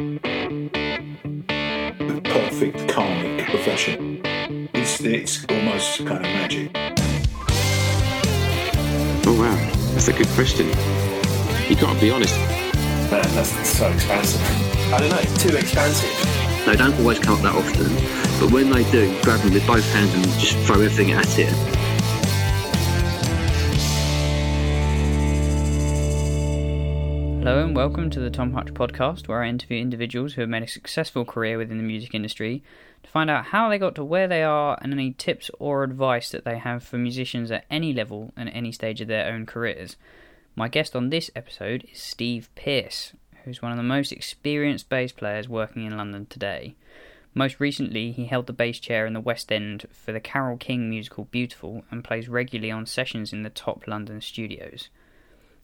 The perfect karmic profession. It's, it's almost kind of magic. Oh wow, that's a good question. You got to be honest. Man, that's so expansive. I don't know, it's too expansive. They don't always come up that often, but when they do, grab them with both hands and just throw everything at it. Hello and welcome to the Tom Hutch podcast, where I interview individuals who have made a successful career within the music industry to find out how they got to where they are and any tips or advice that they have for musicians at any level and any stage of their own careers. My guest on this episode is Steve Pearce, who's one of the most experienced bass players working in London today. Most recently, he held the bass chair in the West End for the Carole King musical Beautiful and plays regularly on sessions in the top London studios.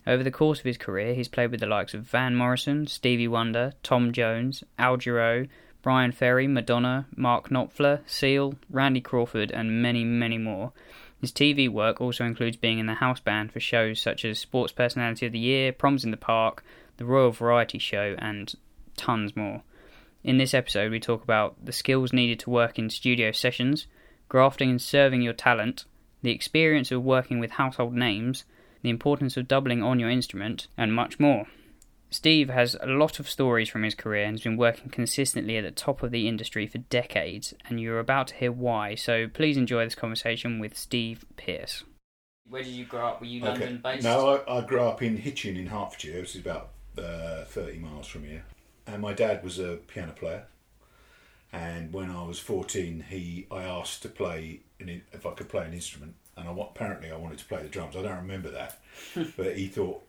Over the course of his career, he's played with the likes of Van Morrison, Stevie Wonder, Tom Jones, Al Jarreau, Bryan Ferry, Madonna, Mark Knopfler, Seal, Randy Crawford, and many, many more. His TV work also includes being in the house band for shows such as Sports Personality of the Year, Proms in the Park, The Royal Variety Show, and tons more. In this episode, we talk about the skills needed to work in studio sessions, grafting and serving your talent, the experience of working with household names, the importance of doubling on your instrument, and much more. Steve has a lot of stories from his career and has been working consistently at the top of the industry for decades, and you're about to hear why. So please enjoy this conversation with Steve Pearce. Where did you grow up? Were you London based? No, I, I grew up in Hitchin in Hertfordshire, which is about uh, 30 miles from here. And my dad was a piano player. And when I was 14, he I asked to play an, if I could play an instrument. And I, apparently I wanted to play the drums. I don't remember that. but he thought,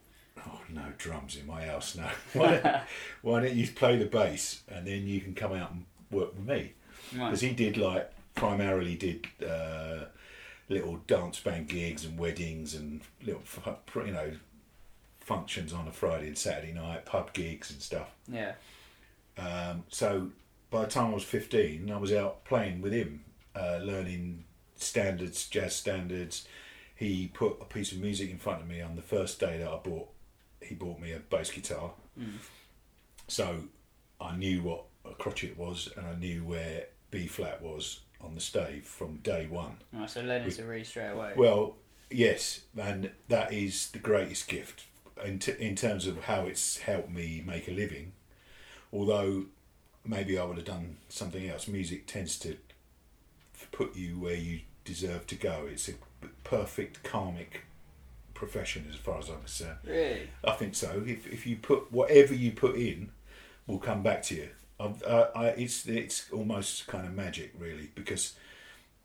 oh, no drums in my house. No. why, don't, why don't you play the bass and then you can come out and work with me? Right. Because he did like, primarily did uh, little dance band gigs and weddings and little, you know, functions on a Friday and Saturday night, pub gigs and stuff. Yeah. Um, so by the time I was 15, I was out playing with him, uh, learning standards, jazz standards. He put a piece of music in front of me on the first day that I bought. He bought me a bass guitar, mm. so I knew what a crotchet was, and I knew where B flat was on the stave from day one. Right, so learning to read straight away. Well, yes, and that is the greatest gift in, t- in terms of how it's helped me make a living. Although maybe I would have done something else. Music tends to put you where you deserve to go. It's a perfect karmic profession as far as I'm concerned. really? I think so. If, if you put whatever you put in, will come back to you. I, I, it's it's almost kind of magic, really, because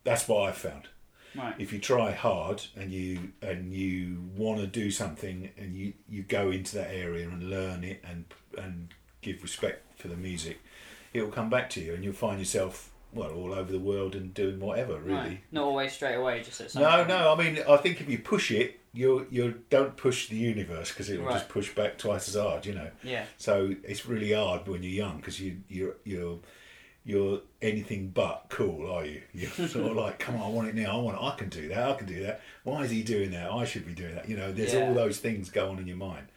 that's what I've found Right. if you try hard and you and you want to do something and you you go into that area and learn it and and give respect for the music it will come back to you and you'll find yourself well all over the world and doing whatever really Right. Not always straight away, just at some no point. no i mean i think if you push it you you don't push the universe because it will Right. just push back twice as hard you know Yeah. so it's really hard when you're young because you you're you're you're anything but cool, are you? You're sort of like, come on, I want it now. I want it. I can do that. I can do that. Why is he doing that? I should be doing that. You know, there's Yeah. all those things go on in your mind.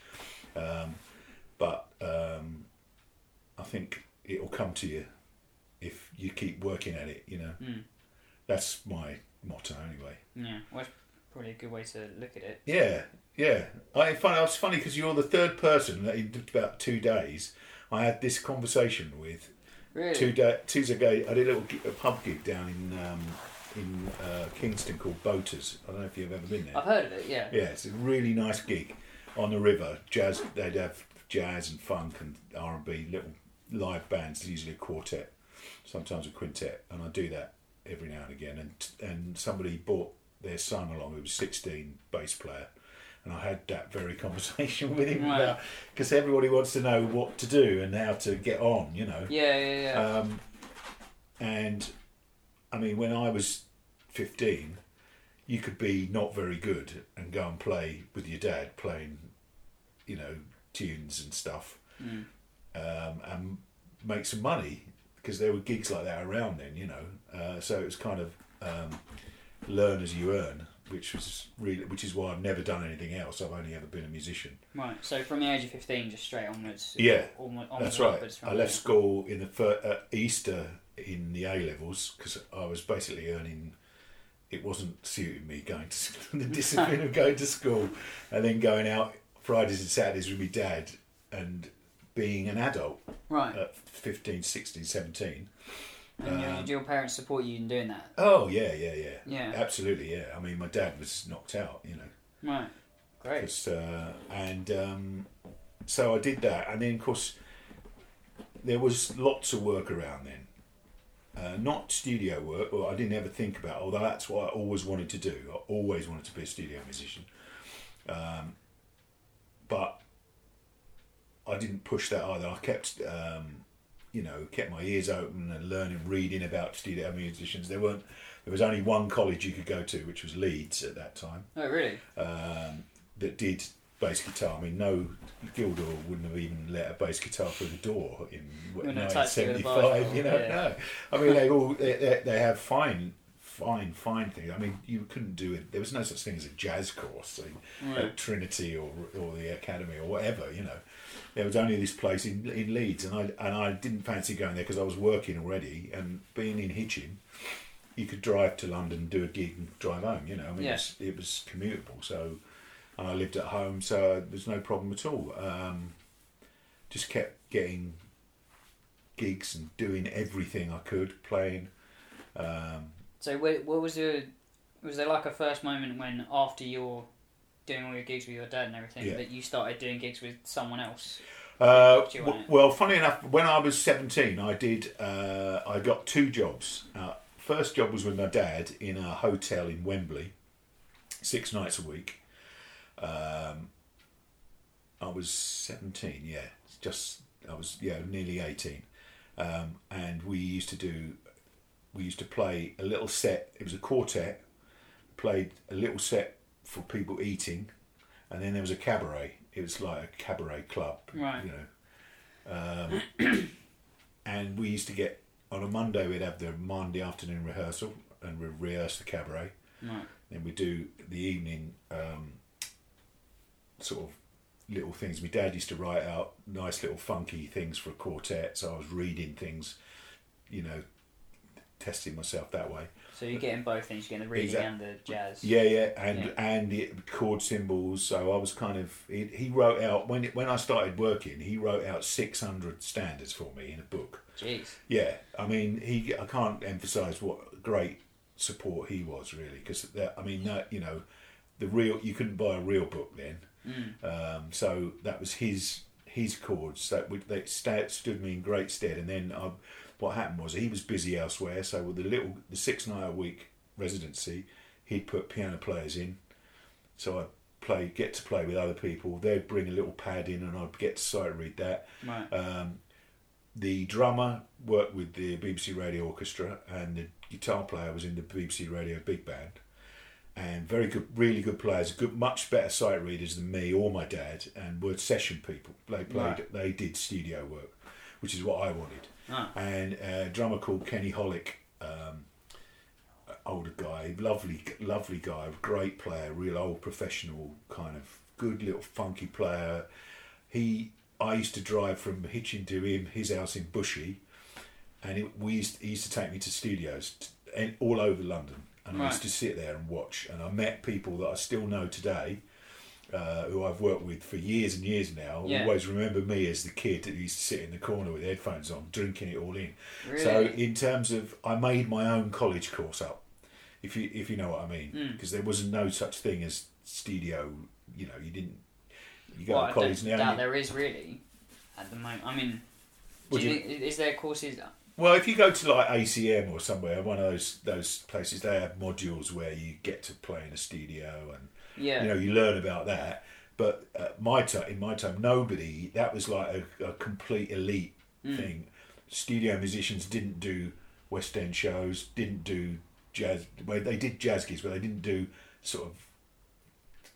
Um, but um, I think it will come to you you keep working at it. You know, Mm. that's my motto anyway. Yeah. Well, it's probably a good way to look at it. Yeah, yeah. I find it's funny because you're the third person that in about two days I had this conversation with. Really? Two day, two days ago, I did a little a pub gig down in um, in uh, Kingston called Boaters. I don't know if you've ever been there. I've heard of it. Yeah. Yeah, it's a really nice gig on the river. Jazz, they'd have jazz and funk and R and B, little live bands, usually a quartet, sometimes a quintet, and I do that every now and again. And and somebody brought their son along, who was sixteen, bass player, and I had that very conversation with him Right. about because everybody wants to know what to do and how to get on, you know. Yeah. Yeah. Yeah. Um, and I mean, when I was 15, you could be not very good and go and play with your dad playing, you know, tunes and stuff, Mm. um, and make some money because there were gigs like that around then, you know. Uh, so it was kind of um, learn as you earn. which was really which is why I've never done anything else. I've only ever been a musician. Right. So from the age of fifteen, just straight onwards. Yeah, onward, That's right. I left school in the fir- uh, Easter in the A levels because I was basically earning. It wasn't suiting me going to the discipline of going to school and then going out Fridays and Saturdays with my dad and being an adult Right. at 15, 16, 17. and your, um, did your parents support you in doing that? Oh yeah, yeah, yeah, Yeah. absolutely, yeah. I mean, my dad was knocked out, you know, Right. great. uh, and um, so I did that, and then of course there was lots of work around then. Uh, not studio work, or I didn't ever think about. Although that's what I always wanted to do. I always wanted to be a studio musician, um, but I didn't push that either. I kept, um, you know, kept my ears open and learning, reading about studio musicians. There weren't. There was only one college you could go to, which was Leeds at that time Oh, really? um, that did bass guitar. I mean, no Guildhall wouldn't have even let a bass guitar through the door in Wouldn't have touched it with a 1975. You know, pole, no. I mean, they all they, they, they have fine, fine, fine things. I mean, you couldn't do it. There was no such thing as a jazz course in, Right. at Trinity or or the Academy or whatever. You know, there was only this place in in Leeds, and I and I didn't fancy going there because I was working already and being in Hitchin. You could drive to London, do a gig, and drive home. You know, I mean, Yeah. it, was, it was commutable. So, and I lived at home, so there's no problem at all. Um, just kept getting gigs and doing everything I could, playing. Um, So what, what was your was there like a first moment when after you're doing all your gigs with your dad and everything Yeah. that you started doing gigs with someone else? Uh, do you w- well, funny enough, when I was seventeen, I did. Uh, I got two jobs. Uh, first job was with my dad in a hotel in Wembley, six nights a week. Um, I was seventeen. Yeah, It's just I was yeah nearly eighteen, um, and we used to do. We used to play a little set. It was a quartet. Played a little set for people eating, and then there was a cabaret. It was like a cabaret club, Right. you know. Um, and we used to get on a Monday. We'd have the Monday afternoon rehearsal, and we'd rehearse the cabaret. Right. Then we do the evening um, sort of little things. My dad used to write out nice little funky things for a quartet, so I was reading things, you know, testing myself that way. So you're getting both things. You're getting the reading Exact- and the jazz. Yeah, yeah, and Yeah. and the chord symbols. So I was kind of he, he wrote out when it, when I started working, he wrote out six hundred standards for me in a book. Jeez. Yeah, I mean he I can't emphasize what great support he was really because I mean that you know the real you couldn't buy a real book then. Um, so that was his his chords that would that sta stood me in great stead. And then I, what happened was he was busy elsewhere. So with the little the six night a week residency, he'd put piano players in. So I'd play get to play with other people. They'd bring a little pad in, and I'd get to sight read that. Right. Um, the drummer worked with the BBC Radio Orchestra, and the guitar player was in the BBC Radio Big Band. And very good, really good players, good, much better sight readers than me or my dad, and were session people. They played, Right. they did studio work, which is what I wanted. Ah. And a drummer called Kenny Hollick, um, older guy, lovely, lovely guy, great player, real old professional kind of good little funky player. He, I used to drive from Hitchin to him, his house in Bushey, and it, we used, he used to take me to studios t- and all over London, and I used to sit there and watch. And I met people that I still know today, uh, who I've worked with for years and years now. Yeah. Always remember me as the kid that used to sit in the corner with headphones on, drinking it all in. Really? So in terms of, I made my own college course up, if you if you know what I mean, Hmm. because there was no such thing as studio. You know, you didn't. You go well, to college now. doubt you- there is really at the moment. I mean, do Would you you- think, is there courses? Well, if you go to like ACM or somewhere, one of those those places, they have modules where you get to play in a studio and Yeah. you know you learn about that. But at my time, in my time, nobody that was like a, a complete elite Hmm. thing. Studio musicians didn't do West End shows, didn't do jazz. Well, they did jazz gigs, but they didn't do sort of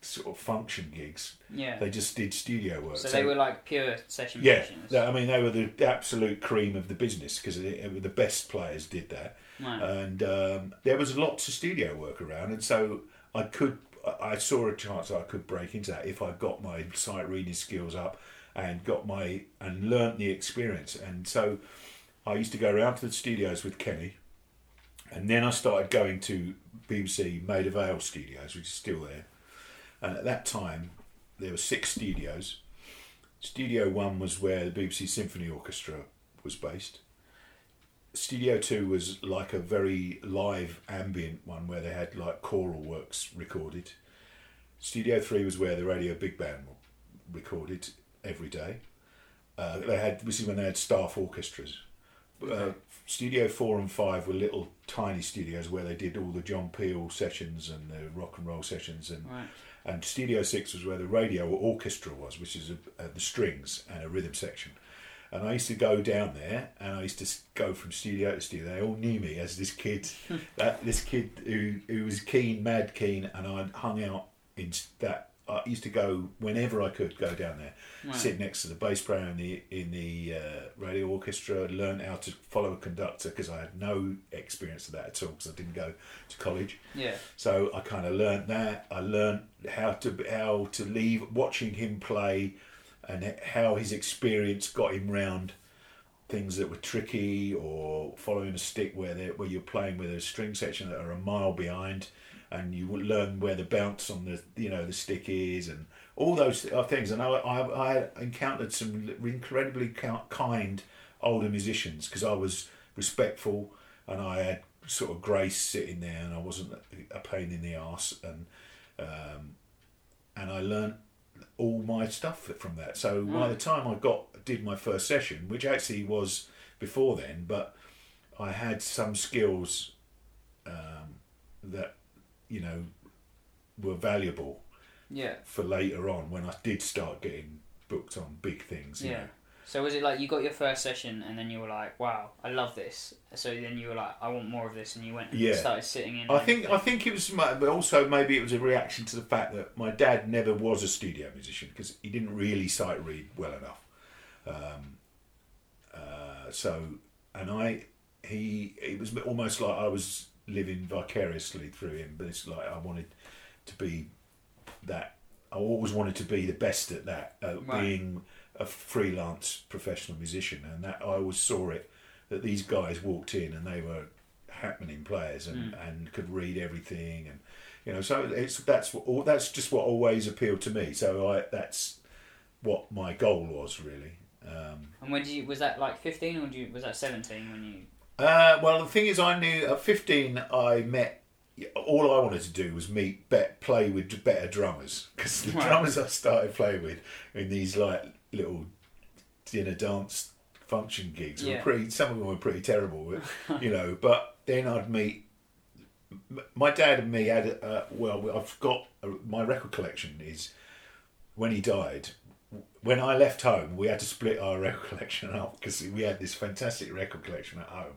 sort of function gigs. yeah. They just did studio work. so they were like pure session Yeah, musicians. I mean they were the absolute cream of the business because the best players did that, and um, there was lots of studio work around, and so I could. I saw a chance I could break into that if I got my sight reading skills up and got my and learnt the experience. And so I used to go around to the studios with Kenny, and then I started going to BBC Maida Vale Studios, which is still there. And at that time, there were six studios. Studio One was where the BBC Symphony Orchestra was based. Studio Two was like a very live ambient one where they had like choral works recorded. Studio Three was where the Radio Big Band recorded every day. Uh, they had this is when they had staff orchestras. Uh, Studio Four and Five were little tiny studios where they did all the John Peel sessions and the rock and roll sessions, and Right. and Studio Six was where the radio orchestra was, which is a, uh, the strings and a rhythm section. And I used to go down there, and I used to go from studio to studio. They all knew me as this kid, that this kid who who was keen, mad keen, and I hung out in that. I used to go whenever I could go down there, Right. sit next to the bass player in the in the uh, radio orchestra, learn how to follow a conductor because I had no experience of that at all because I didn't go to college. Yeah. So I kind of learnt that. I learnt how to how to leave watching him play, and how his experience got him round things that were tricky or following a stick where where you're playing with a string section that are a mile behind, and you will learn where the bounce on the you know the stick is and all those things. And I I, I encountered some incredibly kind older musicians because I was respectful and I had sort of grace sitting there and I wasn't a pain in the ass and um, and I learned all my stuff from that. So by the time I got did my first session, which actually was before then, but I had some skills um, that you know were valuable Yeah. for later on when I did start getting booked on big things. you Yeah. know. So was it like you got your first session and then you were like, "Wow, I love this." So then you were like, "I want more of this," and you went and Yeah. started sitting in. I think I think it was, ma- but also maybe it was a reaction to the fact that my dad never was a studio musician because he didn't really sight read well enough. Um, uh, so, and I, he, it was almost like I was living vicariously through him, but it's like I wanted to be that. I always wanted to be the best at that, at Right. being a freelance professional musician, and that I always saw it that these guys walked in and they were happening players and, and could read everything and you know so it's that's what that's just what always appealed to me so I that's what my goal was really um, And when did you? Was that like fifteen or did you, was that seventeen when you? Uh, well the thing is I knew at 15 I met all I wanted to do was meet bet, play with better drummers because the Right. drummers I started playing with in these like little dinner dance function gigs Yeah. were pretty some of them were pretty terrible you know but then I'd meet my dad and me had uh, well I've got uh, my record collection is when he died when I left home we had to split our record collection up because we had this fantastic record collection at home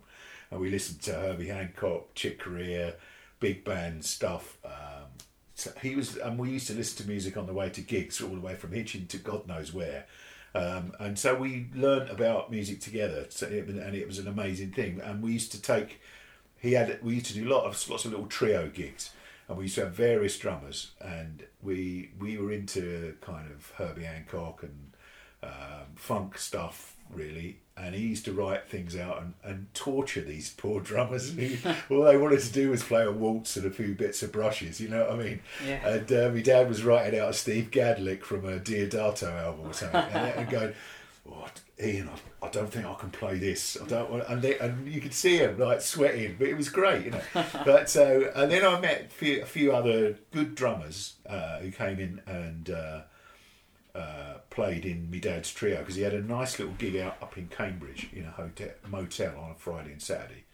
and we listened to Herbie Hancock Chick Corea big band stuff um, so he was and we used to listen to music on the way to gigs all the way from Hitchin to God knows where. Um, and so we learnt about music together so it, and it was an amazing thing. And we used to take he had we used to do lot of lots of little trio gigs. And we used to have various drummers. And we we were into kind of Herbie Hancock and um, funk stuff really and he used to write things out and, and torture these poor drummers who all they wanted to do was play a waltz and a few bits of brushes you know what I mean Yeah. and uh, my dad was writing out a Steve Gadd lick from a Deodato album or something and, and going oh, Ian, I, I don't think I can play this. I don't want, and, they, and you could see him like sweating, but it was great, you know. but so, and then I met a few, a few other good drummers uh, who came in and uh, played in my dad's trio because he had a nice little gig out up in Cambridge in a hotel motel on a Friday and Saturday,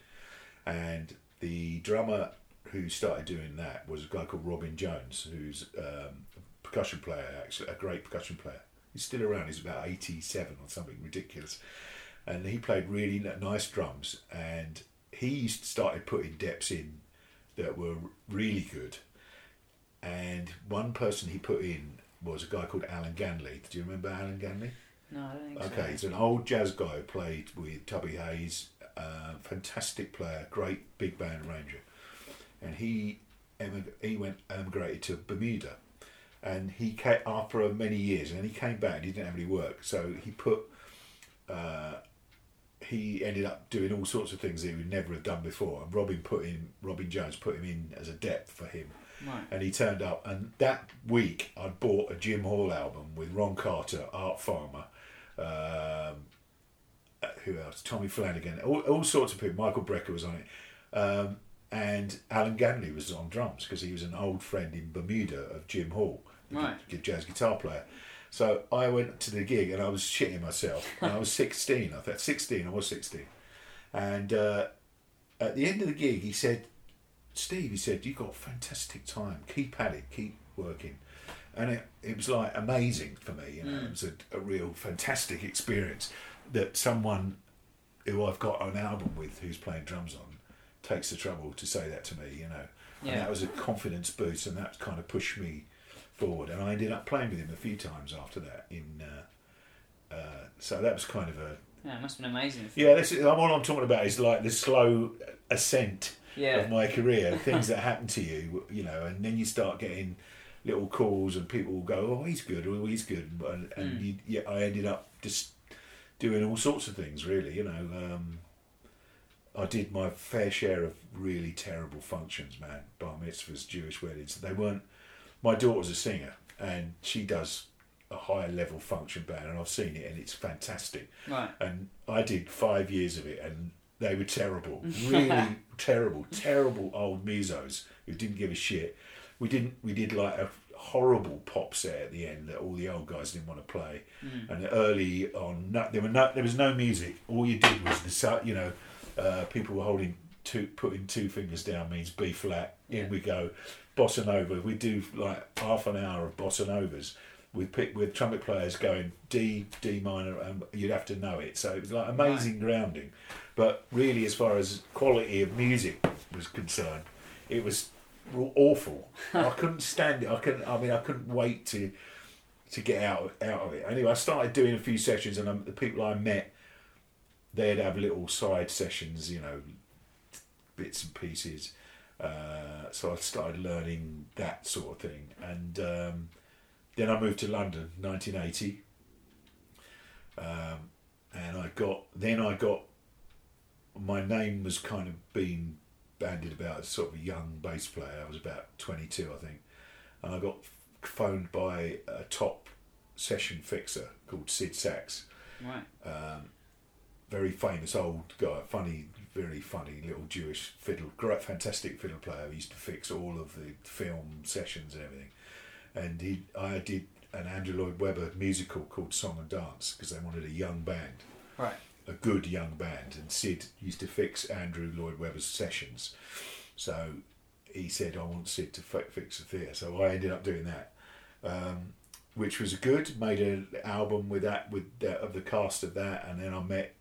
and the drummer who started doing that was a guy called Robin Jones, who's um, a percussion player, actually a great percussion player. He's still around. He's about eighty-seven or something ridiculous, and he played really nice drums. And he started putting deps in that were really good. And one person he put in was a guy called Allan Ganley. Do you remember Allan Ganley? No, I don't think Okay, so. he's an old jazz guy who played with Tubby Hayes, uh, fantastic player, great big band arranger, and he emig- he went emigrated to Bermuda, and he came after many years, and then he came back. and He didn't have any work, so he put. Uh, he ended up doing all sorts of things that he would never have done before. And Robin put him, Robin Jones put him in as a dep for him, Right. and he turned up. And that week, I'd bought a Jim Hall album with Ron Carter, Art Farmer, um, uh, who else? Tommy Flanagan, all, all sorts of people. Michael Brecker was on it, um, and Allan Ganley was on drums because he was an old friend in Bermuda of Jim Hall, the Right. jazz guitar player. So I went to the gig and I was shitting myself. And I was 16. I thought 16. I was 16, and uh, at the end of the gig, he said, "Steve," he said, "You got fantastic time. Keep at it. Keep working." And it, it was like amazing for me. You know, it was a, a real fantastic experience that someone who I've got an album with, who's playing drums on, takes the trouble to say that to me. You know, Yeah. and that was a confidence boost, and that kind of pushed me forward. And I ended up playing with him a few times after that. In uh, uh, so that was kind of a Yeah, it must have been amazing. yeah. This is all I'm talking about is like the slow ascent Yeah. of my career, things that happen to you, you know, and then you start getting little calls and people will go, "Oh, he's good," "Oh, he's good," and, and Mm. you, yeah, I ended up just doing all sorts of things. Really, you know, um, I did my fair share of really terrible functions, man. Bar mitzvahs, Jewish weddings. They weren't. My daughter's a singer, and she does a higher level function band, and I've seen it, and it's fantastic Right. and I did five years of it, and they were terrible, really terrible, terrible old musos who didn't give a shit. We didn't. We did like a horrible pop set at the end that all the old guys didn't want to play, and early on, no, there were no, there was no music. All you did was the you know, uh, people were holding two, putting two fingers down means B flat. Yeah. In we go, bossa nova. We do like half an hour of bossa novas with pick with trumpet players going D D minor, and you'd have to know it. So it was like amazing grounding, but really, as far as quality of music was concerned, it was awful. I couldn't stand it. I couldn't. I mean, I couldn't wait to to get out out of it. Anyway, I started doing a few sessions, and um, the people I met, they'd have little side sessions, you know, bits and pieces. Uh, so I started learning that sort of thing, and um, then I moved to London, 1980, um, and I got then I got my name was kind of being bandied about as sort of a young bass player. I was about 22, I think, and I got phoned by a top session fixer called Sid Sax Right. very famous old guy, funny, very funny little Jewish fiddle, great, fantastic fiddle player. He used to fix all of the film sessions and everything. And he, I did an Andrew Lloyd Webber musical called Song and Dance because they wanted a young band, Right. a good young band. And Sid used to fix Andrew Lloyd Webber's sessions. So he said, I want Sid to fi- fix the theatre. So I ended up doing that. Um, which was good. Made an album with that, with the, of the cast of that, and then I met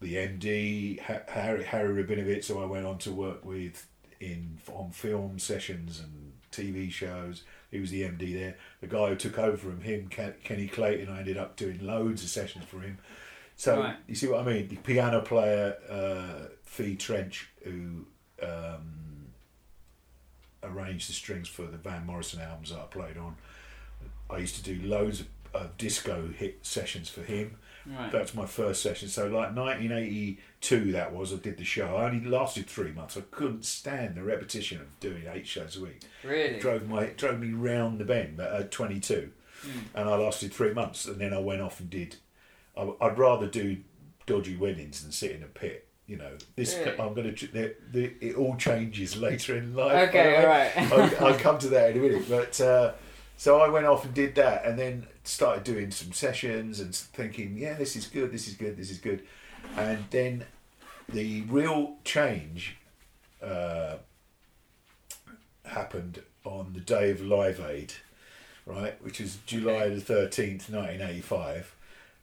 the MD Ha- Harry Harry Rabinowitz, who I went on to work with in on film sessions and TV shows. He was the MD there. The guy who took over from him, Ken, Kenny Clayton, I ended up doing loads of sessions for him. So Right. you see what I mean? The piano player uh, Fiachra Trench, who um, arranged the strings for the Van Morrison albums that I played on. I used to do loads of, of disco hit sessions for him. Right. That's my first session. So, like 1982, that was. I did the show. I only lasted three months. I couldn't stand the repetition of doing eight shows a week. Really. It drove my it drove me round the bend at 22, and I lasted three months. And then I went off and did. I, I'd rather do dodgy weddings than sit in a pit. You know, this Really? I'm going to. The, the, it all changes later in life. Okay, by alright. I'll, I'll come to that in a minute. But uh, so I went off and did that, and then started doing some sessions and thinking, yeah, this is good, this is good, this is good. And then the real change uh, happened on the day of Live Aid, right, which is July the thirteenth, nineteen eighty-five,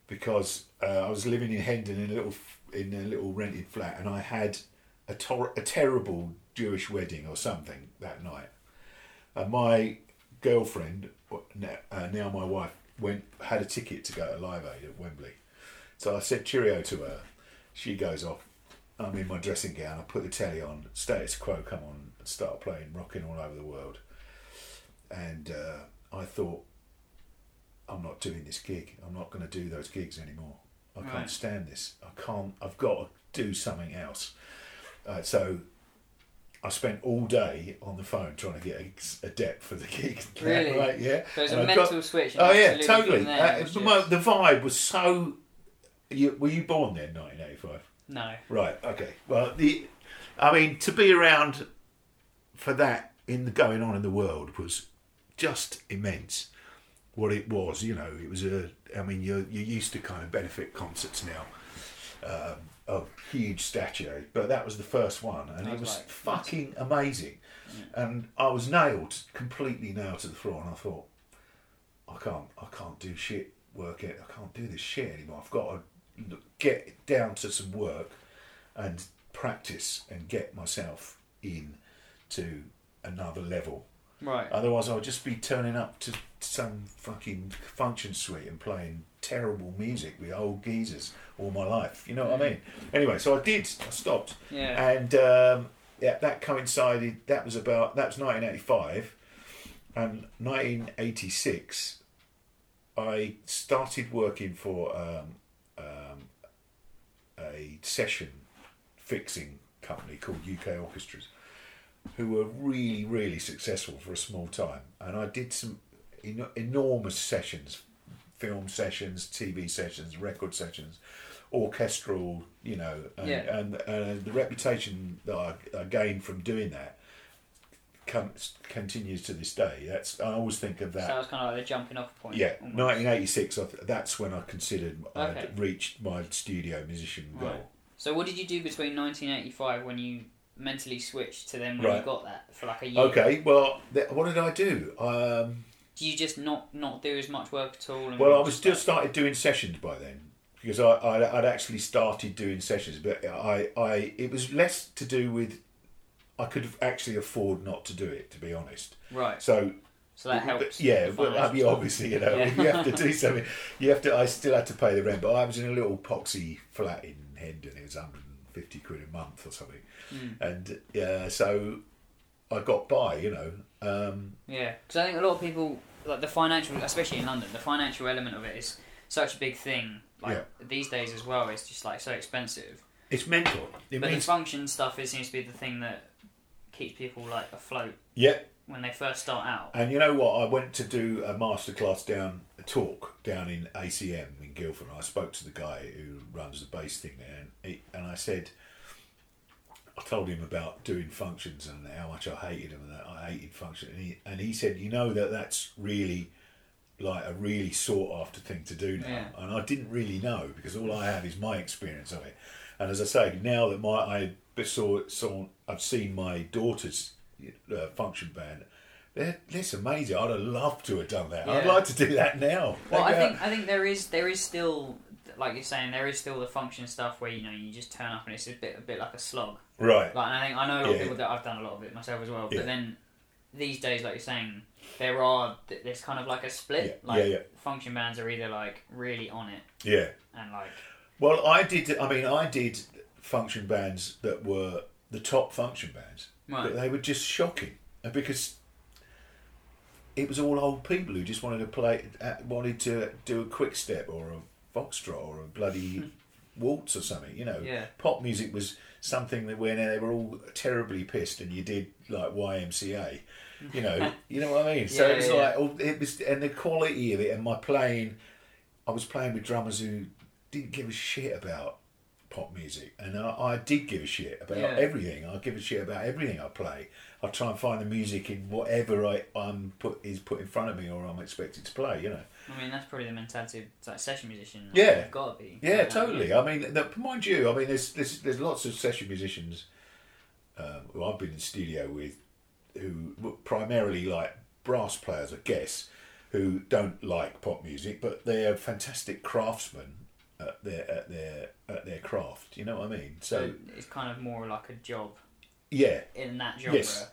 because uh, I was living in Hendon in a little in a little rented flat, and I had a, tor- a terrible Jewish wedding or something that night. And my girlfriend, uh, now my wife, went had a ticket to go to Live Aid at Wembley. So I said cheerio to her. She goes off I'm in my dressing gown. I put the telly on. Status Quo come on and start playing, rocking all over the world. And uh, I thought, I'm not doing this gig. I'm not going to do those gigs anymore. I Right. can't stand this. I can't. I've got to do something else. Uh, so I spent all day on the phone trying to get a, a dep for the gig. Really? right? Yeah. So it's And a I got- mental switch. Oh yeah, totally. there, Uh, it was the, just- mo- the vibe was so. You, were you born then, 1985? No. Right. Okay. Well, the, I mean, to be around for that in the going on in the world was just immense. What it was, you know, it was a. I mean, you're you're used to kind of benefit concerts now, um, of huge stature, but that was the first one, and That it was like- fucking amazing. And I was nailed, completely nailed to the floor, and I thought, I can't, I can't do shit work it. I can't do this shit anymore. I've got to get down to some work and practice and get myself in to another level. Right. Otherwise, I'll just be turning up to some fucking function suite and playing terrible music with old geezers all my life. You know what I mean? Anyway, so I did. I stopped. Yeah. And um, yeah, that coincided. That was about. That was 1985, and 1986. I started working for um, um, a session fixing company called UK Orchestras, who were really, really successful for a small time. And I did some en- enormous sessions, film sessions, TV sessions, record sessions, orchestral, you know, and, Yeah. and, and the reputation that I, I gained from doing that comes, continues to this day. That's I always think of that. that was kind of like the jumping off point. Yeah, almost. 1986. I That's when I considered Okay. I'd reached my studio musician goal. Right. So what did you do between 1985 when you mentally switched to then when you got that for like a year? Okay, well, th- what did I do? Um, Do you just not not do as much work at all? and well, I was just started doing sessions by then because I, I'd, I'd actually started doing sessions, but I, I it was less to do with I could actually afford not to do it, to be honest. right. So So that helps. Yeah, the but I financial mean, stuff. obviously, you know, Yeah. you have to do something. You have to. I still had to pay the rent, but I was in a little poxy flat in Hendon. It was 150 quid a month or something, Hmm. and yeah, so I got by. You know, um, Yeah, because I think a lot of people like the financial, especially in London, the financial element of it is such a big thing. Like these days as well, it's just like so expensive. it's mental. It but means the function stuff it seems to be the thing that keeps people like afloat yeah. When they first start out. And you know what? I went to do a masterclass down a talk down in ACM in Guildford. And I spoke to the guy who runs the bass thing there, and, he, and I said, I told him about doing functions and how much I hated them and that I hated function. And he, and he said, you know that that's really like a really sought after thing to do now. Yeah. And I didn't really know because all I have is my experience of it. And as I say, now that my I saw saw I've seen my daughter's uh, function band. They're, that's amazing. I'd have loved to have done that. I'd like to do that now. Well, I Like, uh, think I think there is there is still like you're saying there is still the function stuff where you know you just turn up and it's a bit a bit like a slog. right. Like and I think I know a lot of people that I've done a lot of it myself as well. Yeah. But then these days, like you're saying, there are there's kind of like a split. Yeah, Like yeah, yeah. function bands are either like really on it Yeah. and like Well, I did. I mean, I did function bands that were the top function bands, Right. but they were just shocking because it was all old people who just wanted to play, uh, wanted to do a quick step or a foxtrot or a bloody waltz or something. You know, Yeah. pop music was something that when they were all terribly pissed and you did like YMCA. You know, you know what I mean. So Yeah, it was yeah, like oh, it was, and the quality of it, and my playing. I was playing with drummers who didn't give a shit about pop music, and I, I did give a shit about Yeah. everything. I give a shit about everything I play. I try and find the music in whatever I, I'm put is put in front of me or I'm expected to play. You know. I mean that's probably the mentality of like session musician. Yeah. got to be. Yeah, like that, totally. yeah. I mean, the, mind you, I mean, there's there's, there's lots of session musicians um, who I've been in studio with, who primarily like brass players, I guess, who don't like pop music, but they're fantastic craftsmen at their at their at their craft. You know what I mean? So So it's kind of more like a job yeah, in that genre. Yes.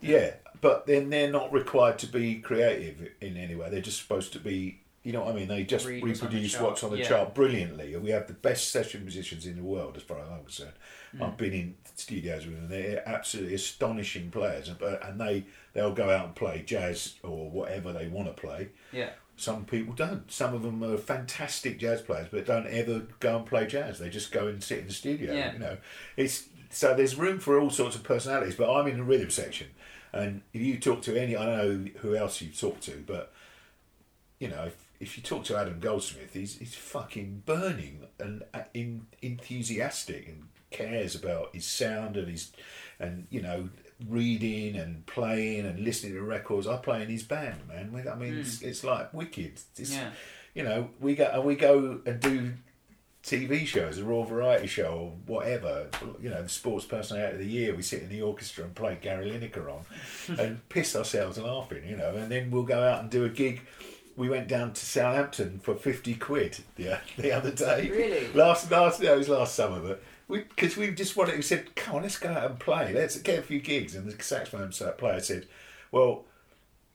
yeah. But then they're not required to be creative in any way. They're just supposed to be you know what I mean? They just Read what's on the reproduce chart, what's on the yeah. chart brilliantly. We have the best session musicians in the world, as far as I'm concerned. Hmm. I've been in studios with them. They're absolutely astonishing players, and- and they they'll go out and play jazz or whatever they want to play. Yeah. Some people don't. Some of them are fantastic jazz players, but don't ever go and play jazz. They just go and sit in the studio. Yeah. You know, it's so there's room for all sorts of personalities. But I'm in the rhythm section, and if you talk to any, I don't know who else you talk to, but you know, if, if you talk to Adam Goldsmith, he's he's fucking burning and uh, in, enthusiastic and cares about his sound and his and you know reading and playing and listening to records. I play in his band, man. I mean, it's, hmm. it's like wicked. It's, Yeah. You know, we go and we go and do TV shows, a Royal Variety Show or whatever. You know, the Sports Personality of the Year. We sit in the orchestra and play Gary Lineker on, and piss ourselves laughing. You know, and then we'll go out and do a gig. We went down to Southampton for fifty quid the the other day. Really? Last last no, it was last summer, but because we just wanted. We said, "Come on, let's go out and play. Let's get a few gigs." And the saxophone player said, "Well."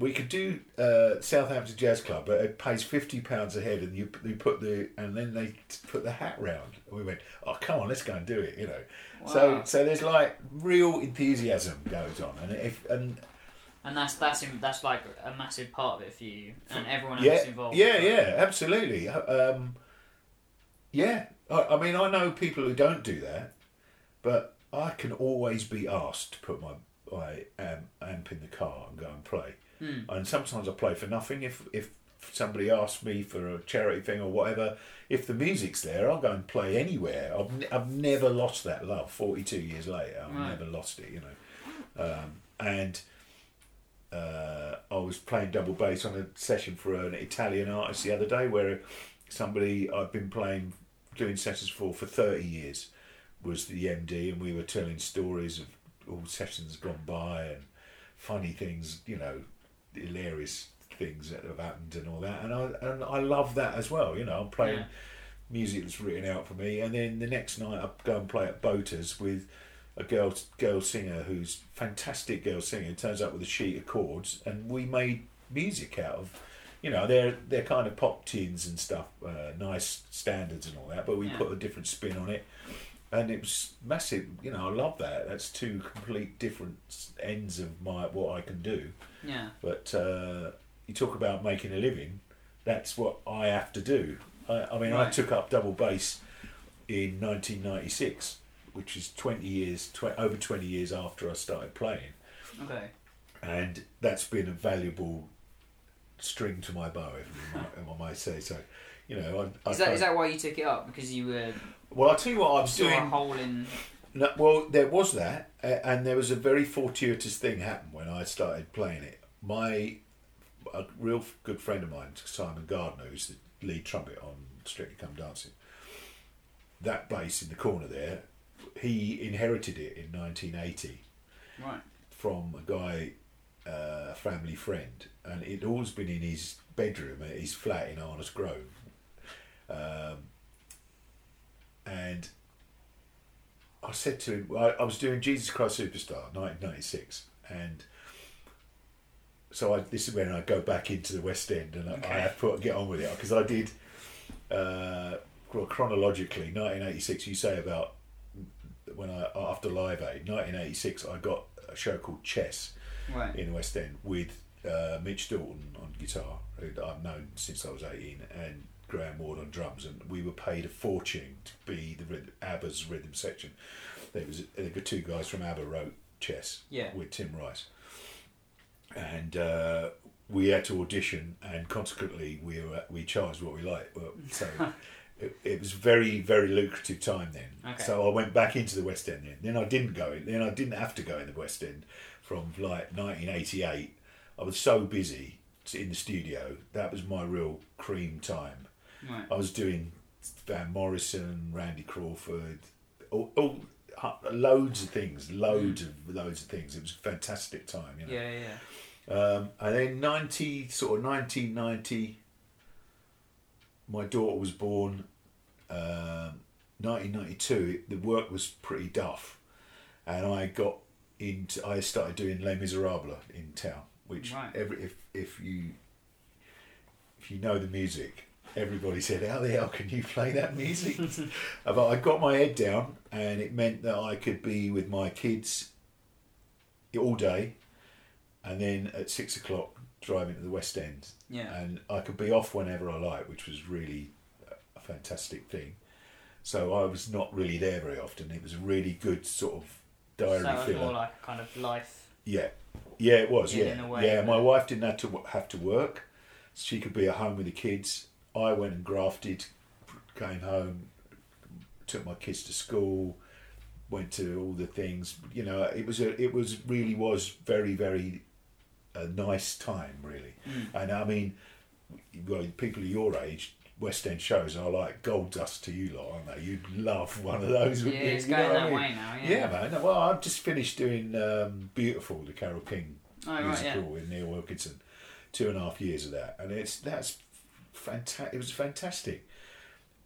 We could do uh, Southampton Jazz Club, but it pays fifty pounds a head, and you you put the and then they put the hat round. And we went, oh come on, let's go and do it, you know. So Wow. so there's like real enthusiasm goes on, and if and And that's that's in, that's like a massive part of it for you and everyone yeah else involved. yeah yeah absolutely. Um, yeah, I, I mean I know people who don't do that, but I can always be asked to put my my um, amp in the car and go and play. And sometimes I play for nothing if if somebody asks me for a charity thing or whatever. If the music's there, I'll go and play anywhere. I've, ne- I've never lost that love. Forty two years later, I've Right. never lost it. You know, um, and uh, I was playing double bass on a session for an Italian artist the other day where somebody I've been playing, doing sessions for for 30 years was the MD, and we were telling stories of all sessions gone by and funny things, you know, hilarious things that have happened and all that. And I, and I love that as well, you know, I'm playing Yeah. music that's written out for me. And then the next night I go and play at Boaters with a girl girl singer who's fantastic girl singer turns up with a sheet of chords and we made music out of you know they're they're kind of pop tunes and stuff uh, nice standards and all that but we Yeah. put a different spin on it and it was massive you know I love that that's two complete different ends of my what I can do Yeah. but uh, you talk about making a living that's what I have to do I, I mean I took up double bass in 1996 which is 20 years tw- over 20 years after I started playing Okay. and that's been a valuable string to my bow if I might, if I might say so you know I, I Is that is that why you took it up because you were well I'll tell you what I was saw a doing hole in? no, well, there was that, uh, and there was a very fortuitous thing happened when I started playing it. My a real good friend of mine, Simon Gardner, who's the lead trumpet on Strictly Come Dancing, that bass in the corner there, he inherited it in 1980 Right. from a guy, uh, a family friend, and it'd always been in his bedroom at his flat in Arnos Grove. Um, and I said to him, I, I was doing Jesus Christ Superstar, 1996, and so I, this is when I go back into the West End and I, I have to get on with it because I did uh, well, chronologically 1986. You say about when I after Live Aid 1986, I got a show called Chess Right. in the West End with uh, Mitch Dalton on guitar, who I've known since I was 18, and Graham Ward on drums, and we were paid a fortune to be the rhythm, ABBA's rhythm section. There was there were two guys from ABBA wrote Chess Yeah. with Tim Rice, and uh, we had to audition, and consequently we were we charged what we liked. So. It, it was very, very lucrative time then. Okay. So I went back into the West End then. Then I didn't go in. Then I didn't have to go in the West End from like 1988. I was so busy in the studio. That was my real cream time. Right. I was doing Van Morrison, Randy Crawford, all, all loads of things, loads of loads of things. It was a fantastic time, you know. Yeah. Yeah. Um, and then 90, sort of 1990, my daughter was born. Um, 1992, the work was pretty duff. And I got I started doing Les Miserables in town, which Right. every, if, if you, if you know the music, everybody said, "How the hell can you play that music?" Uh, but I got my head down, and it meant that I could be with my kids all day, and then at six o'clock driving to the West End, Yeah. and I could be off whenever I like, which was really a fantastic thing. So I was not really there very often. It was a really good sort of diary so it was filler. more like a kind of life. Yeah, yeah, it was. Yeah, Yeah, way, yeah. My wife didn't have to have to work; she could be at home with the kids. I went and grafted, came home, took my kids to school, went to all the things. You know, it was a, it was really was very very a nice time, really. Mm. And I mean, well, people of your age. West End shows are like gold dust to you lot, aren't they? You'd love one of those. Yeah, it's You going what I that mean? way now. Yeah. Yeah, man. Well, I've just finished doing um, Beautiful, the Carole King Oh, right, yeah. musical with Neil Wilkinson. Two and a half years of that, and it's that's fantastic. It was fantastic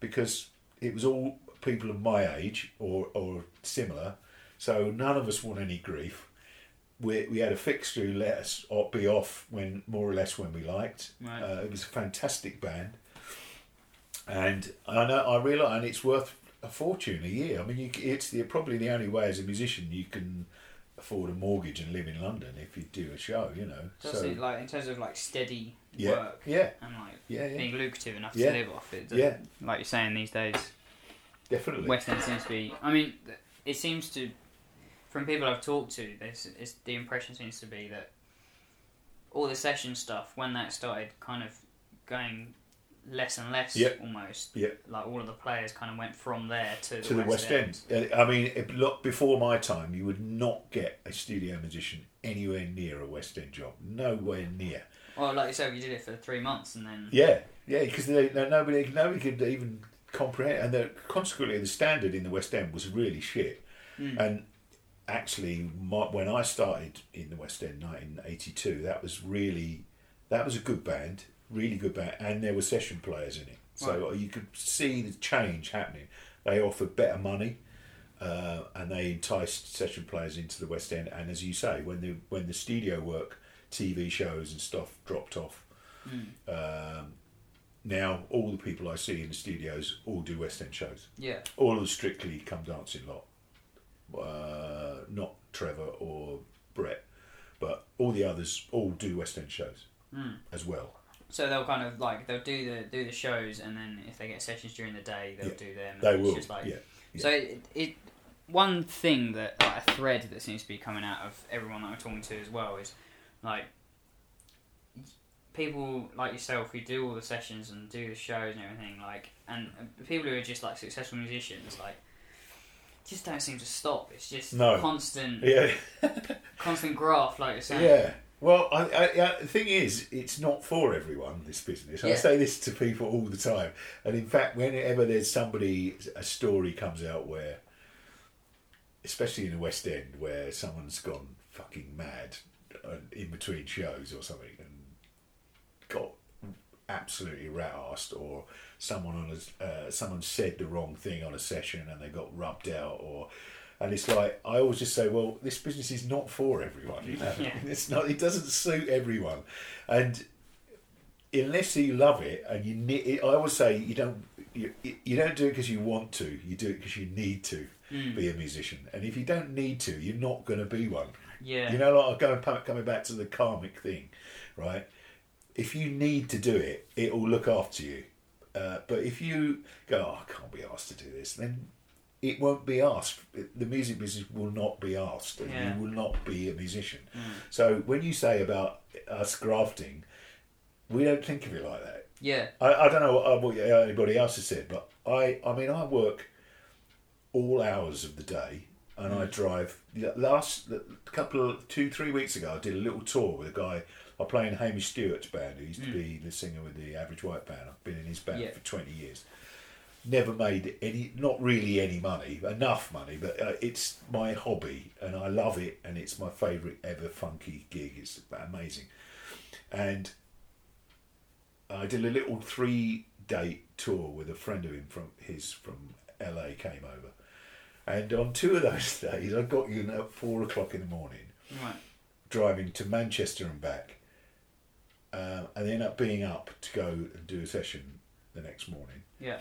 because it was all people of my age or or similar, so none of us want any grief. We, we had a fixture who let us be off when more or less when we liked. Right. Uh, it was a fantastic band, and I know I realise, and it's worth a fortune a year. I mean, you, it's the, probably the only way as a musician you can afford a mortgage and live in London if you do a show. You know, Does so it like in terms of like steady yeah, work yeah, and like yeah, yeah, being lucrative enough Yeah. to live off it? Yeah. Like you're saying these days, definitely. West End seems to be. I mean, it seems to, from people I've talked to, this is the impression seems to be that all the session stuff when that started kind of going less and less Yeah. almost. Yeah. Like all of the players kind of went from there to the to the West End. Uh, I mean, it, look, before my time, you would not get a studio musician anywhere near a West End job. Nowhere near. Well, like you said, you did it for three months and then. Yeah, yeah, because nobody, nobody could even comprehend, and the, consequently, the standard in the West End was really shit. Mm. And actually, my, when I started in the West End, 1982, that was really, that was a good band, really good band, and there were session players in it, so you could see the change happening. They offered better money. Uh, and they enticed session players into the West End, and as you say, when the when the studio work, TV shows and stuff dropped off, um, now all the people I see in the studios all do West End shows. Yeah. All of the Strictly Come Dancing lot, uh, not Trevor or Brett, but all the others all do West End shows Mm. as well. So they'll kind of like they'll do the do the shows and then if they get sessions during the day they'll Yeah. do them. They will, Just like, yeah. yeah. So it, it one thing that like, a thread that seems to be coming out of everyone that I'm talking to as well is like people like yourself who do all the sessions and do the shows and everything like and people who are just like successful musicians like just don't seem to stop. It's just No. constant yeah, constant graft like you're saying. yeah. Well, I, I, I, the thing is, it's not for everyone. This business. I say this to people all the time, and in fact, whenever there's somebody, a story comes out where, especially in the West End, where someone's gone fucking mad in between shows or something, and got absolutely rat arsed, or someone on a, uh, someone said the wrong thing on a session and they got rubbed out, or and it's like I always just say, well, this business is not for everyone. You know, Yeah. it's not. It doesn't suit everyone, and unless you love it and you need, I always say you don't. You, you don't do it because you want to. You do it because you need to Mm. be a musician. And if you don't need to, you're not going to be one. Yeah. You know, like going coming back to the karmic thing, right? If you need to do it, it will look after you. Uh, but if you go, oh, I can't be asked to do this, then it won't be asked. The music business will not be asked, and Yeah. you will not be a musician. Mm. So when you say about us grafting, we don't think of it like that. Yeah. I, I don't know what, uh, what anybody else has said, but I, I mean, I work all hours of the day, and I drive. Last couple of two, three weeks ago, I did a little tour with a guy. I play in Hamish Stewart's band, who used to be the singer with the Average White Band. I've been in his band Yeah. for twenty years. Never made any, not really any money, enough money, but uh, it's my hobby, and I love it, and it's my favourite ever funky gig. It's amazing, and I did a little three date tour with a friend of him from his from LA came over. And on two of those days I got you at four o'clock in the morning, Right. driving to Manchester and back um, and then up being up to go and do a session the next morning. Yeah.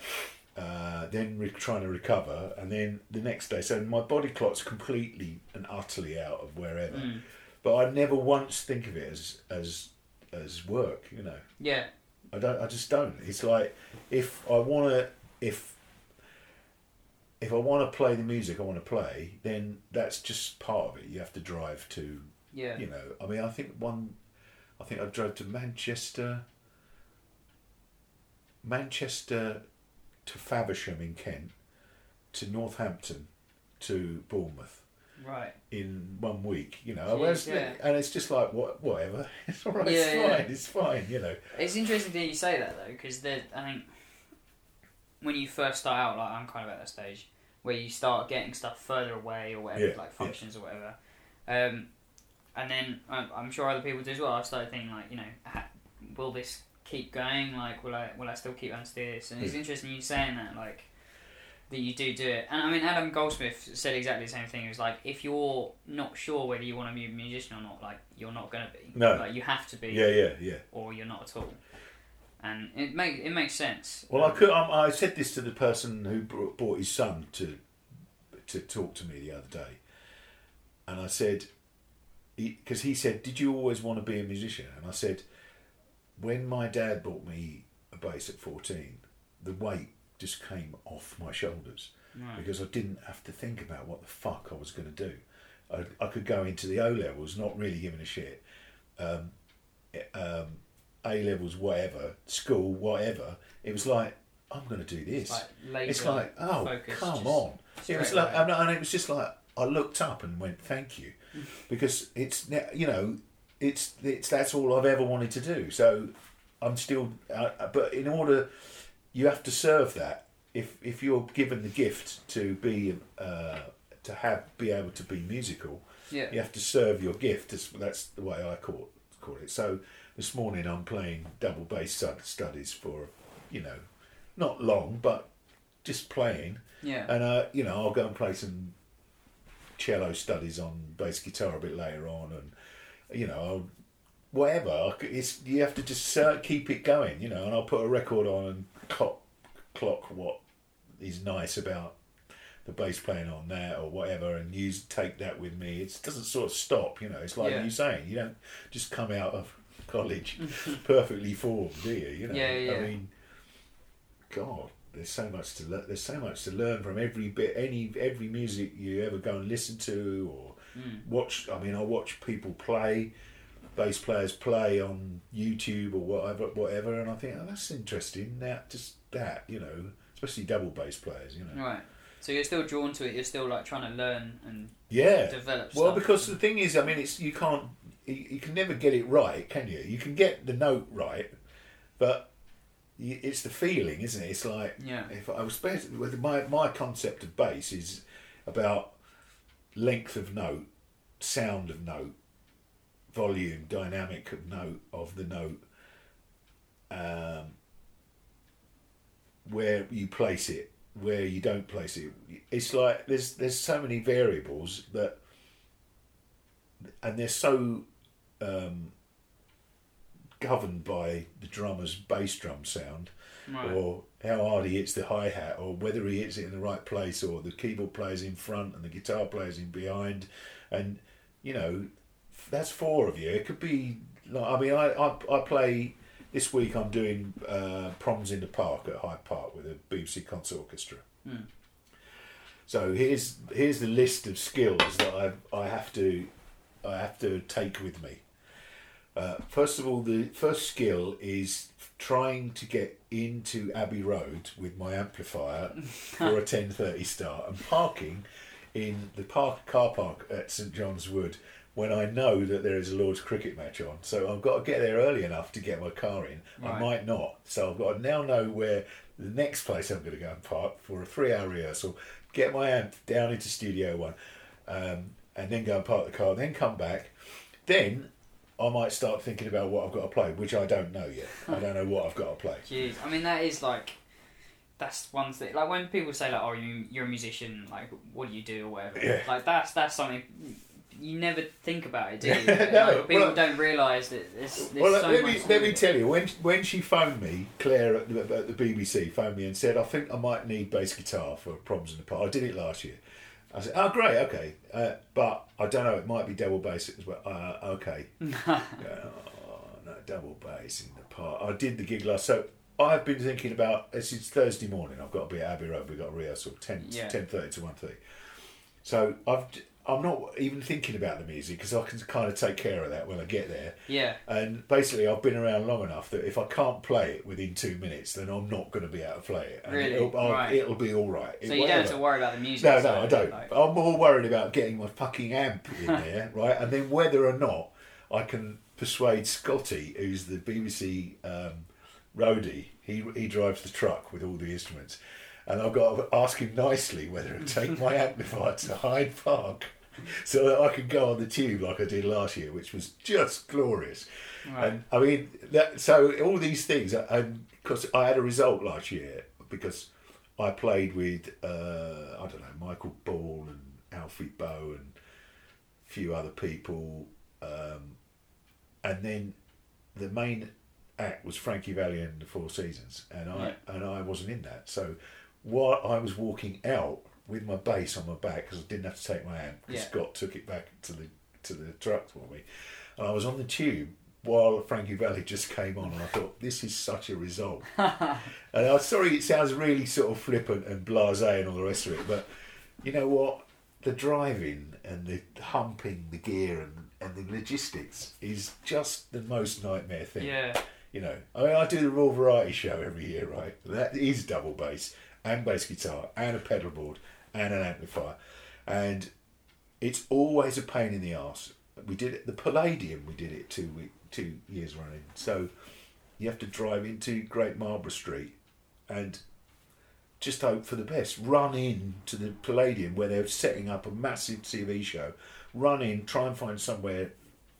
Uh, then re- trying to recover, and then the next day. So my body clock's completely and utterly out of wherever. Mm. But I never once think of it as as as work. You know, Yeah. I don't. I just don't. It's like if I want to, if if I want to play the music I want to play, then that's just part of it. You have to drive to Yeah. you know, I mean, I think one, I think I drove to Manchester, Manchester to Faversham in Kent, to Northampton, to Bournemouth Right. in one week. You know, Jeez, yeah. and it's just like what, whatever. It's all right. Yeah, it's yeah. fine. It's fine. You know. It's interesting that you say that though, because I think when you first start out, like I'm kind of at that stage where you start getting stuff further away or whatever, like functions or whatever. Um, and then um, I'm sure other people do as well. I started thinking like, you know, will this keep going? Like, will I will I still keep on to this? And it's interesting you saying that, like. That you do do it, and I mean Adam Goldsmith said exactly the same thing. He was like, if you're not sure whether you want to be a musician or not, like you're not gonna be. No. like you have to be Yeah, yeah, yeah. or you're not at all. And it makes it makes sense. Well, I could. Um, I said this to the person who brought, brought his son to to talk to me the other day, and I said, because he, said, "Did you always want to be a musician?" And I said, "When my dad bought me a bass at fourteen, the weight just came off my shoulders Right. because I didn't have to think about what the fuck I was going to do. I, I could go into the O levels, not really giving a shit. Um, um, A levels, whatever, school, whatever. It was like I'm going to do this. It's like It's like, oh, focus, come on. It was like, and and it was just like I looked up and went, thank you, because it's you know, it's it's that's all I've ever wanted to do. So I'm still, uh, but in order, you have to serve that. If if you're given the gift to be uh, to have be able to be musical, Yeah. you have to serve your gift. That's, that's the way I call call it. So this morning I'm playing double bass studies for, you know, not long, but just playing. Yeah. And uh, you know, I'll go and play some cello studies on bass guitar a bit later on, and you know, whatever. It's you have to just keep it going, you know. And I'll put a record on and clock clock what is nice about the bass playing on that or whatever, and use take that with me. It doesn't sort of stop, you know. It's like Yeah. you saying, you don't just come out of college perfectly formed, do you? You know. Yeah, yeah. I mean, God, there's so much to learn. There's so much to learn from every bit, any every music you ever go and listen to or Mm. watch. I mean, I watch people play, bass players play on YouTube or whatever, whatever, and I think oh, that's interesting. Now, just that, you know, especially double bass players, you know. Right. So you're still drawn to it. You're still like trying to learn and Yeah. develop. Well, because the thing is, I mean, it's you can't, you, you can never get it right, can you? You can get the note right, but it's the feeling, isn't it? It's like Yeah. if I was with my my concept of bass is about length of note, sound of note, volume, dynamic of note of the note, um, where you place it, where you don't place it. It's like there's there's so many variables that, and they're so um, governed by the drummer's bass drum sound Right. or how hard he hits the hi hat, or whether he hits it in the right place, or the keyboard player's in front and the guitar player's in behind, and you know that's four of you. It could be like I mean I I, I play this week. I'm doing uh, Proms in the Park at Hyde Park with a BBC concert orchestra. Hmm. So here's here's the list of skills that I I have to I have to take with me. Uh, first of all, the first skill is trying to get into Abbey Road with my amplifier for a ten thirty start and parking in the park car park at St John's Wood when I know that there is a Lord's cricket match on. So I've got to get there early enough to get my car in. I might not. So I've got to now know where the next place I'm going to go and park for a three hour rehearsal, get my amp down into Studio One, um, and then go and park the car, then come back. Then I might start thinking about what I've got to play, which I don't know yet. I don't know what I've got to play. Jeez, I mean that is like, that's one thing. Like when people say like, "Oh, you, you're a musician," like, what do you do or whatever. Yeah. Like that's that's something you never think about it, do you? No, like, people well- don't realise that there's, there's Well, so let me let me tell you when when she phoned me, Claire at the, at the BBC phoned me and said, "I think I might need bass guitar for Proms in the Park." I did it last year. I said, "Oh, great, okay, uh, but I don't know. It might be double bass as well. Uh, okay, oh, no, double bass in the part. I did the gig last, so I've been thinking about. This is Thursday morning. I've got to be at Abbey Road. We've got a rehearsal 10, Yeah. 10.30 to one thirty. So I've. I'm not even thinking about the music because I can kind of take care of that when I get there. Yeah. And basically, I've been around long enough that if I can't play it within two minutes, then I'm not going to be able to play it. And Really? It'll, Right. it'll be all right. So you don't have to worry about the music. No, no, I don't. like- I'm more worried about getting my fucking amp in there, right? And then whether or not I can persuade Scotty, who's the BBC um, roadie, he he drives the truck with all the instruments, and I've got to ask him nicely whether to take my amplifier to Hyde Park. So that I can go on the tube like I did last year, which was just glorious. Right. And I mean, that, so all these things, and because I had a result last year because I played with uh, I don't know Michael Ball and Alfie Boe and a few other people, um, and then the main act was Frankie Valli and the Four Seasons, and I and I wasn't in that. So while I was walking out with my bass on my back because I didn't have to take my amp because Yeah. Scott took it back to the to the truck for me, and I was on the tube while Frankie Valli just came on, and I thought this is such a result. and I'm sorry, it sounds really sort of flippant and blasé and all the rest of it, but you know what? The driving and the humping the gear and, and the logistics is just the most nightmare thing. Yeah. You know, I mean, I do the Royal Variety Show every year, right? That is double bass and bass guitar and a pedal board and an amplifier, and it's always a pain in the ass. We did it the Palladium. We did it two week, two years running. So you have to drive into Great Marlborough Street and just hope for the best. Run in to the Palladium where they're setting up a massive TV show. Run in, try and find somewhere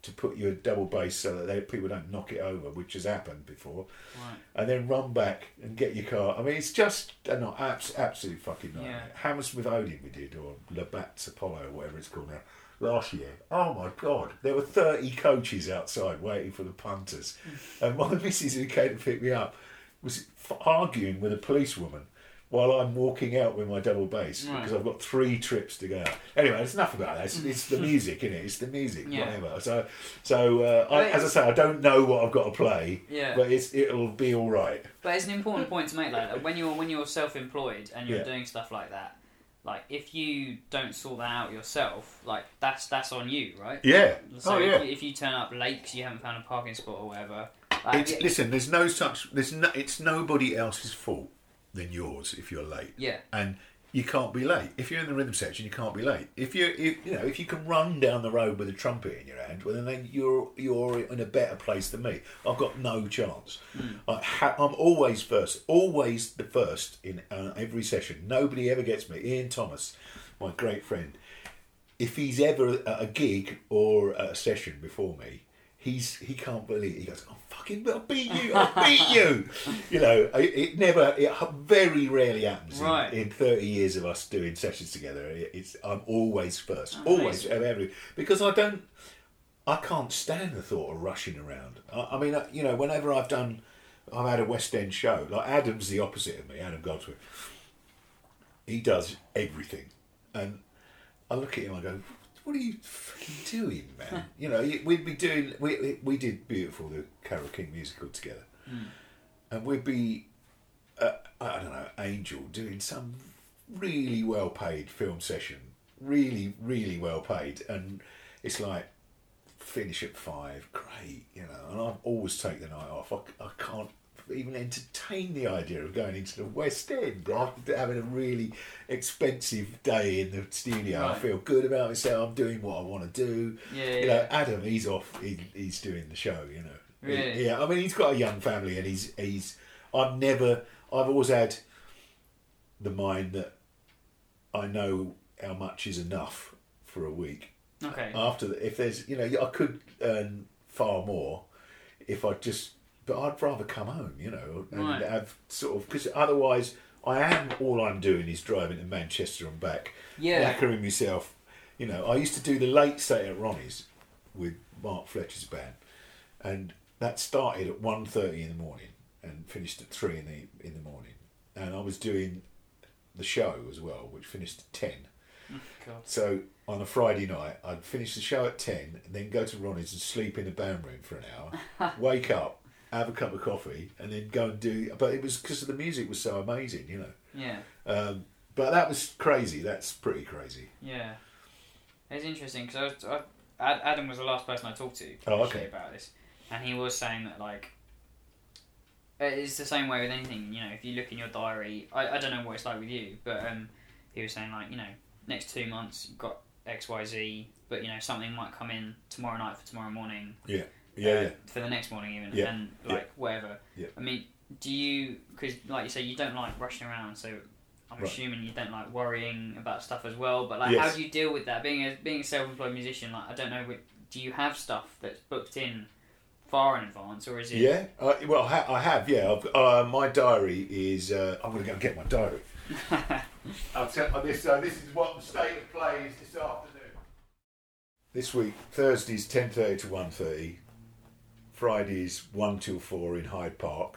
to put your double bass so that they, people don't knock it over, which has happened before. Right. And then run back and get your car. I mean, it's just a not abs- absolute fucking nightmare. Yeah. Hammersmith Odeon we did, or Labatt's Apollo, or whatever it's called now, last year. Oh my God, there were 30 coaches outside waiting for the punters. and my missus who came to pick me up was arguing with a policewoman while I'm walking out with my double bass Right. because I've got three trips to go. Anyway, it's enough about that. It's, it's the music, innit? It's the music, Yeah. whatever. So, so uh, I, as I say, I don't know what I've got to play, Yeah. but it's, it'll be all right. But it's an important point to make, like, like, when you're when you're self-employed and you're Yeah. doing stuff like that, like if you don't sort that out yourself, like that's that's on you, right? Yeah. So oh, if, yeah. you, if you turn up late because you haven't found a parking spot or whatever, like, listen, there's no such. There's no. It's nobody else's fault than yours if you're late. Yeah. And you can't be late if you're in the rhythm section. You can't be late if you if, you know if you can run down the road with a trumpet in your hand. Well, then you're you're in a better place than me. I've got no chance. I ha- I'm always first. Always the first in uh, every session. Nobody ever gets me. Ian Thomas, my great friend if he's ever at a gig or a session before me, he's he can't believe it. he goes, "Oh fucking, I'll beat you! I'll beat you!" You know, it, it never, it very rarely happens. in- Right. In, thirty years of us doing sessions together, it, it's I'm always first, Oh, always every because I don't, I can't stand the thought of rushing around. I, I mean, uh, you know, whenever I've done, I've had a West End show. Like Adam's the opposite of me. Adam Goldsmith. He does everything, and I look at him. I go, "What are you fucking doing, man?" you know, we'd be doing. We we did beautiful the Carole King musical together, and we'd be, uh, I don't know, Angel doing some really well paid film session, really really well paid, and it's like finish at five, great, you know. And I always take the night off. I, I can't even entertain the idea of going into the West End after having a really expensive day in the studio. I feel good about myself. I'm doing what I want to do. Yeah, you yeah. know, Adam, he's off. He, he's doing the show. You know. Really? Yeah. I mean, he's got a young family, and he's he's. I've never. I've always had the mind that I know how much is enough for a week okay, after the, if there's you know I could earn far more if I just but I'd rather come home you know and Right. have sort of because otherwise I am all I'm doing is driving to Manchester and back Yeah. knackering myself You know, I used to do the late stay at Ronnie's with Mark Fletcher's band, and that started at 1.30 in the morning and finished at three in the in the morning. And I was doing the show as well, which finished at ten. Oh, God. So on a Friday night, I'd finish the show at ten, and then go to Ronnie's and sleep in the band room for an hour. wake up, have a cup of coffee, and then go and do. But it was because the music was so amazing, you know. Yeah. Um, but that was crazy. That's pretty crazy. Yeah, it's interesting because I, I, Adam was the last person I talked to Oh, okay. about this, and he was saying that like it's the same way with anything. You know, if you look in your diary, I, I don't know what it's like with you, but um, he was saying like you know next two months you've got X Y Z, but you know something might come in tomorrow night for tomorrow morning. Yeah, uh, yeah. For the next morning even, Yeah, and yeah. like whatever. Yeah. I mean, do you? Because like you say, you don't like rushing around, so. I'm Right. assuming you don't like worrying about stuff as well, but like, Yes. how do you deal with that? Being a being a self-employed musician, like, I don't know, do you have stuff that's booked in far in advance, or is it? Yeah, uh, well, I ha- I have. Yeah, I've, uh, my diary is. Uh, I'm going to go and get my diary. I'll tell you this. Uh, this is what the state of play is this afternoon. This week, Thursday's ten thirty to 1.30. Fridays one till four in Hyde Park.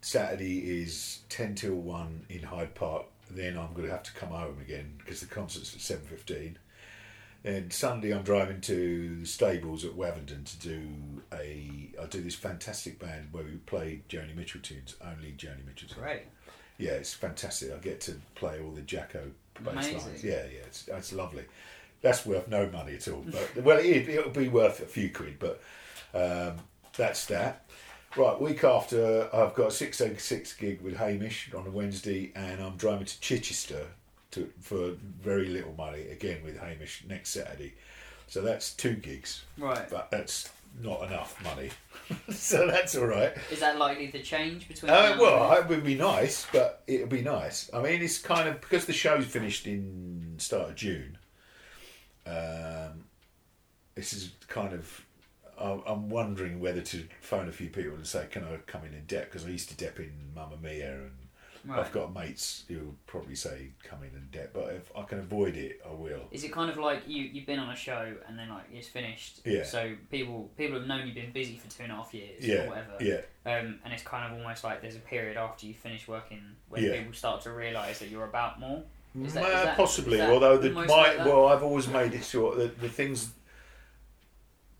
Saturday is ten till one in Hyde Park. Then I'm going to have to come home again because the concert's at seven fifteen. Then Sunday I'm driving to the stables at Wavendon to do a. I do this fantastic band where we play Joni Mitchell tunes, only Joni Mitchell tunes. Great. Yeah, it's fantastic. I get to play all the Jaco bass lines. Yeah, yeah, it's, it's lovely. That's worth no money at all. But well, it, it'll be worth a few quid. But um, that's that. Right, week after I've got a six eight six gig with Hamish on a Wednesday, and I'm driving to Chichester to for very little money again with Hamish next Saturday. So that's two gigs, Right. but that's not enough money. so that's all right. Is that likely to change between? Uh, now and well, it would be nice, but it would be nice. I mean, it's kind of because the show's finished in start of June. Um, this is kind of. I'm wondering whether to phone a few people and say, "Can I come in and dep?" Because I used to dep in Mamma Mia, and right. I've got mates who will probably say, "Come in and dep." But if I can avoid it, I will. Is it kind of like you you've been on a show and then like it's finished? Yeah. So people people have known you've been busy for two and a half years Yeah, or whatever. yeah, Um, and it's kind of almost like there's a period after you finish working when Yeah. people start to realise that you're about more. Is that- Uh, that- possibly. is that although the my like well, I've always made it sure that the things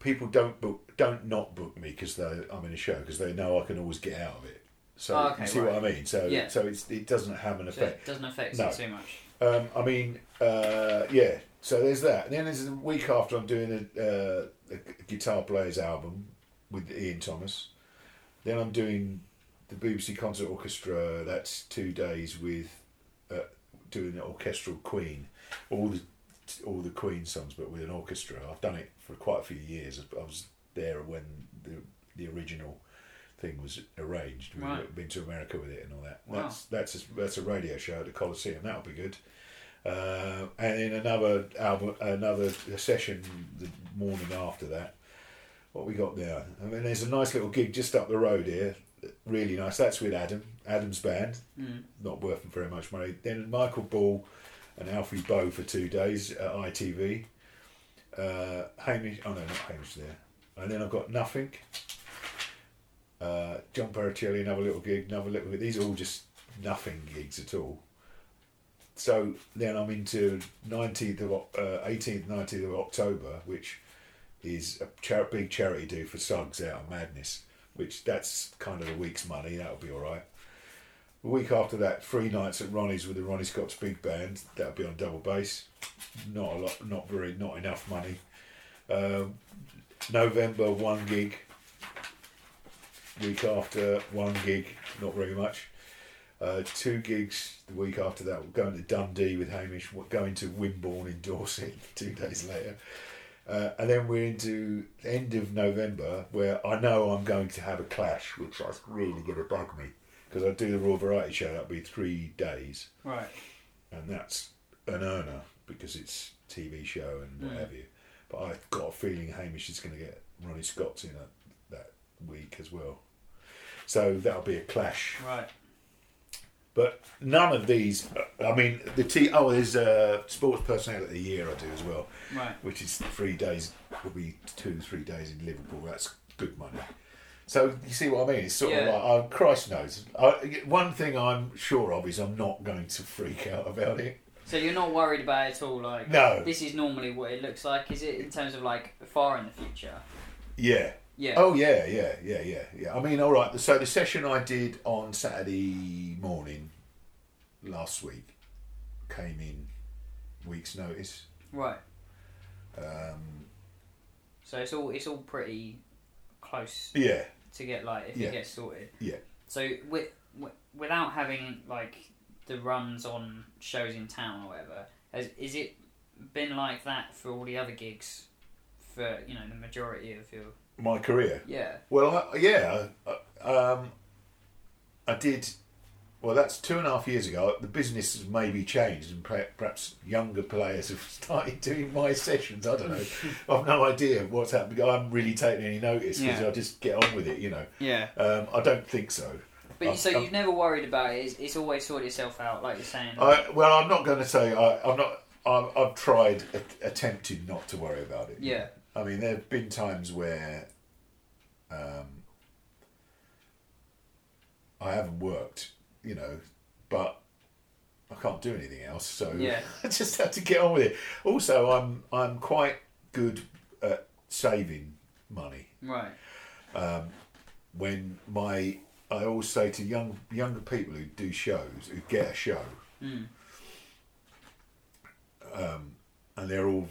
people don't book don't not book me because I'm in a show because they know I can always get out of it. So Oh, okay, you see right. what I mean? So Yeah. so it's, it doesn't have an So effect. it doesn't affect No. it too much. Um, I mean, uh, yeah. So there's that. And then there's the week after I'm doing a, uh, a guitar players album with Ian Thomas. Then I'm doing the BBC Concert Orchestra. That's two days with uh, doing the orchestral Queen, all the all the Queen songs, but with an orchestra. I've done it for quite a few years. I was there when the the original thing was arranged. We've Right. been to America with it and all that. Wow. That's that's a, that's a radio show at the Coliseum. That'll be good. Uh, and then another album, another session the morning after that. What we got there? I mean, there's a nice little gig just up the road here. Really nice. That's with Adam, Adam's band. Mm. Not worth very much money. Then Michael Ball and Alfie Boe for two days at ITV. Uh, Hamish, oh no, not Hamish there. And then I've got Nothing. Uh, John Pericelli, another little gig, another little. These are all just nothing gigs at all. So then I'm into 19th of uh, 18th, 19th of October, which is a char- big charity do for Suggs out of Madness, which that's kind of a week's money. That'll be all right. Week after that, three nights at Ronnie's with the Ronnie Scott's big band. That'll be on double bass. Not a lot, not very, not enough money. Um, November, one gig. Week after, one gig, not very much. Uh, two gigs the week after that. We're going to Dundee with Hamish. We're going to Wimborne in Dorset two days later. Uh, and then we're into the end of November where I know I'm going to have a clash, which is really going to bug me because I do the Royal Variety Show. That'll be three days, Right. and that's an earner because it's TV show and what Mm. have you. But I've got a feeling Hamish is going to get Ronnie Scott's in that, that week as well. So that'll be a clash. Right. But none of these. I mean, the T. Oh, there's a sports personality of the year I do as well, Right. which is three days. Will be two, three days in Liverpool. That's good money. So you see what I mean? It's sort Yeah. of like, oh, Christ knows. I, one thing I'm sure of is I'm not going to freak out about it. So you're not worried about it at all? Like, No. this is normally what it looks like. Is it in terms of like far in the future? Yeah. Yeah. Oh yeah, yeah, yeah, yeah, yeah. I mean, all right. So the session I did on Saturday morning last week came in week's notice. Right. Um, So it's all it's all pretty close yeah, to get like if Yeah. it gets sorted. yeah. So with, wi- without having like the runs on shows in town or whatever, has is it been like that for all the other gigs for you know the majority of your My career. yeah Well, I, yeah. I, um, I did. Well, that's two and a half years ago. The business has maybe changed, and perhaps younger players have started doing my sessions. I don't know. I've no idea what's happening. I haven't really taken any notice because Yeah. I just get on with it. You know. yeah. Um, I don't think so. But I've- so I've- you've never worried about it. It's, it's always sorted itself out, like you're saying. I, well, I'm not going to say I, I'm not. I've, I've tried, a, attempted not to worry about it. Yeah. I mean, there have been times where um, I haven't worked, you know, but I can't do anything else, so Yeah. I just have to get on with it. Also, I'm I'm quite good at saving money. right. When my I always say to young younger people who do shows, who get a show, Mm. um, and they're all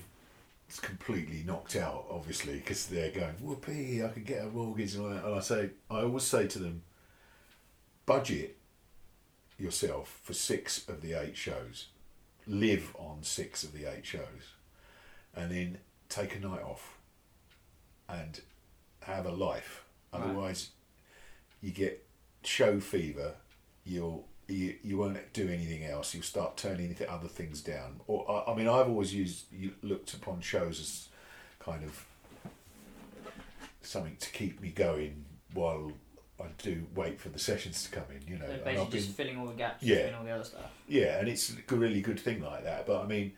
completely knocked out, obviously, because they're going, whoopee, I could get a mortgage. And, all that. and I say, I always say to them, budget yourself for six of the eight shows, live on six of the eight shows, and then take a night off and have a life. Right. Otherwise, you get show fever. You'll you, you won't do anything else. You'll start turning th- other things down. Or I, I mean, I've always used you looked upon shows as kind of something to keep me going while I do wait for the sessions to come in. You know, So and basically I've just filling all the gaps, Yeah. all the other stuff. yeah, and it's a really good thing like that. But I mean,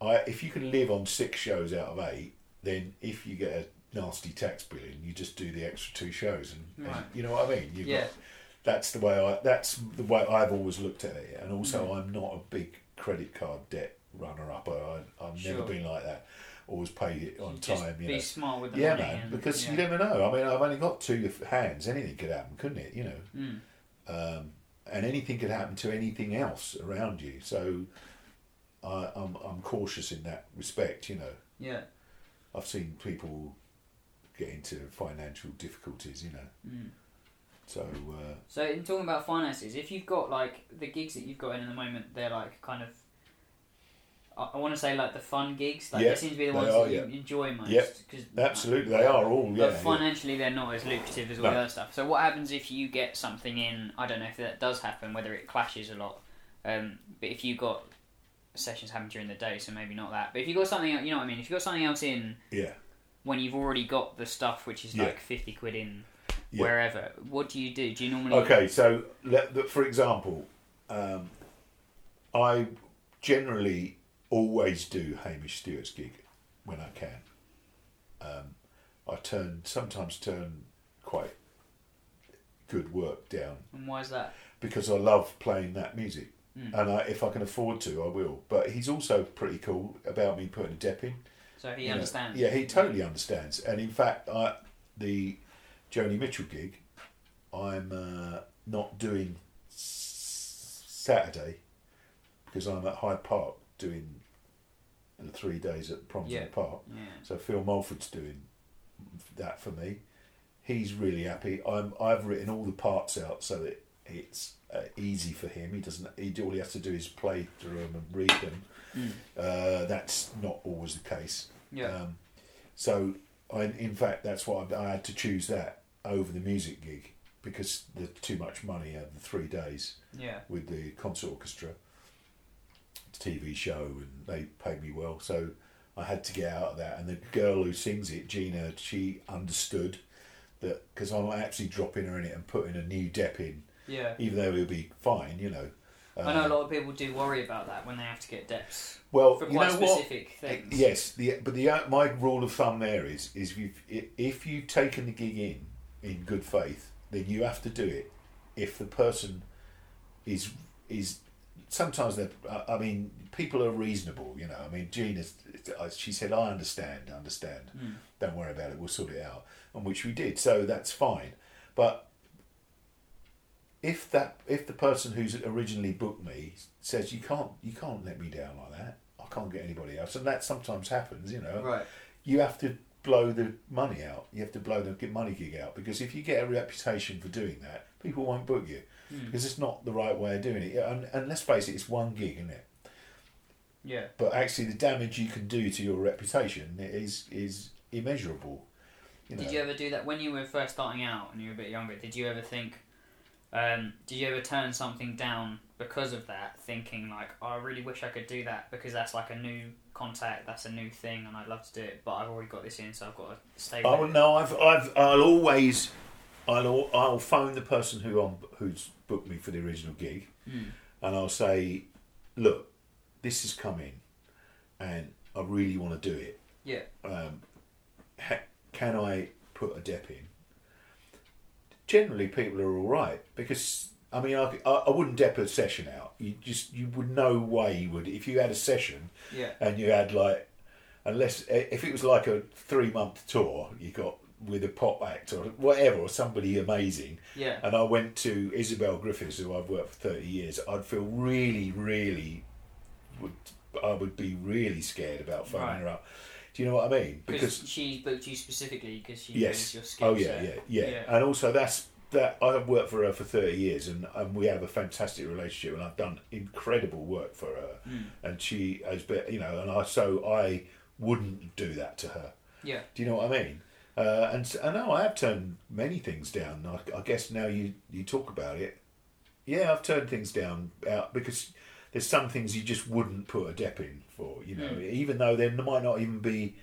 I if you can live on six shows out of eight, then if you get a nasty tax billing, you just do the extra two shows, and, and you know what I mean. You've Yeah. got, that's the way I. That's the way I've always looked at it, and also Mm. I'm not a big credit card debt runner up. I, I've Sure. never been like that. Always pay it on Just time. You be know. smart with the Yeah, money. man. and- Because yeah. you never know. I mean, I've only got two hands. Anything could happen, couldn't it? You know Mm. um, and anything could happen to anything else around you. So I, I'm I'm cautious in that respect. You know, Yeah. I've seen people get into financial difficulties. You know, Mm. so uh, So in talking about finances, if you've got like the gigs that you've got in at the moment, they're like kind of. I, I want to say like the fun gigs. Like Yeah, they seem to be the ones are, that you yeah. enjoy most. Yeah, Cause, absolutely they are all yeah. But financially, they're not as lucrative as all No. the other stuff. So what happens if you get something in? I don't know if that does happen, whether it clashes a lot. Um, but if you got sessions happen during the day, so maybe not that. But if you got something, you know what I mean. If you got something else in yeah, when you've already got the stuff, which is Yeah. like fifty quid in Yeah. wherever, what do you do? Do you normally? Okay, so let, for example, um, I generally always do Hamish Stewart's gig when I can. Um, I turn sometimes turn quite good work down And why is that? because I love playing that music, Mm. and I, if I can afford to, I will. But he's also pretty cool about me putting a dep in. So he you know. understands. Yeah, he totally understands. And in fact, I, the Joni Mitchell gig, I'm uh, not doing s- Saturday because I'm at Hyde Park doing the three days at Proms Yeah. Park. Yeah. So Phil Mulford's doing that for me. He's really happy. I'm I've written all the parts out so that it's uh, easy for him. He doesn't. He all he has to do is play through them and read them. Mm. Uh, that's not always the case. Yeah. Um, so, I, in fact, that's why I, I had to choose that over the music gig because the too much money over the three days yeah. with the concert orchestra, TV show, and they paid me well. So I had to get out of that. And the girl who sings it, Gina, she understood that because I'm actually dropping her in it and putting a new dep in Yeah. even though it'll be fine, you know. I know a Um, lot of people do worry about that when they have to get deps Well, for you quite know what? specific things. Yes, the but the uh, my rule of thumb there is is if you've, if you've taken the gig in in good faith, then you have to do it. If the person is is sometimes they I mean people are reasonable, you know. I mean Gina's she said I understand, I understand. Hmm. Don't worry about it. We'll sort it out, and which we did. So that's fine, but. If that if the person who's originally booked me says you can't you can't let me down like that I can't get anybody else and that sometimes happens you know Right. you have to blow the money out. You have to blow the get money gig out because if you get a reputation for doing that, people won't book you Hmm. because it's not the right way of doing it. And, and let's face it, it's one gig, isn't it? Yeah. But actually, the damage you can do to your reputation is is immeasurable. You know. Did you ever do that when you were first starting out and you were a bit younger? Did you ever think? Um, did you ever turn something down because of that, thinking like, oh, I really wish I could do that because that's like a new contact, that's a new thing, and I'd love to do it, but I've already got this in, so I've got to stay. Oh no, I've I've I'll always I'll I'll phone the person who on who's booked me for the original gig, Mm. and I'll say, look, this has come in, and I really want to do it. Yeah. Um, ha- can I put a dep in? Generally, people are all right because I mean, I, I, I wouldn't dep a session out. You just you would no way you would if you had a session Yeah. and you had like unless if it was like a three month tour you got with a pop act or whatever or somebody amazing Yeah. and I went to Isobel Griffiths who I've worked for 30 years I'd feel really really would I would be really scared about phoning Right. her up do you know what I mean Because she booked you specifically because she yes knows your skill oh yeah, set. yeah yeah and also that's that I've worked for her for 30 years and, and we have a fantastic relationship and I've done incredible work for her Mm. and she has been you know and I so I wouldn't do that to her Yeah. do you know what I mean uh, and I know I have turned many things down I, I guess now you you talk about it yeah I've turned things down out because there's some things you just wouldn't put a dep in for you know Mm. even though they might not even be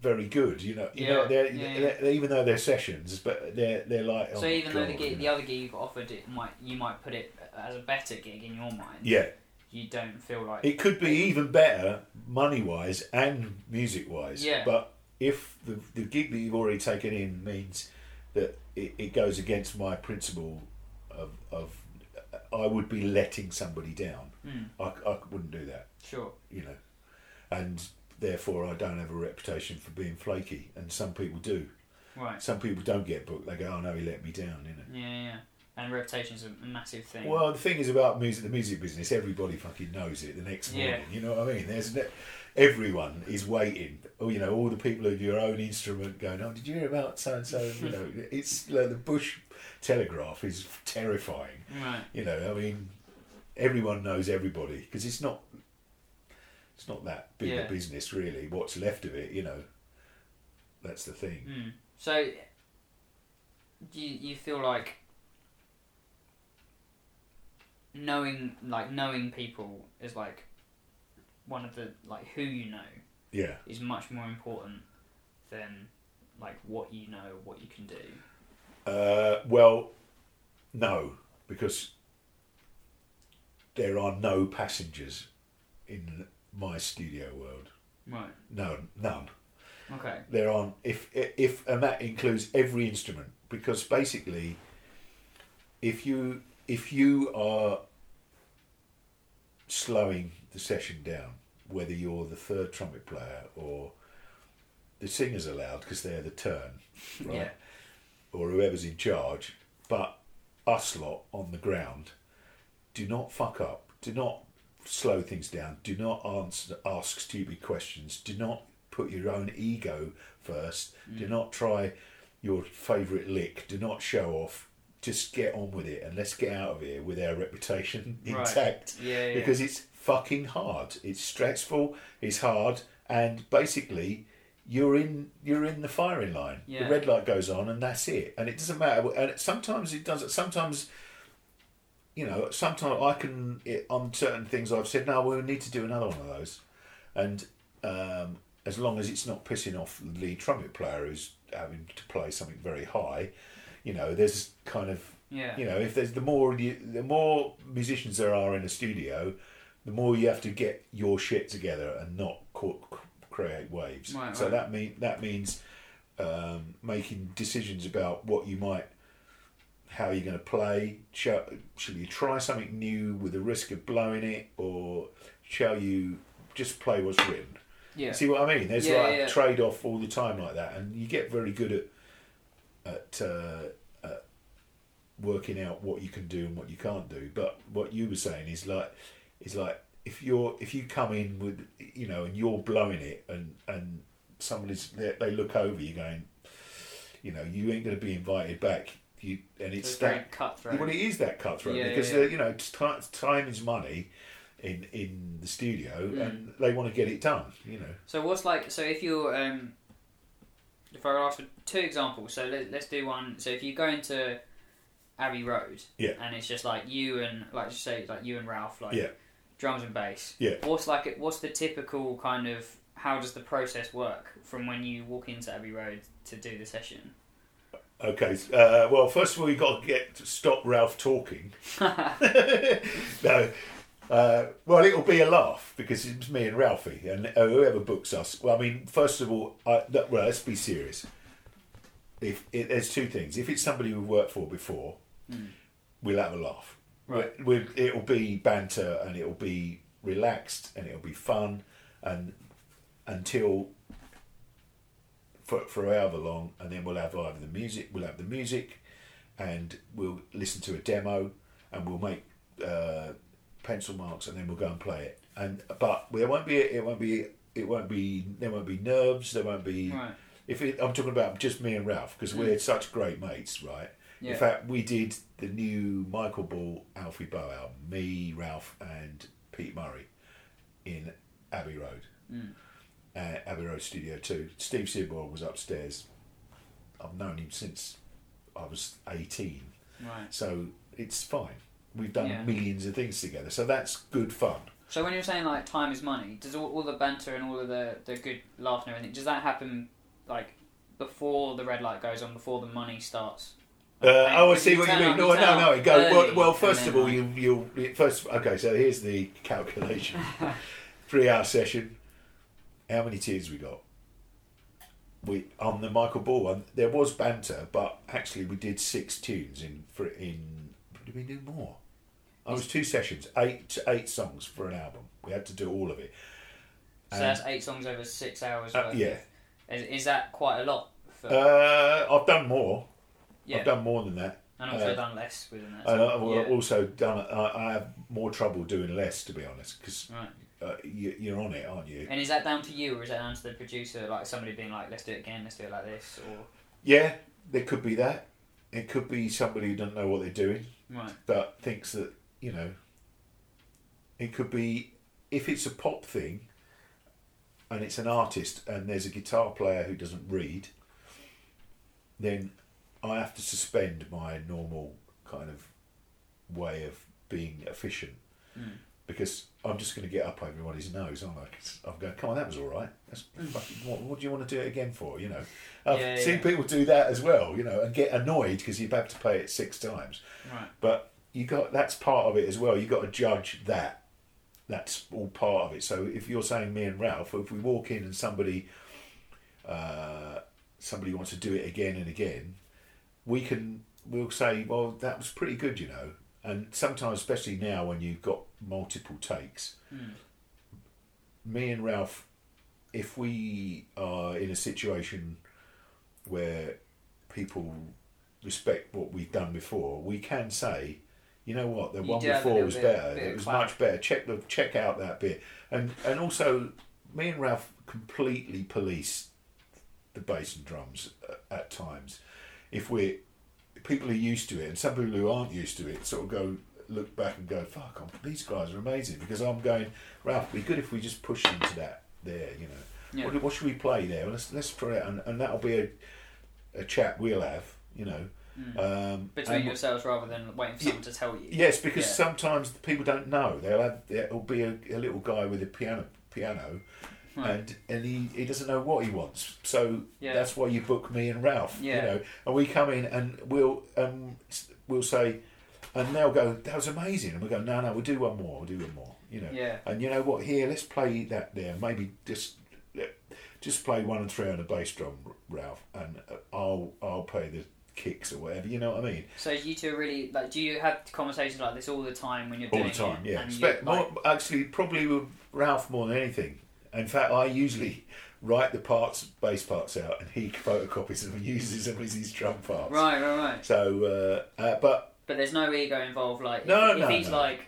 very good you know you know they're, yeah, they're- they're- even though they're sessions but they're they're like So oh even though the gig, you the other gig you got offered, it might you might put it as a better gig in your mind. yeah You don't feel like It could be even better money wise and music wise. Yeah. But if the, the gig that you've already taken in means that it, it goes against my principle of, of I would be letting somebody down, Mm, I, I wouldn't do that, sure. you know. And therefore, I don't have a reputation for being flaky. And some people do. Right. Some people don't get booked. They go, oh no, he let me down, you know. Yeah, yeah. Yeah. And reputation's a massive thing. Well, the thing is about music, the music business, everybody fucking knows it the next Yeah. morning. You know what I mean? There's ne- everyone is waiting. Oh, you know, all the people of your own instrument going, "Oh, did you hear about so and so?" You know, it's like the Bush Telegraph is terrifying. right. You know, I mean, everyone knows everybody because it's not. It's not that big Yeah. a business, really. What's left of it, you know. That's the thing. Mm. So, do you, you feel like knowing, like knowing people is like one of the like who you know Yeah. is much more important than like what you know, what you can do. Uh, well, no, because there are no passengers in my studio world. Right. No, none. Okay. There aren't. If if and that includes every instrument, because basically, if you if you are slowing the session down, whether you're the third trumpet player or the singers allowed because they're the turn, right? Yeah. or whoever's in charge, but us lot on the ground, do not fuck up. Do not slow things down. Do not answer, ask stupid questions. Do not put your own ego first. Do mm. not try your favourite lick. Do not show off. Just get on with it and let's get out of here with our reputation Right. intact Yeah, yeah. because it's fucking hard. It's stressful. It's hard, and basically, you're in you're in the firing line. Yeah. The red light goes on, and that's it. And it doesn't matter. And sometimes it does. Sometimes, you know, sometimes I can it, on certain things I've said, no, we need to do another one of those, and um, as long as it's not pissing off the lead trumpet player who's having to play something very high. You know, there's kind of Yeah. you know, if there's the more you, the more musicians there are in a studio, the more you have to get your shit together and not co- create waves. Right, so right. that mean that means um, making decisions about what you might, how you're going to play. Shall, shall you try something new with the risk of blowing it, or shall you just play what's written? Yeah. See what I mean? There's Yeah, like yeah. trade off all the time like that, and you get very good at at, uh, at working out what you can do and what you can't do. But what you were saying is like is like if you're if you come in with you know and you're blowing it and and somebody's they, they look over you going, you know, you ain't going to be invited back. You and it's it's that cutthroat. well, it is that cutthroat Yeah, because yeah, yeah. Uh, you know it's time is money in in the studio Mm. and they want to get it done. You know. So what's like? So if you're, um, if I were asked for two examples, so let, let's do one. So if you go into Abbey Road, Yeah. and it's just like you and like just say like you and Ralph, like Yeah. drums and bass. Yeah. What's like? What's the typical kind of? How does the process work from when you walk into Abbey Road to do the session? Okay. Uh, well, first of all, you got to get to stop Ralph talking. no. Uh, well, it'll be a laugh because it's me and Ralphie and uh, whoever books us. Well, I mean, first of all, I, well, let's be serious. If it, there's two things, if it's somebody we've worked for before, we'll have a laugh. Right. We, we, it'll be banter and it'll be relaxed and it'll be fun and until for, for however long, and then we'll have either the music, we'll have the music, and we'll listen to a demo, and we'll make uh, pencil marks, and then we'll go and play it. And but there won't be it won't be it won't be there won't be nerves. There won't be Right. if it, I'm talking about just me and Ralph because we're such great mates, right? Yeah. In fact, we did the new Michael Ball Alfie Boe album, me, Ralph, and Pete Murray in Abbey Road uh, Abbey Road Studio 2. Steve Seaborn was upstairs. I've known him since I was 18, Right. so it's fine. We've done Yeah. millions of things together, so that's good fun. So when you're saying like time is money, does all, all the banter and all of the, the good laughter and everything, does that happen like before the red light goes on, before the money starts? Uh, oh, I see you what you mean. No, you no, no. It go well. Well, first of all, like- you you first. Okay, so here's the calculation. Three-hour session. How many tunes we got? We on the Michael Ball one. There was banter, but actually we did six tunes in for in. Did we do more? I was two sessions, eight eight songs for an album. We had to do all of it. So And- that's eight songs over six hours. Uh, worth yeah. Is, is that quite a lot? For, Uh, I've done more. yeah. I've done more than that. and also uh, done less within that. And I've yeah. also done. I, I have more trouble doing less, to be honest, because Right. uh, you, you're on it, aren't you? And is that down to you, or is that down to the producer? Like somebody being like, "Let's do it again. Let's do it like this," or Yeah, there could be that. It could be somebody who doesn't know what they're doing, right? but thinks that you know. It could be if it's a pop thing, and it's an artist, and there's a guitar player who doesn't read. Then I have to suspend my normal kind of way of being efficient Mm. because I'm just going to get up everybody's nose, aren't I? I'm going, come on, that was all right. That's fucking, what, what do you want to do it again for? You know, I've Yeah, seen yeah. people do that as well. You know, and get annoyed because you've had to pay it six times. Right. But you got that's part of it as well. You got to judge that. That's all part of it. So if you're saying me and Ralph, if we walk in and somebody, uh, somebody wants to do it again and again, we can we'll say, well, that was pretty good, you know. And sometimes, especially now when you've got multiple takes, me and Ralph, if we are in a situation where people respect what we've done before, we can say, you know what, the You one do have a before was bit- better. bit It was much better. Check the check out that bit, and and also me and Ralph completely police the bass and drums at, at times. If we're people are used to it, and some people who aren't used to it sort of go look back and go, "Fuck, I'm, these guys are amazing." Because I'm going, Ralph, it'd be good if we just push into that there, you know. Yeah. What, what should we play there? Let's let's try it, and, and that'll be a a chat we'll have, you know. Um, Between and- yourselves, rather than waiting for Yeah. someone to tell you. Yes, because Yeah. sometimes people don't know. They'll have there'll be a, a little guy with a piano piano Right. and and he, he doesn't know what he wants. So Yeah. that's why you book me and Ralph. Yeah. You know, and we come in and we'll um we'll say, and they'll go, that was amazing, and we go, no, no, we'll do one more, we'll do one more. You know, Yeah. and you know what? Here, let's play that there. Maybe just just play one and three on the bass drum, Ralph, and uh, I'll I'll play the kicks or whatever. You know what I mean? So you two are really like. Do you have conversations like this all the time when you're doing it All doing the time, it? yeah. Spe- like- more, actually, probably with Ralph more than anything. In fact, I usually write the parts, bass parts out, and he photocopies them and uses them as his drum parts. right, right, right. So, uh, uh, but But there's no ego involved. Like, No, if, no, if he's no. like,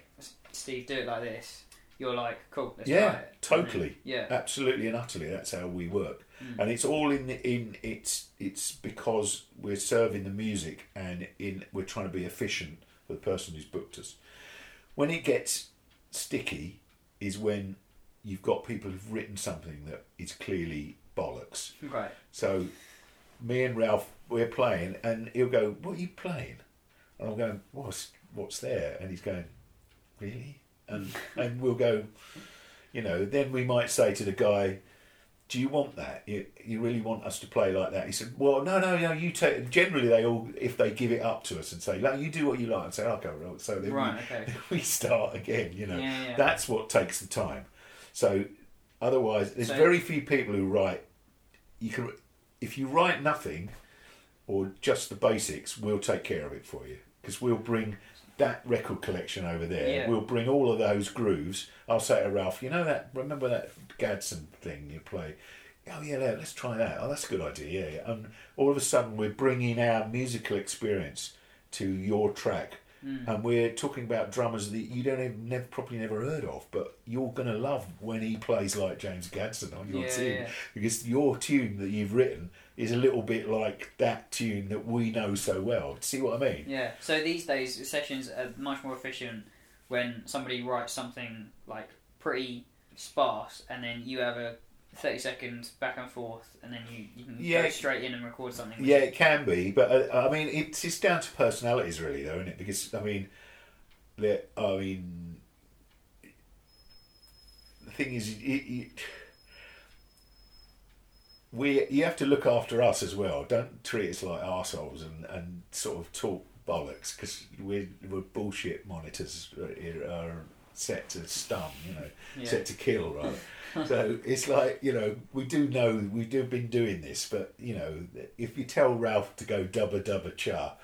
Steve, do it like this. You're like, cool. Let's yeah, try it. totally, Yeah. absolutely and utterly. That's how we work, Mm. and it's all in in it's it's because we're serving the music and in we're trying to be efficient for the person who's booked us. When it gets sticky, is when you've got people who've written something that is clearly bollocks. Right. So, me and Ralph, we're playing, and he'll go, "What are you playing?" And I'm going, "What's what's there?" And he's going, "Really?" And and we'll go, you know. Then we might say to the guy, "Do you want that? You you really want us to play like that?" He said, "Well, no, no, no. You take." Generally, they all if they give it up to us and say, "No, you do what you like," and say, "Okay, well," so then Right. we, Okay. we start again. You know, Yeah, yeah. that's what takes the time. So otherwise, there's So- very few people who write. You can, if you write nothing, or just the basics, we'll take care of it for you because we'll bring that record collection over there. Yeah. We'll bring all of those grooves. I'll say to Ralph, you know that? Remember that Gadson thing you play? Oh yeah, let's try that. Oh, that's a good idea. Yeah, yeah. And all of a sudden, we're bringing our musical experience to your track, Mm. and we're talking about drummers that you don't even never probably never heard of, but you're gonna love when he plays like James Gadson on your Yeah, tune because your tune that you've written is a little bit like that tune that we know so well. See what I mean? Yeah. So these days, sessions are much more efficient when somebody writes something like pretty sparse, and then you have a thirty seconds back and forth, and then you, you can Yeah. go straight in and record something. Yeah, it can be, but uh, I mean, it's it's down to personalities, really, though, isn't it? Because I mean, the I mean, the thing is, it, it, we you have to look after us as well. Don't treat us like arseholes and and sort of talk bollocks because we're we're bullshit monitors are, are set to stun, you know, Yeah. set to kill, right? so it's like you know we do know we do been doing this, but you know if you tell Ralph to go dubba dubba cha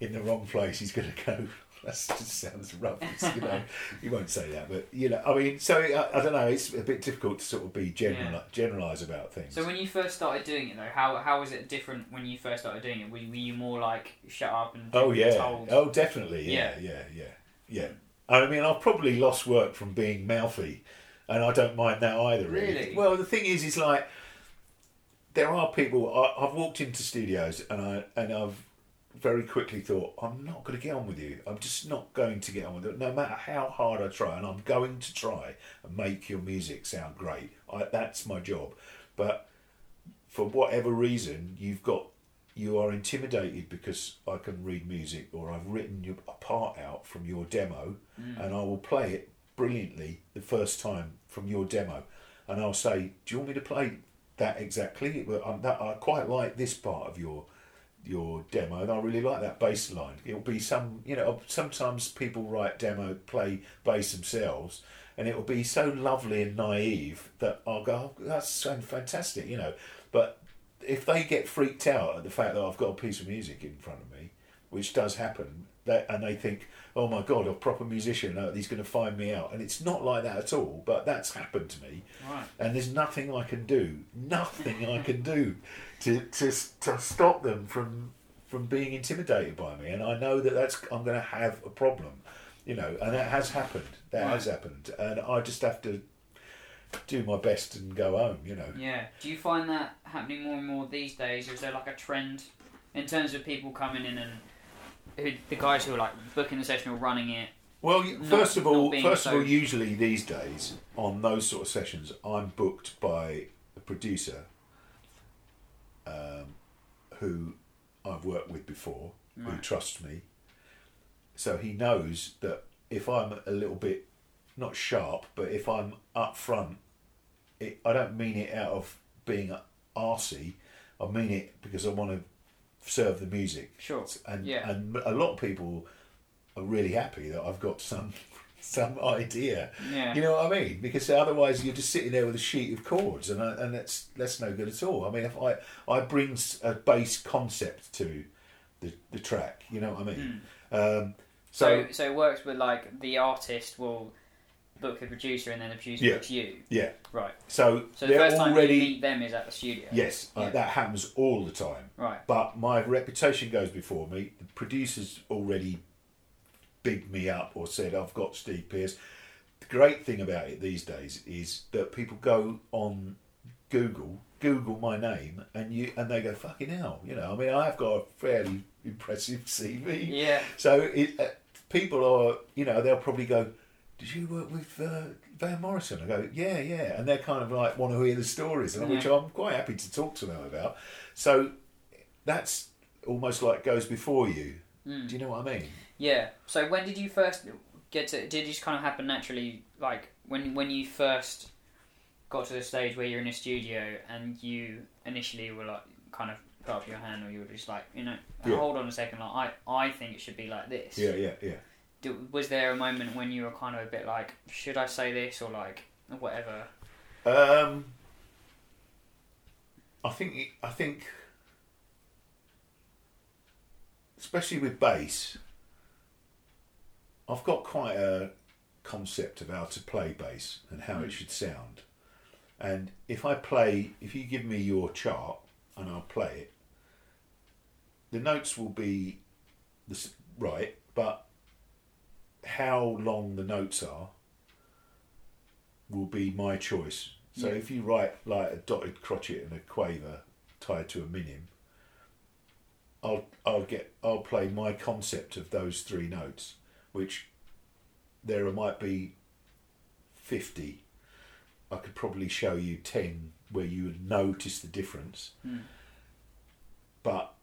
in the wrong place, he's going to go. That just sounds rough, you know. he won't say that, but you know, I mean, so I, I don't know. It's a bit difficult to sort of be general Yeah. generalize about things. So when you first started doing it though, how how was it different when you first started doing it? Were, were you more like shut up and Oh yeah. told? Oh definitely. Yeah, yeah, yeah, yeah. I mean, I've probably lost work from being mouthy, and I don't mind that either. Really. Really? Well, the thing is, is like there are people. I, I've walked into studios and I and I've very quickly thought I'm not going to get on with you. I'm just not going to get on with it, no matter how hard I try. And I'm going to try and make your music sound great. I, that's my job. But for whatever reason, you've got you are intimidated because I can read music or I've written your, a part out from your demo mm. and I will play it brilliantly the first time from your demo and I'll say, do you want me to play that exactly? That, I quite like this part of your your demo and I really like that bass line. It'll be some, you know, sometimes people write demo, play bass themselves and it'll be so lovely and naive that I'll go, oh, that's so fantastic, you know. But if they get freaked out at the fact that I've got a piece of music in front of me, which does happen, that, and they think, oh my god, a proper musician, uh, he's going to find me out. And it's not like that at all, but that's happened to me. Right. And there's nothing I can do, nothing I can do to, to, to stop them from from being intimidated by me. And I know that that's I'm going to have a problem, you know, and that has happened. That has happened. And I just have to do my best and go home, you know. Yeah. Do you find that happening more and more these days, or is there like a trend in terms of people coming in and who the guys who are like booking the session or running it? Well, Not- first of all, first of all, usually these days on those sort of sessions, I'm booked by a producer um, who I've worked with before, who Right. trusts me. So he knows that if I'm a little bit not sharp, but if I'm up front it, I don't mean it out of being arsey. I mean it because I want to serve the music. Sure. And Yeah. and a lot of people are really happy that I've got some some idea. Yeah. You know what I mean? Because otherwise you're just sitting there with a sheet of chords, and I, and that's that's no good at all. I mean, if I I bring a bass concept to the the track, you know what I mean? Um, So, so so it works with like the artist will book the producer, and then the producer Yeah. books you. yeah, Right. so, So the first time already you meet them is at the studio. yes, uh, that happens all the time. Right. But my reputation goes before me. The producers already bigged me up or said I've got Steve Pearce. The great thing about it these days is that people go on Google, Google my name, and you and they go fucking hell. You know, I mean, I've got a fairly impressive CV. Yeah. So it, uh, people are, you know, they'll probably go, "Did you work with uh, Van Morrison?" I go, "Yeah, yeah," and they're kind of like want to hear the stories, and which I'm quite happy to talk to them about. So that's almost like goes before you. Mm. Do you know what I mean? Yeah. So when did you first get to? Did it just kind of happen naturally? Like when when you first got to the stage where you're in a studio and you initially were like kind of put up your hand, or you were just like, you know, Yeah. hold on a second, like I I think it should be like this. Yeah, yeah, yeah. Was there a moment when you were kind of a bit like, should I say this or like whatever? Um, I think I think, especially with bass, I've got quite a concept of how to play bass and how it hmm. should sound. And if I play, if you give me your chart and I'll play it, the notes will be the right, but how long the notes are will be my choice. So Yeah. if you write like a dotted crotchet and a quaver tied to a minim, I'll I'll get I'll play my concept of those three notes, which there might be fifty. I could probably show you ten where you would notice the difference. Hmm. But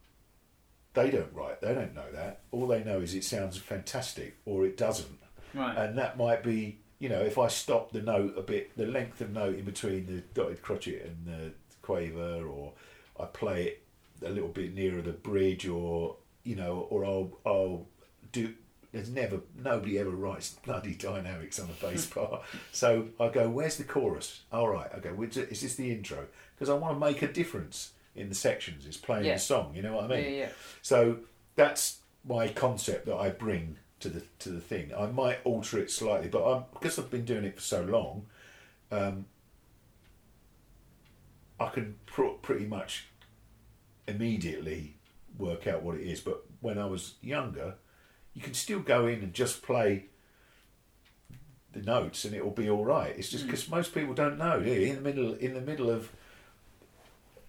they don't write, they don't know that. All they know is it sounds fantastic or it doesn't Right. and that might be you know if I stop the note a bit, the length of note in between the dotted crotchet and the quaver, or I play it a little bit nearer the bridge, or you know, or I'll I'll do. There's never nobody ever writes bloody dynamics on a bass part, so I go, "Where's the chorus?" All right, I go, "Which- "Is this the intro?" Because I want to make a difference in the sections. It's playing Yeah. the song. You know what I mean? yeah, yeah. So that's my concept that I bring to the to the thing. I might alter it slightly, but I'm, because I've been doing it for so long, um, I can pr- pretty much immediately work out what it is. But when I was younger, you can still go in and just play the notes, and it will be all right. It's just because most people don't know. do? In the middle, in the middle of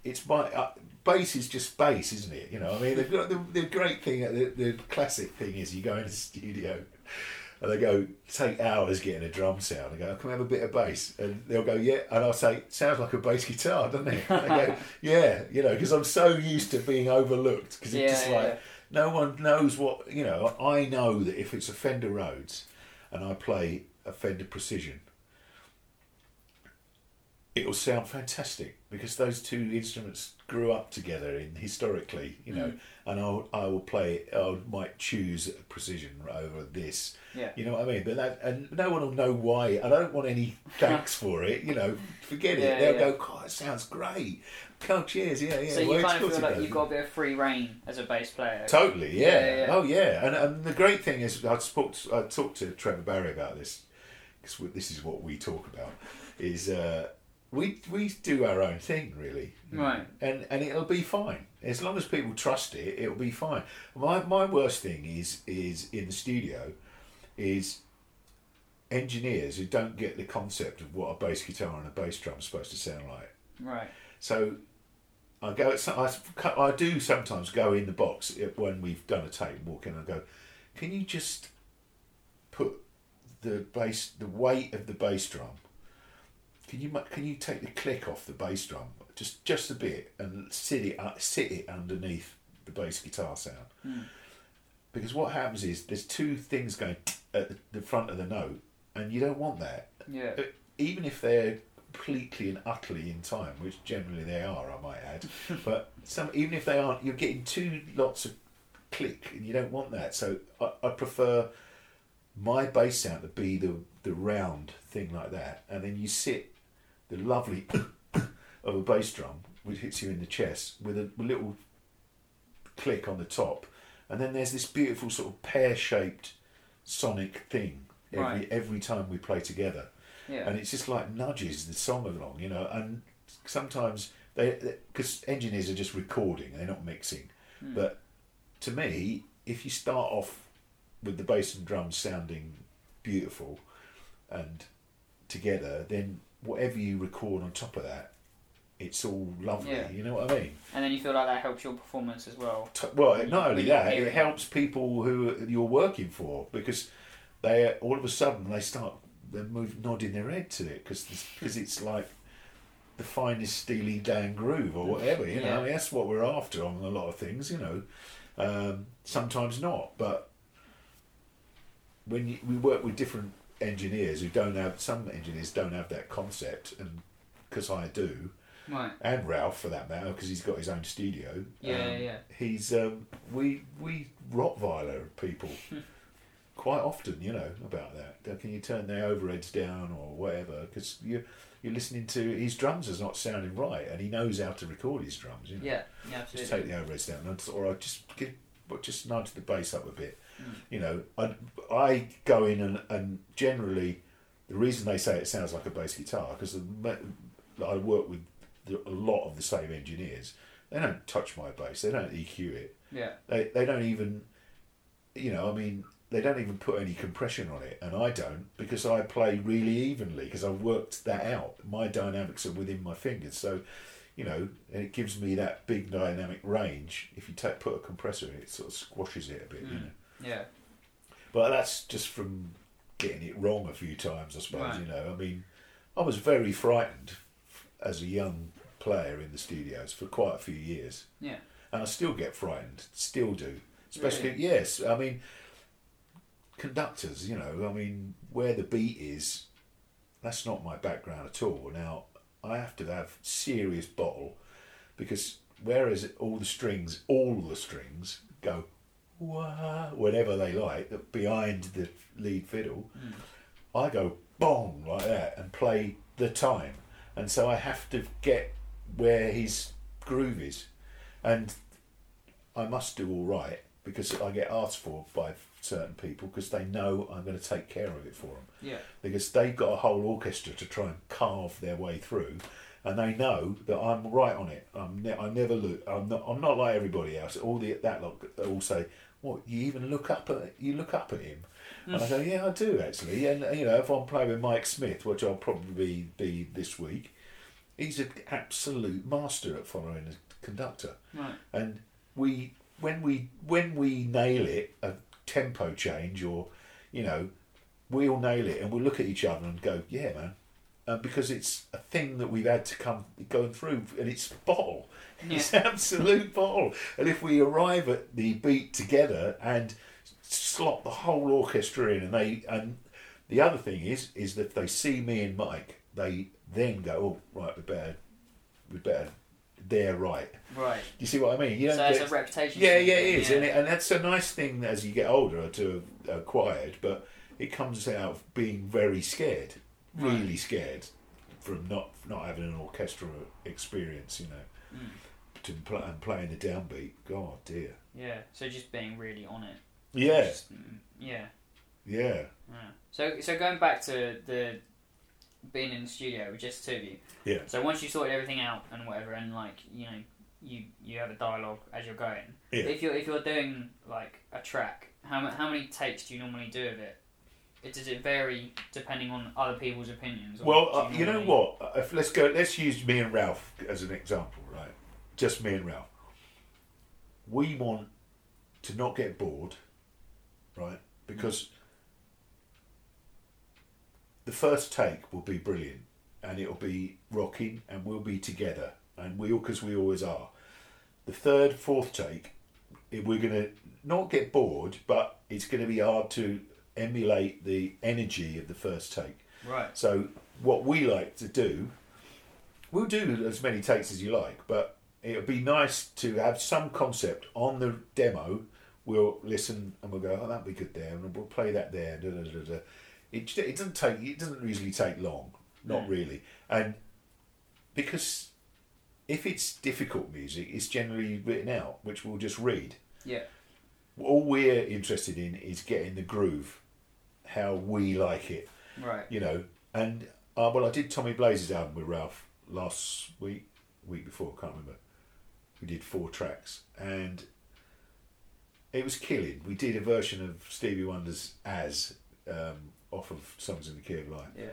it's my uh, bass is just bass, isn't it? You know, I mean, they've the, the great thing, the, the classic thing is you go in the studio and they go take hours getting a drum sound. I go, can we have a bit of bass? And they'll go, yeah. And I'll say, sounds like a bass guitar, doesn't it? And they go, yeah, you know, because I'm so used to being overlooked because it's Yeah, just like yeah. no one knows what you know. I know that if it's a Fender Rhodes and I play a Fender Precision, it'll sound fantastic because those two instruments grew up together in historically, you know. And I'll I will play. I might choose a Precision over this. Yeah. You know what I mean? But that and no one will know why. I don't want any thanks for it. You know, forget it. They'll yeah. go, God, it sounds great. Oh, cheers. Yeah, yeah. so you it's kind of feel like you've got a bit of free reign as a bass player. Totally, yeah. Yeah, yeah. Oh, yeah. And, and the great thing is, I to, I talked to Trevor Barry about this because this is what we talk about. Is uh, we we do our own thing really, Right. And and it'll be fine as long as people trust it. It'll be fine. My my worst thing is is in the studio, is engineers who don't get the concept of what a bass guitar and a bass drum is supposed to sound like. Right. So I go. I, I do sometimes go in the box when we've done a tape and walk in and go, can you just put the bass, the weight of the bass drum? Can you can you take the click off the bass drum just just a bit and sit it uh, sit it underneath the bass guitar sound? Because what happens is there's two things going at the- front of the note, and you don't want that Yeah. even if they're completely and utterly in time, which generally they are, I might add. but some even if they aren't, you're getting two lots of click, and you don't want that. So I, I prefer my bass sound to be the the round thing like that, and then you sit the lovely of a bass drum which hits you in the chest with a little click on the top, and then there's this beautiful sort of pear shaped sonic thing every Right. every time we play together Yeah. and it's just like nudges the song along, you know. And sometimes they, because engineers are just recording, they're not mixing. Hmm. But to me, if you start off with the bass and drums sounding beautiful and together, then whatever you record on top of that, it's all lovely. Yeah. You know what I mean? and then you feel like that helps your performance as well. T- Well, When not only that, it helps people who you're working for because they all of a sudden they start they move nodding their head to it because because it's like the finest Steely Dan groove or whatever. You know, I mean, that's what we're after on a lot of things. You know, um, sometimes not, but when you, we work with different engineers who don't have some engineers don't have that concept, and because I do, Right. and Ralph for that matter, because he's got his own studio. Yeah, um, yeah, yeah. He's um, we we Rottweiler people quite often, you know, about that. Can you turn their overheads down or whatever? Because you you're listening to his drums is not sounding right, and he knows how to record his drums. You know? Yeah. Yeah. just take the overheads down, or I just give, but just nudge the bass up a bit. Mm. You know, I, I go in and, and generally the reason they say it sounds like a bass guitar because I work with the, a lot of the same engineers. They don't touch my bass. They don't EQ it. Yeah. They they don't even, you know, I mean, they don't even put any compression on it, and I don't because I play really evenly because I've worked that out. My dynamics are within my fingers, so you know, and it gives me that big dynamic range. If you take put a compressor in it, it sort of squashes it a bit, you Mm. know. Yeah. But that's just from getting it wrong a few times, I suppose. Right. You know, I mean, I was very frightened as a young player in the studios for quite a few years, Yeah. and I still get frightened, still do. Especially, Really? yes, I mean, conductors. You know, I mean, where the beat is, that's not my background at all. Now, I have to have serious bottle because whereas all the strings, all the strings go wah, whatever they like behind the lead fiddle, hmm. I go bong like that and play the time, and so I have to get where his groove is, and I must do all right because I get asked for by certain people because they know I'm going to take care of it for them Yeah. because they've got a whole orchestra to try and carve their way through, and they know that I'm right on it. I'm ne- I never look. I'm not. I'm not like everybody else. All the that lot all say, "What you even look up at? You look up at him?" And I go, "Yeah, I do actually." And uh, you know, if I'm playing with Mike Smith, which I'll probably be this week, he's an absolute master at following a conductor Right. and we when we when we nail it a tempo change or you know we all nail it and we'll look at each other and go yeah man uh, because it's a thing that we've had to come going through and it's bottle it's absolute bottle and if we arrive at the beat together and slot the whole orchestra in and they and the other thing is is that if they see me and mike they then go oh right we better we better they're right Right. you see what I mean? You So don't it's get- a reputation. yeah, yeah, it is, yeah. And, it, and that's a nice thing as you get older to have acquired. But it comes out of being very scared, really scared from not not having an orchestral experience. You know, Mm. to pl- and playing the downbeat. God dear. Yeah. So just being really on it. Yeah, Just, mm, yeah. yeah, Yeah. So so going back to the being in the studio with just two of you. yeah. So once you sorted everything out and whatever, and like you know, you you have a dialogue as you're going. Yeah. If you're if you're doing like a track, how how many takes do you normally do of it? It, does it vary depending on other people's opinions? Well, uh, you know what? If let's go. Let's use me and Ralph as an example, right? Just me and Ralph. We want to not get bored, right? Because the first take will be brilliant, and it'll be rocking, and we'll be together, and we because we always are. The third, fourth take, we're gonna not get bored, but it's gonna be hard to emulate the energy of the first take. Right. So what we like to do we'll do as many takes as you like, but it would be nice to have some concept on the demo. We'll listen and we'll go, oh, that'd be good there, and we'll play that there. Da, da, da, da. It, it doesn't take. It doesn't usually take long, not really, and because if it's difficult music, it's generally written out, which we'll just read. Yeah. All we're interested in is getting the groove, how we like it Right. you know. And uh, well, I did Tommy Blaize's album with Ralph last week, week before, can't remember. We did four tracks, and it was killing. We did a version of Stevie Wonder's "As" um, off of "Songs in the Key of Life," Yeah.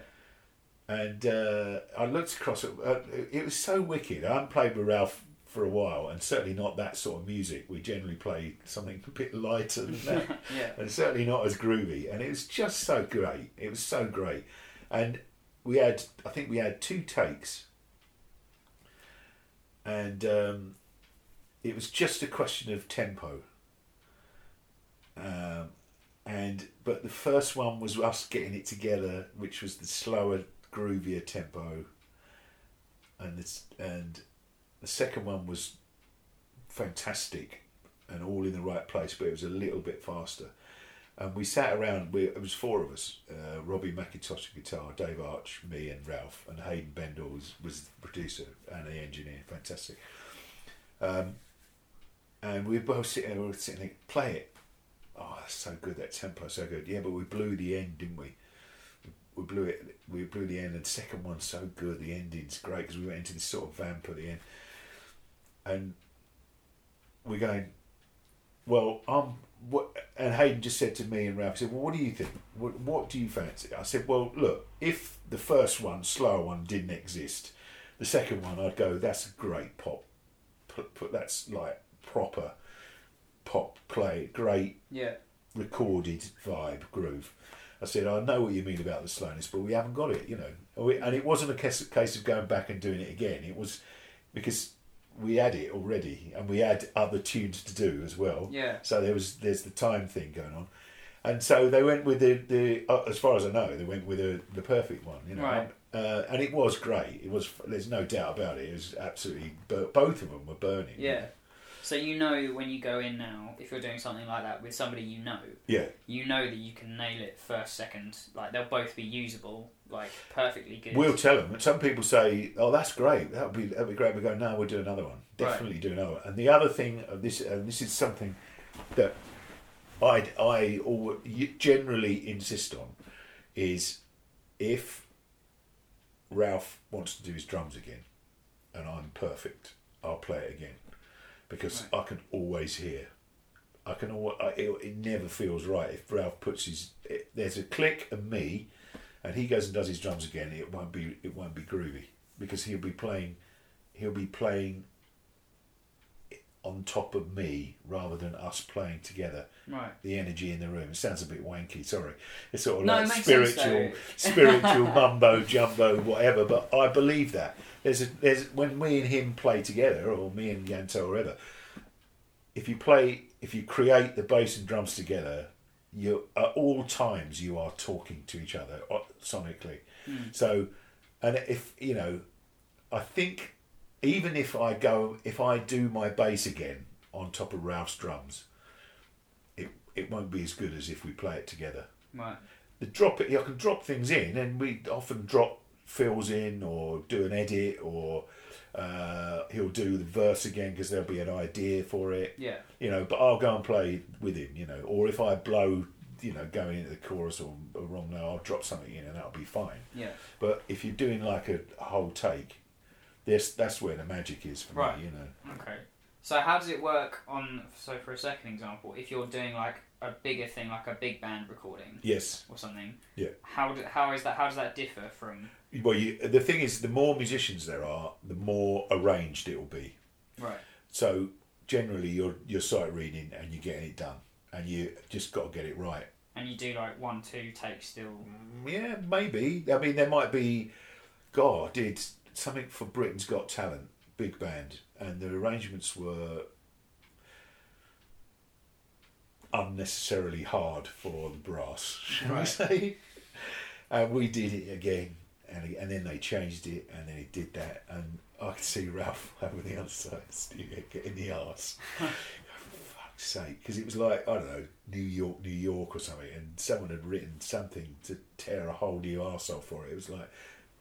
and uh, I looked across it. Uh, it was so wicked. I haven't played with Ralph for a while, and certainly not that sort of music. We generally play something a bit lighter than that Yeah. and certainly not as groovy. And it was just so great. It was so great. And we had, I think we had two takes, and um, it was just a question of tempo. Um, and but the first one was us getting it together, which was the slower, groovier tempo, and this, and the second one was fantastic and all in the right place, but it was a little bit faster. And we sat around. We, it was four of us: uh, Robbie McIntosh guitar, Dave Arch, me, and Ralph, and Haydn Bendall was, was the producer and the engineer. Fantastic. Um, and we were both sitting there, we were sitting there, play it. Oh, that's so good. That tempo, so good. Yeah, but we blew the end, didn't we? We blew it. We blew the end, and the second one's so good. The ending's great because we went into this sort of vamp at the end, and we're going. Well, um, what? And Haydn just said to me and Ralph, he said, "Well, what do you think? What, what do you fancy?" I said, "Well, look, if the first one, slower one, didn't exist, the second one, I'd go, that's a great pop. Put, put that's like proper pop play, great Yeah. recorded vibe groove." I said, "I know what you mean about the slowness, but we haven't got it, you know." And And it wasn't a case, case of going back and doing it again. It was because we had it already, and we had other tunes to do as well. Yeah. So there was there's the time thing going on, and so they went with the the uh, as far as I know they went with the the perfect one, you know, Right. uh, and it was great. It was there's no doubt about it. It was absolutely both of them were burning. Yeah. So you know when you go in now, if you're doing something like that with somebody you know, yeah, you know that you can nail it first, second. Like they'll both be usable, like perfectly good. We'll tell them. And some people say, "Oh, that's great. That would be that would be great." We go, "No, we'll do another one. Right. Definitely do another." one." And the other thing of this, and this is something that I I al- generally insist on, is if Ralph wants to do his drums again, and I'm perfect, I'll play it again because I can always hear. I can always, it, it never feels right if Ralph puts his. It, there's a click and me, and he goes and does his drums again. It won't be it won't be groovy because he'll be playing, he'll be playing on top of me rather than us playing together. Right. The energy in the room. It sounds a bit wanky. Sorry, it's sort of No, like spiritual, spiritual mumbo jumbo, whatever. But I believe that there's a, there's when me and him play together, or me and Yanto, or whatever. If you play, if you create the bass and drums together, you at all times you are talking to each other uh, sonically. So, and if you know, I think even if I go, if I do my bass again on top of Ralph's drums, it it won't be as good as if we play it together. Right. The drop it, I can drop things in, and we often drop fills in or do an edit, or uh, he'll do the verse again because there'll be an idea for it Yeah. you know, but I'll go and play with him, you know, or if I blow, you know, going into the chorus or, or wrong now, I'll drop something in and that'll be fine. Yeah. But if you're doing like a, a whole take, this that's where the magic is for Right. me, you know. Okay. So how does it work on? So for a second example, if you're doing like a bigger thing, like a big band recording Yes. or something, Yeah. how do, how is that? How does that differ from? Well, you, the thing is, the more musicians there are, the more arranged it will be. Right. So generally, you're you're sight reading and you're getting it done, and you just got to get it right. And you do like one, two takes still. Mm, yeah, maybe. I mean, there might be. God, did something for Britain's Got Talent, big band, and the arrangements were unnecessarily hard for the brass, shall Right. say? And we did it again, and he, and then they changed it, and then he did that, and I could see Ralph over the other side of the studio getting the arse. For fuck's sake, because it was like I don't know New York, New York or something, and someone had written something to tear a whole new arsehole for it. It was like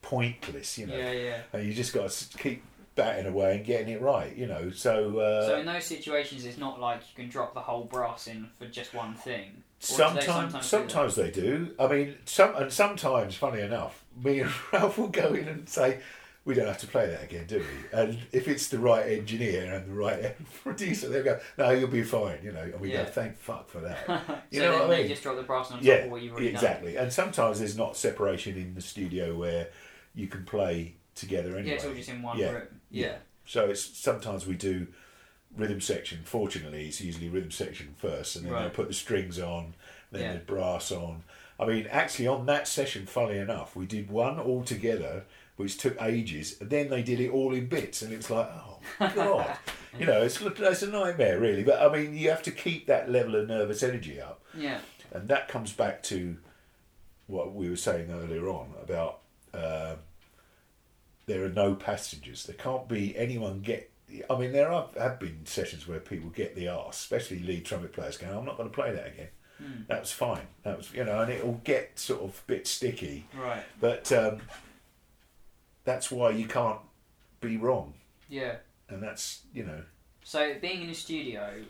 pointless, you know. Yeah, yeah. And you just got to keep batting away and getting it right, you know. So, uh, So in those situations, it's not like you can drop the whole brass in for just one thing. They Sometimes, sometimes sometimes, they do. I mean, some and sometimes, funny enough, me and Ralph will go in and say, "We don't have to play that again, do we?" And if it's the right engineer and the right producer, they go, "No, you'll be fine," you know. And we Yeah. go, "Thank fuck for that." so You know then what I mean? just drop the brass on top yeah, of what you've already exactly. And sometimes there's not separation in the studio where you can play together done. anyway. Yeah, it's all just in one Yeah. room. Yeah. So it's sometimes we do rhythm section. Fortunately, it's usually rhythm section first, and then they put the strings on, then Yeah. the brass on. I mean, actually, on that session, funnily enough, we did one all together, which took ages, and then they did it all in bits, and it was like, oh god, you know, it's it's a nightmare really. But I mean, you have to keep that level of nervous energy up, Yeah. and that comes back to what we were saying earlier on about um there are no passengers. There can't be anyone get. I mean, there are, have been sessions where people get the arse, especially lead trumpet players going, "I'm not going to play that again." Hmm. That was fine. That was you know, and it'll get sort of a bit sticky, Right. but um, that's why you can't be wrong, Yeah. and that's you know. So being in a studio,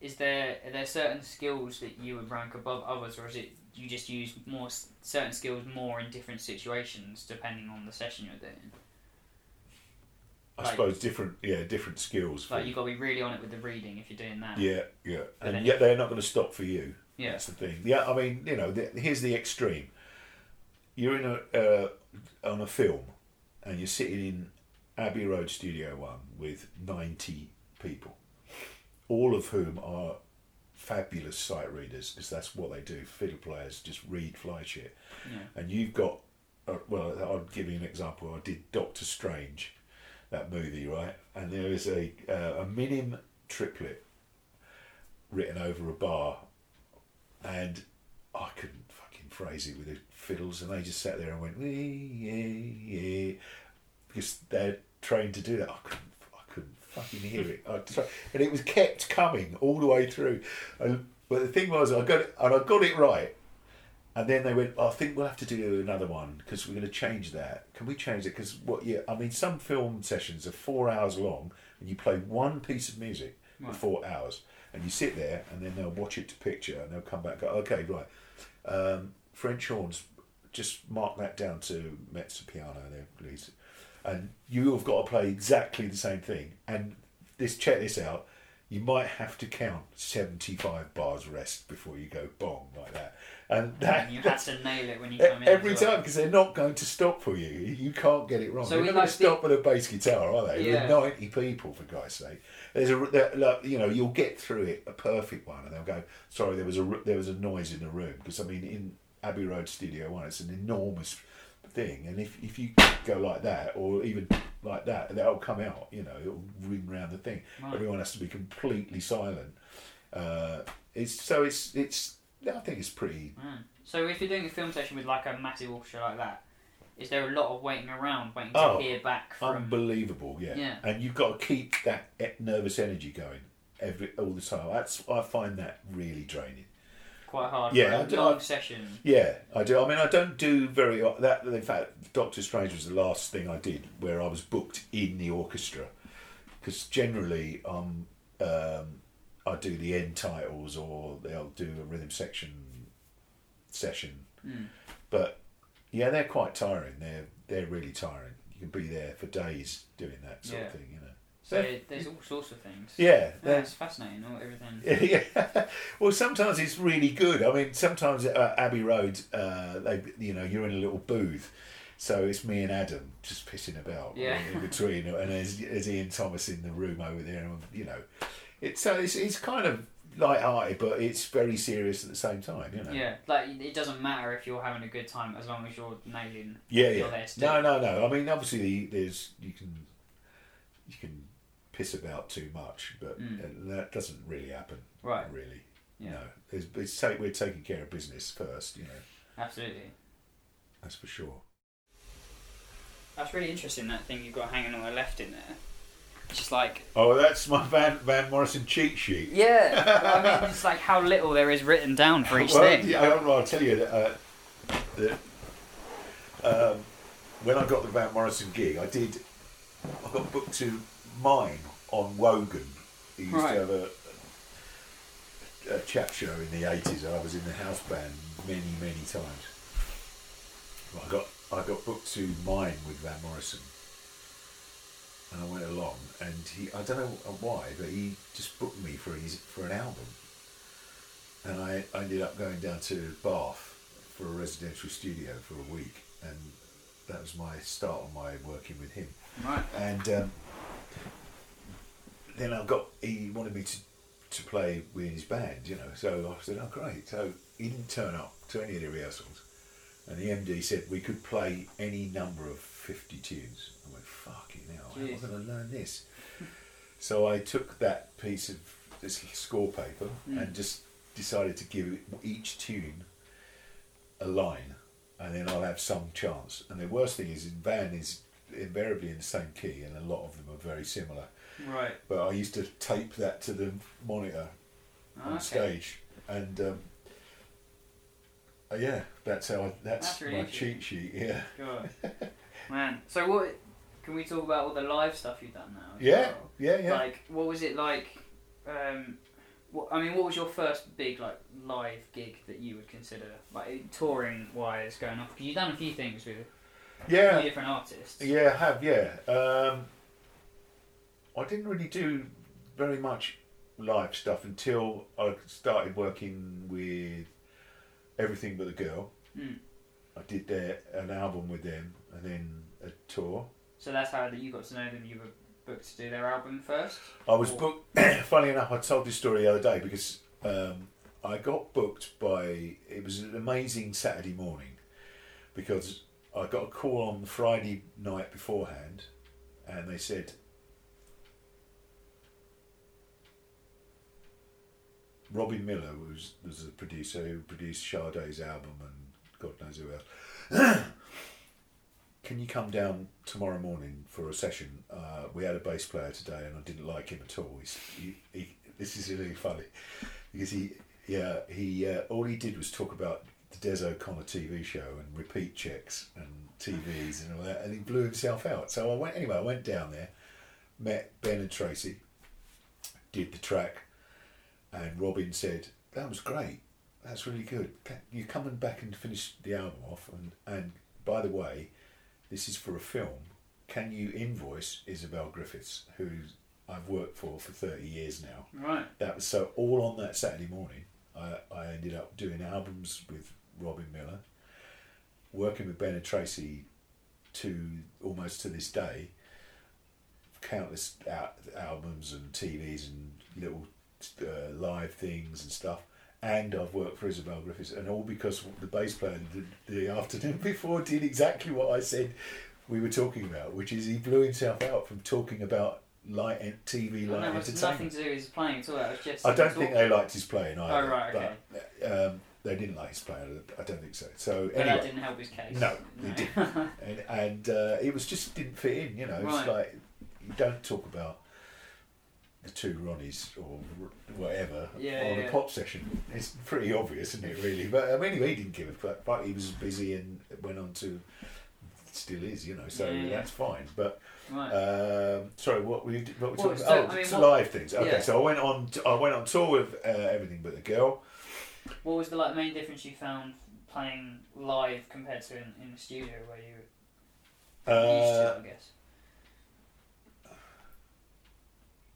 is there are there certain skills that you would rank above others, or is it you just use more certain skills more in different situations depending on the session you're doing? I Like- suppose different, yeah, different skills. for- Like you got to be really on it with the reading if you're doing that. Yeah, yeah, And and yet they're not going to stop for you. Yeah. That's the thing. Yeah, I mean, you know, the, here's the extreme. You're in a uh, on a film, and you're sitting in Abbey Road Studio One with ninety people, all of whom are fabulous sight readers because that's what they do. Fiddle players just read fly shit, Yeah. and you've got. Uh, well, I'll give you an example. I did Doctor Strange, that movie, right? And there is a uh, a minim triplet written over a bar, and I couldn't fucking phrase it with the fiddles, and they just sat there and went, "Wee, yeah, yeah," because they're trained to do that. I couldn't, I couldn't fucking hear it, I and it was kept coming all the way through. And, but the thing was, I got it, and I got it right. And then they went, I think we'll have to do another one because we're going to change that. Can we change it? Because what? Yeah, I mean, some film sessions are four hours long, and you play one piece of music for four hours, and you sit there, and then they'll watch it to picture, and they'll come back. and Go, okay, right. Um, French horns, just mark that down to mezzo piano there, please. And you have got to play exactly the same thing. And this, check this out. You might have to count seventy-five bars rest before you go bong like that. And that you had that's- to nail it when you come in. Every time, because they're not going to stop for you. You can't get it wrong. So they're not going to stop with a bass guitar, are they? Yeah. With ninety people, for God's sake. There's a, like, you know, you'll get through it a perfect one, and they'll go, "Sorry, there was a there was a noise in the room." Because I mean, in Abbey Road Studio One, it's an enormous thing, and if if you go like that, or even like that, that'll come out. You know, it'll ring round the thing. Right. Everyone has to be completely silent. Uh, it's so it's it's. I think it's pretty Mm. So if you're doing a film session with like a massive orchestra like that, is there a lot of waiting around, waiting to Oh, hear back from? unbelievable yeah. Yeah. and you've got to keep that nervous energy going every all the time that's i find that really draining quite hard. Yeah, I do- long I- session. yeah i do i mean i don't do very that in fact doctor strange was the last thing i did where i was booked in the orchestra because generally um, um i do the end titles or they'll do a rhythm section session Mm. but yeah they're quite tiring they're they're really tiring you can be there for days doing that sort Yeah. of thing you know So there's all sorts of things. yeah, Yeah, it's fascinating. All everything. yeah. Well, sometimes it's really good. I mean, sometimes at uh, Abbey Road, uh, they, you know, you're in a little booth, so it's me and Adam just pissing about Yeah. in between, and there's, there's Ian Thomas in the room over there, and you know, it's so it's, it's kind of light-hearted, but it's very serious at the same time. You know. Yeah, like it doesn't matter if you're having a good time as long as you're nailing. Yeah, yeah. No, no, no. I mean, obviously, there's you can you can piss about too much, but Mm. uh, that doesn't really happen. Right. Really. Yeah. No. It's, it's take, we're taking care of business first. You know. Absolutely. That's for sure. that's really interesting. That thing you've got hanging on the left in there. Just like Oh, that's my Van Van Morrison cheat sheet. yeah, I mean, it's like how little there is written down for each well, thing. Yeah, I, will tell you that, uh, that um, when I got the Van Morrison gig, I did. I got booked to mine on Wogan. He used Right. to have a, a chat show in the eighties. I was in the house band many, many times. I got I got booked to mine with Van Morrison, and I went along. And he I don't know why, but he just booked me for his for an album and I, I ended up going down to Bath for a residential studio for a week, and that was my start on my working with him. Right. And um, then I got he wanted me to to play with his band, you know. So I said, "Oh, great!" So he didn't turn up to any of the rehearsals, and the MD said we could play any number of fifty tunes. I went, "Fucking hell! How am I going to learn this?" So I took that piece of this score paper hmm. and just decided to give each tune a line, and then I'll have some chance. And the worst thing is, in band is invariably in the same key, and a lot of them are very similar. Right. But I used to tape that to the monitor on Okay. stage, and um, uh, yeah, that's how I, that's, That's really my cheat sheet. Yeah, God. Man. So what? Can we talk about all the live stuff you've done now? yeah, well? yeah, yeah. Like, what was it like? Um, what, I mean, what was your first big like live gig that you would consider like touring wise going off? Because you've done a few things with yeah, different artists. Yeah, I have, yeah. Um, I didn't really do very much live stuff until I started working with Everything But the Girl. Mm. I did their, an album with them and then a tour. So that's how that you got to know them. You were booked to do their album first. I was Or- booked, funny enough, I told this story the other day because um, I got booked by, it was an amazing Saturday morning because I got a call on the Friday night beforehand and they said, Robin Miller was, was the producer who produced Sade's album and God knows who else. Can you come down tomorrow morning for a session? Uh, we had a bass player today, and I didn't like him at all. He's, he, he, this is really funny because he, yeah, he uh, all he did was talk about the Des O'Connor TV show and repeat checks and TVs and all that, and he blew himself out. So I went anyway. I went down there, met Ben and Tracy, did the track, and Robin said that was great. That's really good. Ca- You coming back and finish the album off, and and by the way, this is for a film. Can you invoice Isobel Griffiths, who I've worked for for thirty years now? Right. That was so all on that Saturday morning. I, I ended up doing albums with Robin Miller, working with Ben and Tracy to almost to this day. Countless al- albums and TVs and little uh, live things and stuff. And I've worked for Isobel Griffiths, and all because the bass player the, the afternoon before did exactly what I said we were talking about, which is he blew himself out from talking about light TV light was entertainment. nothing to do with his playing at all. That was just. I don't think they liked his playing either. Oh, right, okay. But um, they didn't like his playing. I don't think so. So But that didn't help his case. no, it didn't. and, and uh, it was just didn't fit in. You know, it's like you don't talk about two Ronnies or whatever Yeah, on yeah. a pop session. It's pretty obvious, isn't it? Really, but I mean, he didn't give a fuck. But he was busy and went on to. Still is, you know, so Yeah, that's fine. But Right. um, sorry, what were you? What were Well, talking so, about? I Oh, mean, it's what- live things. Okay, so I went on. T- I went on tour with uh, everything but the girl. What was the like main difference you found playing live compared to in, in the studio where you were used to, Uh, I guess?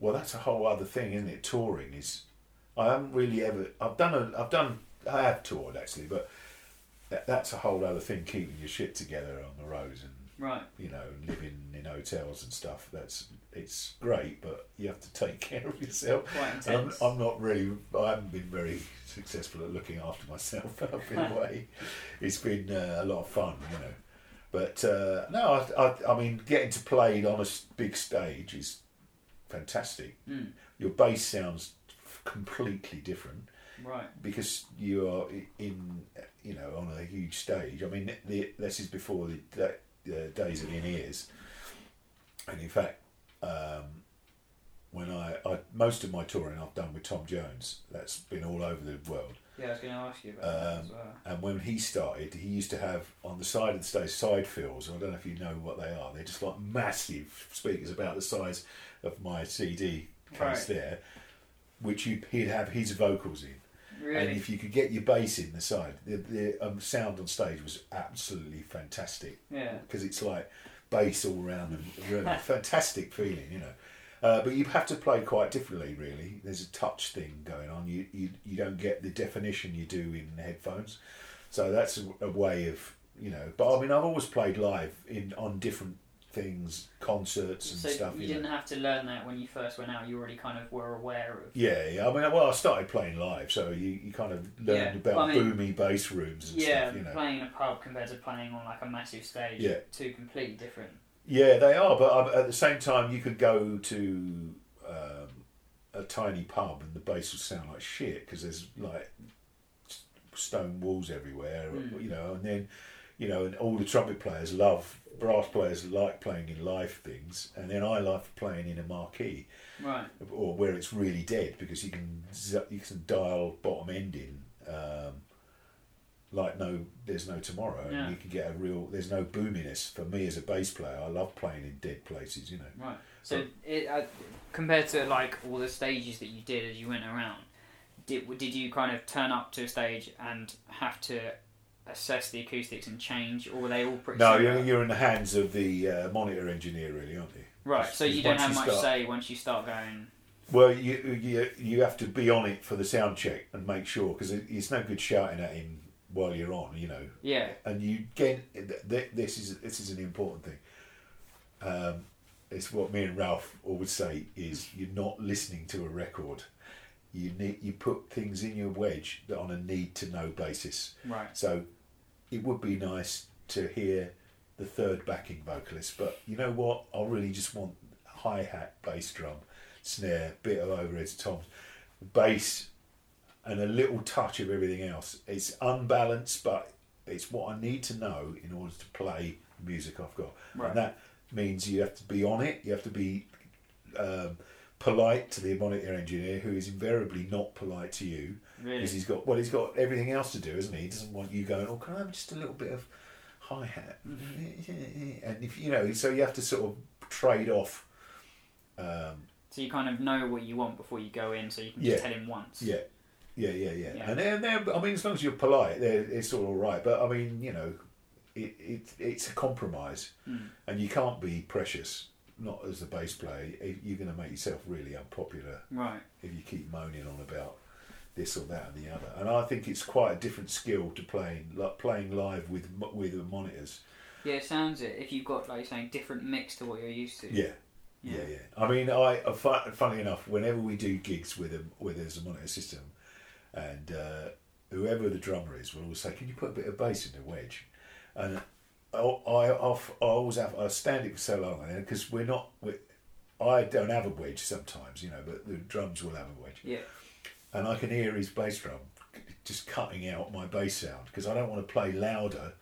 Well, that's a whole other thing, isn't it? Touring is. I haven't really ever. I've done a. I've done. I have toured actually, but that, that's a whole other thing. Keeping your shit together on the roads and Right. you know living in hotels and stuff. That's it's great, but you have to take care of yourself. Quite I'm, intense. I'm not really. I haven't been very successful at looking after myself I've been away. It's been uh, a lot of fun, you know. But uh, no, I, I, I mean, getting to play on a big stage is fantastic. Mm. Your bass sounds completely different Right. because you are in, you know, on a huge stage. I mean, the, this is before the, uh, days of in ears, and in fact, um, when I, I most of my touring I've done with Tom Jones, that's been all over the world. Yeah, I was going to ask you about that Um, as well. And when he started, he used to have on the side of the stage side fills. I don't know if you know what they are. They're just like massive speakers about the size of my CD case Right. there, which you, he'd have his vocals in. Really? And if you could get your bass in the side, the, the um, sound on stage was absolutely fantastic Yeah. because it's like bass all around the room. fantastic feeling, you know. Uh, but you have to play quite differently, really. There's a touch thing going on. You, you you don't get the definition you do in headphones, so that's a, a way of you know. But I mean, I've always played live in on different things, concerts and So stuff. you you didn't have to learn that when you first went out. You already kind of were aware of. Yeah, yeah. I mean, well, I started playing live, so you, you kind of learned Yeah, about I mean- boomy bass rooms and Yeah, stuff. You know. playing in a pub compared to playing on like a massive stage. Yeah. Two completely different. Yeah, they are, but um, at the same time, you could go to um, a tiny pub and the bass would sound like shit because there's like stone walls everywhere, Mm. you know, and then you know, and all the trumpet players love brass players like playing in live things, and then I love playing in a marquee Right. or where it's really dead because you can you can dial bottom end in. Um, like no, there's no tomorrow, Yeah. and you can get a real. There's no boominess for me as a bass player. I love playing in dead places, you know. Right. So it uh, compared to like all the stages that you did as you went around, did did you kind of turn up to a stage and have to assess the acoustics and change, or were they all pretty? No, similar? you're, you're in the hands of the uh, monitor engineer, really, aren't you? right. So you don't have you much start- say once you start going. Well, you you you have to be on it for the sound check and make sure because it, it's no good shouting at him while you're on, you know. Yeah. and you get th- this is this is an important thing. Um, it's what me and Ralph always say is you're not listening to a record. You need you put things in your wedge that on a need to know basis. Right. So it would be nice to hear the third backing vocalist, but you know what? I really just want hi hat, bass drum, snare, bit of overheads, toms, bass, and a little touch of everything else. It's unbalanced, but it's what I need to know in order to play the music I've got. Right. And that means you have to be on it. You have to be um, polite to the monitor engineer, who is invariably not polite to you Really. because he's got well, he's got everything else to do, isn't he? He doesn't want you going. Oh, can I have just a little bit of hi hat? And if you know, so you have to sort of trade off. Um, So you kind of know what you want before you go in, so you can Yeah. just tell him once. yeah, yeah, yeah, yeah. Yeah. And they're, they're, I mean, as long as you're polite, it's all right. But I mean, you know, it, it it's a compromise, Mm. and you can't be precious. Not as a bass player, you're going to make yourself really unpopular Right. if you keep moaning on about this or that and the other. And I think it's quite a different skill to playing like playing live with with the monitors. Yeah, it sounds it. If you've got like you're saying different mix to what you're used to. Yeah. Yeah, yeah. I mean, I uh, fu- funny enough, whenever we do gigs with them, where there's a monitor system, and uh, whoever the drummer is will always say, "Can you put a bit of bass in the wedge?" And I, I, I always have. I stand it for so long, and because we're not, we're, I don't have a wedge sometimes, you know, but the drums will have a wedge. Yeah. and I can hear his bass drum just cutting out my bass sound because I don't want to play louder,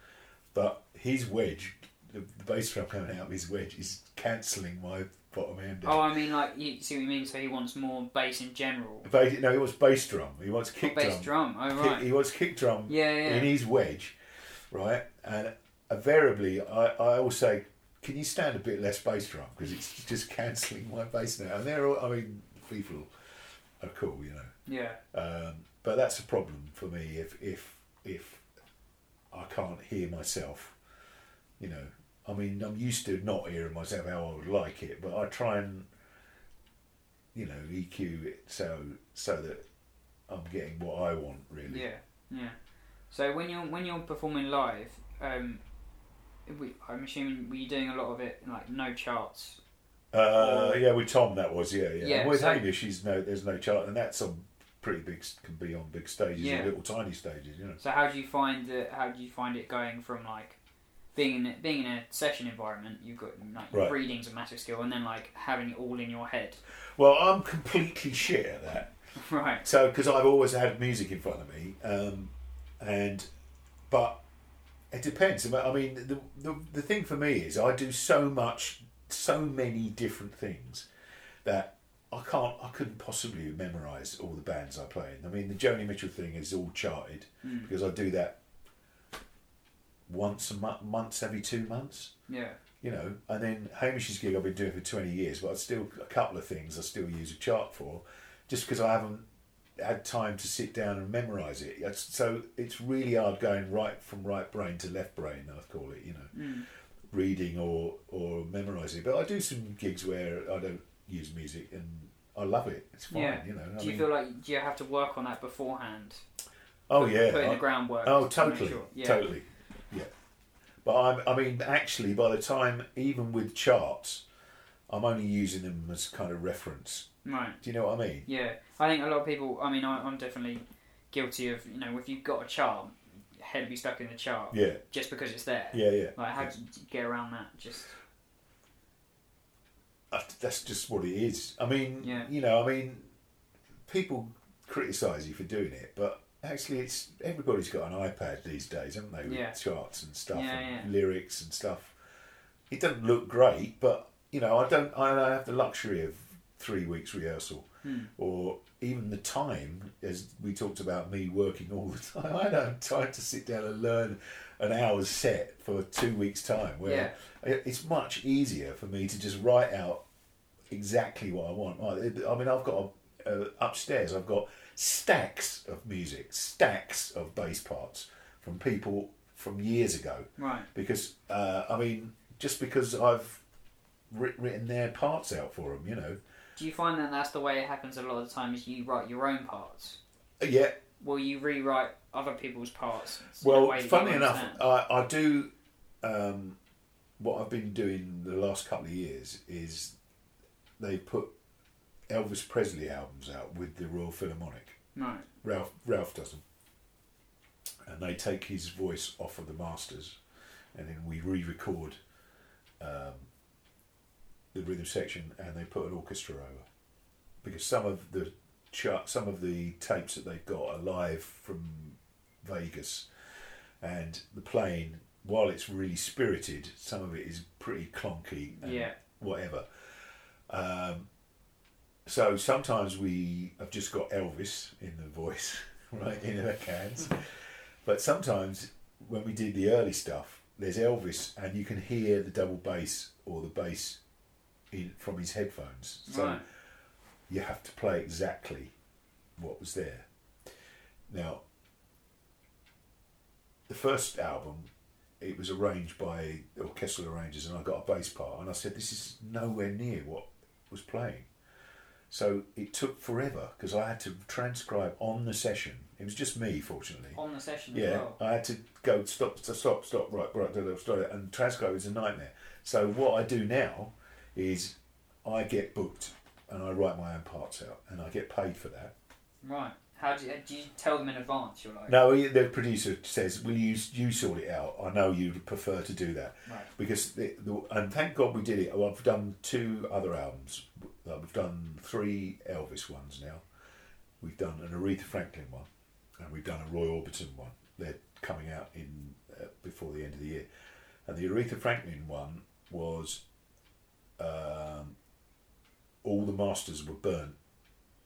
but his wedge, the, the bass drum coming out of his wedge is cancelling my bottom end. Oh, I mean, like you see what you mean. So he wants more bass in general. Bass, no, he wants bass drum. He wants Oh, kick bass drum. drum. Oh, Kick- right. he wants kick drum Yeah, yeah. in his wedge, right? And invariably, I, I always say, "Can you stand a bit less bass drum because it's just cancelling my bass now?" And they're all, I mean, people are cool, you know. Yeah. Um, but that's a problem for me if if if I can't hear myself. You know, I mean, I'm used to not hearing myself how I would like it, but I try and you know EQ it so so that I'm getting what I want really. Yeah. Yeah. So when you're when you're performing live, um, we, I'm assuming were you doing a lot of it in, like no charts? Uh, Or- yeah, with Tom that was yeah yeah. Yeah, And with so- Hamish, he's no there's no chart, and that's on pretty big can be on big stages Yeah. or little tiny stages, you know. So how do you find it? How do you find it going from like being in being in a session environment? You've got like Right. reading's a massive skill, and then like having it all in your head. Well, I'm completely shit at that. right. So, because I've always had music in front of me, um, and but It depends. I mean, the, the the thing for me is I do so much, so many different things that I can't, I couldn't possibly memorise all the bands I play in. I mean, the Joni Mitchell thing is all charted because I do that once a month, once every two months. Yeah. You know, and then Hamish's gig I've been doing for twenty years, but I still a couple of things I still use a chart for, just because I haven't had time to sit down and memorise it. So it's really hard going right from right brain to left brain. I call it, you know, Mm. reading or or memorising. But I do some gigs where I don't use music and I love it. It's fine, Yeah. you know. I Do you mean- feel like do you have to work on that beforehand? oh yeah, Put in I- the groundwork. Oh, to totally, sure- Yeah. totally, yeah. But I'm, I mean, actually, by the time even with charts, I'm only using them as kind of reference. Right. Do you know what I mean? Yeah. I think a lot of people. I mean, I, I'm definitely guilty of you know if you've got a chart, head be stuck in the chart Yeah, just because it's there. yeah, yeah. Like how do you get around that? Just That's just what it is. I mean, Yeah. you know, I mean, people criticise you for doing it, but actually, it's everybody's got an iPad these days, haven't they? With Yeah. charts and stuff Yeah, and yeah. lyrics and stuff. It doesn't look great, but you know, I don't. I don't have the luxury of three weeks rehearsal. Hmm. or even the time, as we talked about me working all the time, I don't have time to sit down and learn an hour's set for two weeks' time. Where it- it's much easier for me to just write out exactly what I want. I mean, I've got a, uh, upstairs, I've got stacks of music, stacks of bass parts from people from years ago. right. Because, uh, I mean, just because I've writ- written their parts out for them, you know. Do you find that that's the way it happens a lot of the time? Is you write your own parts? Yeah, Will you rewrite other people's parts? in Well, that enough. I, I do. Um, what I've been doing the last couple of years is they put Elvis Presley albums out with the Royal Philharmonic. right. Ralph Ralph does them, and they take his voice off of the masters, and then we re-record um, the rhythm section, and they put an orchestra over because some of the chart, some of the tapes that they've got are live from Vegas, and the playing, while it's really spirited, some of it is pretty clonky and Yeah. whatever. Um, so sometimes we have just got Elvis in the voice, right, in the cans. But sometimes when we did the early stuff, there's Elvis, and you can hear the double bass or the bass in, from his headphones. So Right. you have to play exactly what was there. Now, the first album, it was arranged by orchestral arrangers, and I got a bass part, and I said, "This is nowhere near what was playing." So it took forever because I had to transcribe on the session. It was just me, fortunately. On the session Yeah, as well. I had to go stop, stop, stop, stop, right, right, stop, and transcribe is a nightmare. So what I do now is I get booked and I write my own parts out, and I get paid for that. Right. How do you, do you tell them in advance? You're like, No, the producer says, "Will you you sort it out?" I know you'd prefer to do that Right. because the, the, and thank God we did it. Well, I've done two other albums. We've done three Elvis ones now. We've done an Aretha Franklin one, and we've done a Roy Orbison one. They're coming out in uh, before the end of the year. And the Aretha Franklin one was um, all the masters were burnt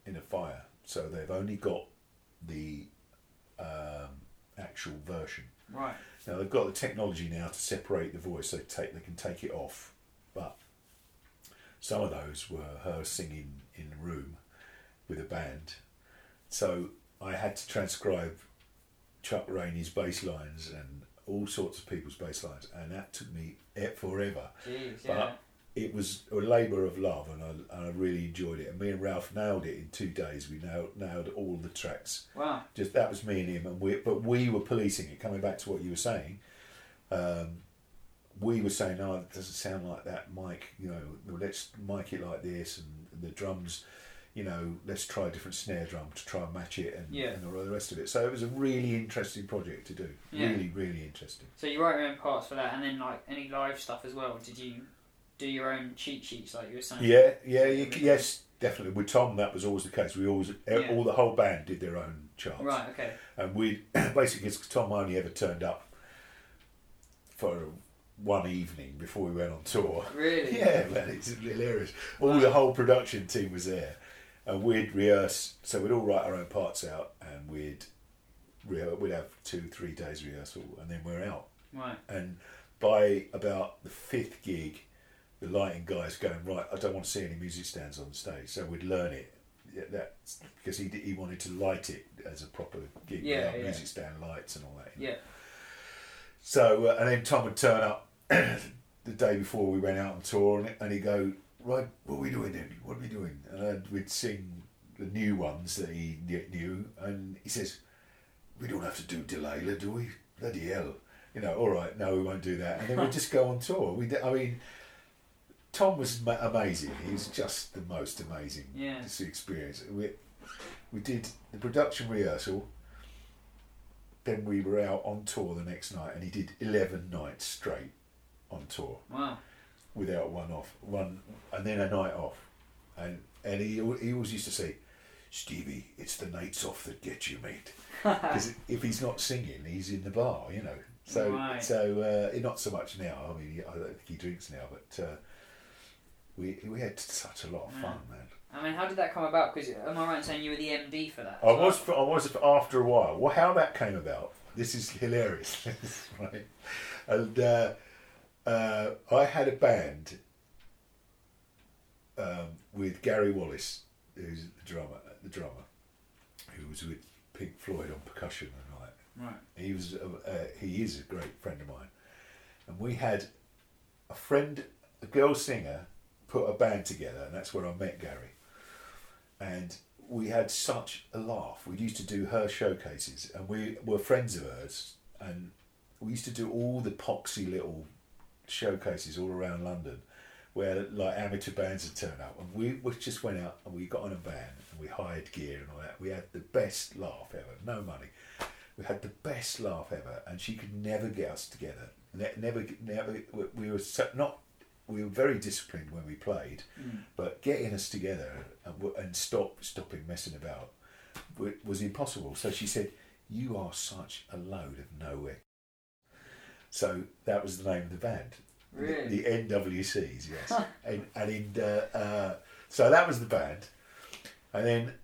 in a fire, so they've only got the um, actual version. Right. Now they've got the technology now to separate the voice. They take they can take it off, but some of those were her singing in a room with a band. So I had to transcribe Chuck Rainey's bass lines and all sorts of people's bass lines, and that took me e- forever. Jeez. But Yeah. It was a labour of love, and I, and I really enjoyed it. And me and Ralph nailed it in two days. We nailed, nailed all the tracks Wow. just that was me and him, and we but we were policing it. Coming back to what you were saying, um, we were saying, "Oh, it doesn't sound like that, Mike. You know, let's mic it like this, and the drums." You know, let's try a different snare drum to try and match it, and, Yeah. and all the rest of it. So it was a really interesting project to do. Yeah. Really, really interesting. So you wrote your own parts for that, and then like any live stuff as well. Did you do your own cheat sheets like you were saying? Yeah, yeah, you, yes, definitely. With Tom, that was always the case. We always, Yeah. all the whole band did their own charts. Right. Okay. and we basically 'cause Tom only ever turned up for one evening before we went on tour. Really? Yeah, man, it's hilarious. All the whole production team was there, and we'd rehearse. So we'd all write our own parts out, and we'd we'd have two, three days rehearsal, and then we're out. Right. And by about the fifth gig, the lighting guy's going right. I don't want to see any music stands on stage, so we'd learn it. Yeah, that's because he he wanted to light it as a proper gig Yeah, without yeah. music stand lights and all that. you know. Yeah. So uh, and then Tom would turn up the day before we went out on tour, and, and he'd go, "Right, what are we doing then? What are we doing?" And we'd sing the new ones that he knew, and he says, "We don't have to do Delilah, do we? Bloody hell!" You know, all right, no, we won't do that, and then we'd just go on tour. We, I mean. Tom was ma- amazing. He was just the most amazing Yeah. experience. We we did the production rehearsal. Then we were out on tour the next night, and he did eleven nights straight on tour Wow. without one off, one, and then a night off. And and he he always used to say, Stevie, it's the nights off that get you, mate. Because if he's not singing, he's in the bar, you know. So Right. so uh, not so much now. I mean, I don't think he drinks now, but uh, we we had such a lot of fun, man. I mean, how did that come about? Because am I right in saying you were the MD for that? I was for, I was for after a while. Well, how that came about? This is hilarious, right? And uh, uh, I had a band um, with Gary Wallace, who's the drummer, the drummer, who was with Pink Floyd on percussion and all that. Right. He was a, uh, he is a great friend of mine, and we had a friend, a girl singer, put a band together, and that's where I met Gary. And we had such a laugh. We used to do her showcases, and we were friends of hers, and we used to do all the poxy little showcases all around London, where like amateur bands would turn up, and we, we just went out and we got in a van and we hired gear and all that. We had the best laugh ever, no money. We had the best laugh ever, and she could never get us together. Ne- Never, never. We were so, not. We were very disciplined when we played, but getting us together and, and stop stopping messing about was impossible. So she said, "You are such a load of nowhere." So that was the name of the band. The- Really? The, NWCs, yes. and and in, uh, uh, so that was the band, and then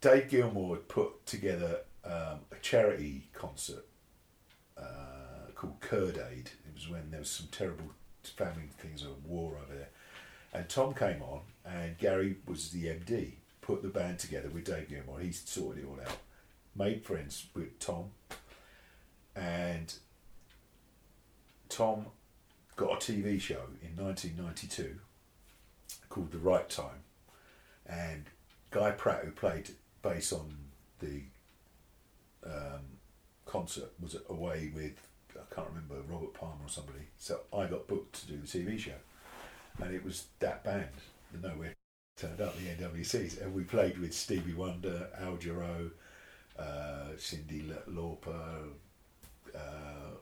Dave Gilmour had put together um, a charity concert uh, called Kurd Aid. It was when there was some terrible family things of war over there. And Tom came on, and Gary was the MD. Put the band together with Dave Gilmour. He sorted it all out. Made friends with Tom, and Tom got a TV show in 1992 called The Right Time, and Guy Pratt, who played bass on the um, concert, was away with can't remember Robert Palmer or somebody. So I got booked to do the TV show, and it was that band, the Nowhere turned up, the NWCs, and we played with Stevie Wonder, Al Jarreau, uh, Cyndi Lauper. Uh,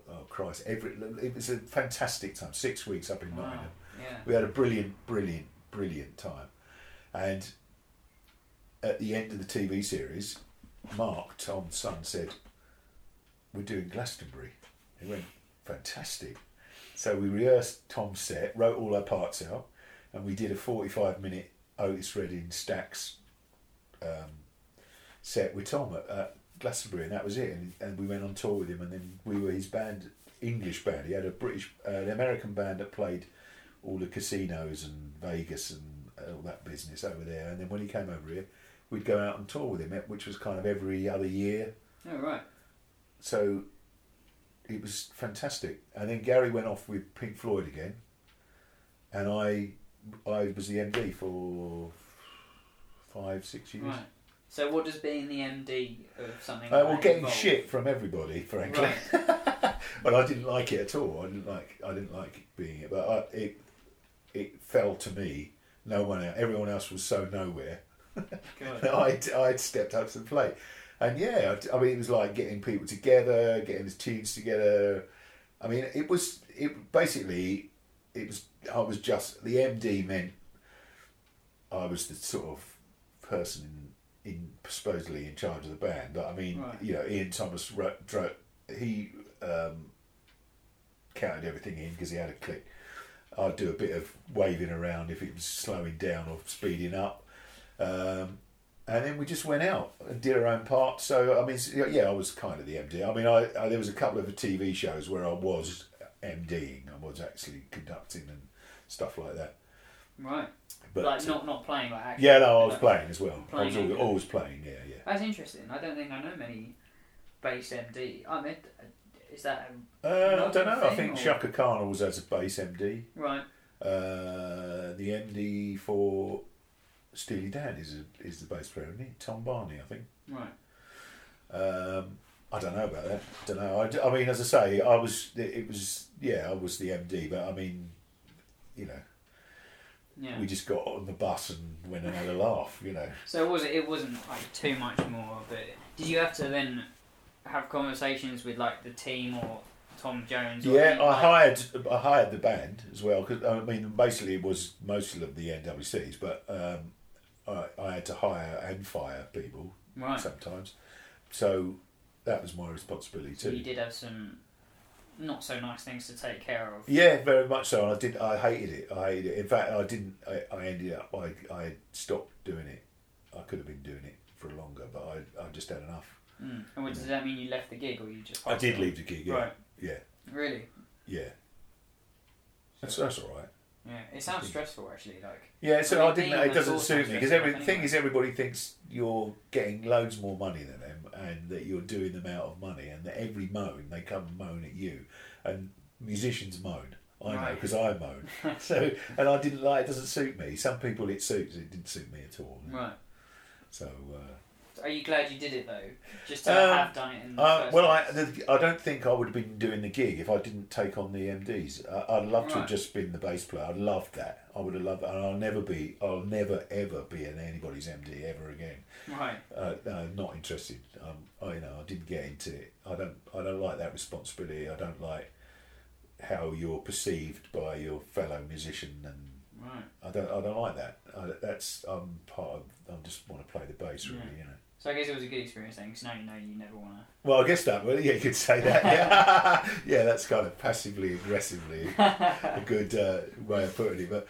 oh Christ! Every it was a fantastic time. Six weeks up in Wow. Nottingham. Yeah. We had a brilliant, brilliant, brilliant time. And at the end of the TV series, Mark, Tom's son, said, We're doing Glastonbury. He went, Fantastic. So we rehearsed Tom's set, wrote all our parts out, and we did a 45 minute Otis Redding Stax um, set with Tom at, at Glastonbury, and that was it. And, and we went on tour with him, and then we were his band, English band. He had a British, uh, an American band that played all the casinos and Vegas and all that business over there. And then when he came over here, we'd go out on tour with him, which was kind of every other year. Oh right. So it was fantastic. And then Gary went off with Pink Floyd again, and I, I was the MD for five, six years. Right. So what does being the MD of something? Uh, like well, getting involve? shit from everybody, frankly. Right. but I didn't like it at all. I didn't like. I didn't like being it. But I, it, it fell to me. No one, else, everyone else was so nowhere. I'd, I'd stepped up to the plate. And yeah, I, mean, it was like getting people together, getting the teams together. I mean, it was it basically it was I was just the MD meant I was the sort of person in, in supposedly in charge of the band. But I mean, Right. you know, Ian Thomas wrote, wrote he um, counted everything in because he had a click. I'd do a bit of waving around if it was slowing down or speeding up. Um, and then we just went out and did our own part. So I mean, yeah, I was kind of the MD. I mean, I, I there was a couple of TV shows where I was MDing. I was actually conducting and stuff like that. Right. But like not not playing like actually. yeah, no, I was like- playing as well. I was always, always playing. Yeah, yeah. That's interesting. I don't think I know many bass MD. I mean, is that Uh, I don't know. I think or- Chaka Khan always has a bass MD. right? Uh, the MD for Steely Dan is a, is the bass player, isn't he? Tom Barney, I think. Right. Um, I don't know about that. Don't know. I mean, as I say, I was. It it was. Yeah, I was the MD, but I mean, you know, Yeah. we just got on the bus and went and had a laugh. You know. So was it? It wasn't like too much more. But did you have to then have conversations with like the team or Tom Jones? Or Yeah, I like- hired I hired the band as well because I mean basically it was mostly of the NWCs, but um, I, I had to hire and fire people Right. sometimes, so that was my responsibility So too. you did have some not so nice things to take care of. Yeah, very much so. And I did. I hated it. I hated it. In fact, I didn't. I, I ended up. I I stopped doing it. I could have been doing it for longer, but I I just had enough. Mm. And what, does that mean you left the gig or you just? I did leave the gig. Yeah, Right. yeah, Really? yeah. That's that's all right. Yeah. It sounds stressful actually. Like. Yeah, so I didn't. It doesn't suit me because every thing anyway. is everybody thinks you're getting loads more money than them, and that you're doing them out of money, and that every moan they come and moan at you, and musicians moan. I know because I moan. so and I didn't like. It doesn't suit me. Some people it suits. It didn't suit me at all. Right. So. Uh, Are you glad you did it though? Just to Um, have done it in the Uh, first well, I, place? the, I don't think I would have been doing the gig if I didn't take on the MDs. I, I'd love to Right. have just been the bass player. I loved that. I would have loved that. And I'll never be, I'll never ever be an anybody's MD ever again. Right. Uh, no, not interested. Um, I, you know, I didn't get into it. I don't, I don't like that responsibility. I don't like how you're perceived by your fellow musician, and Right. I don't, I don't like that. I, that's, I'm part of. I just want to play the bass, really. Yeah. You know. So I guess it was a good experience then, because now you know you never want to. Well, I guess that. Well, yeah, you could say that. Yeah, yeah, that's kind of passively aggressively a good uh, way of putting it. But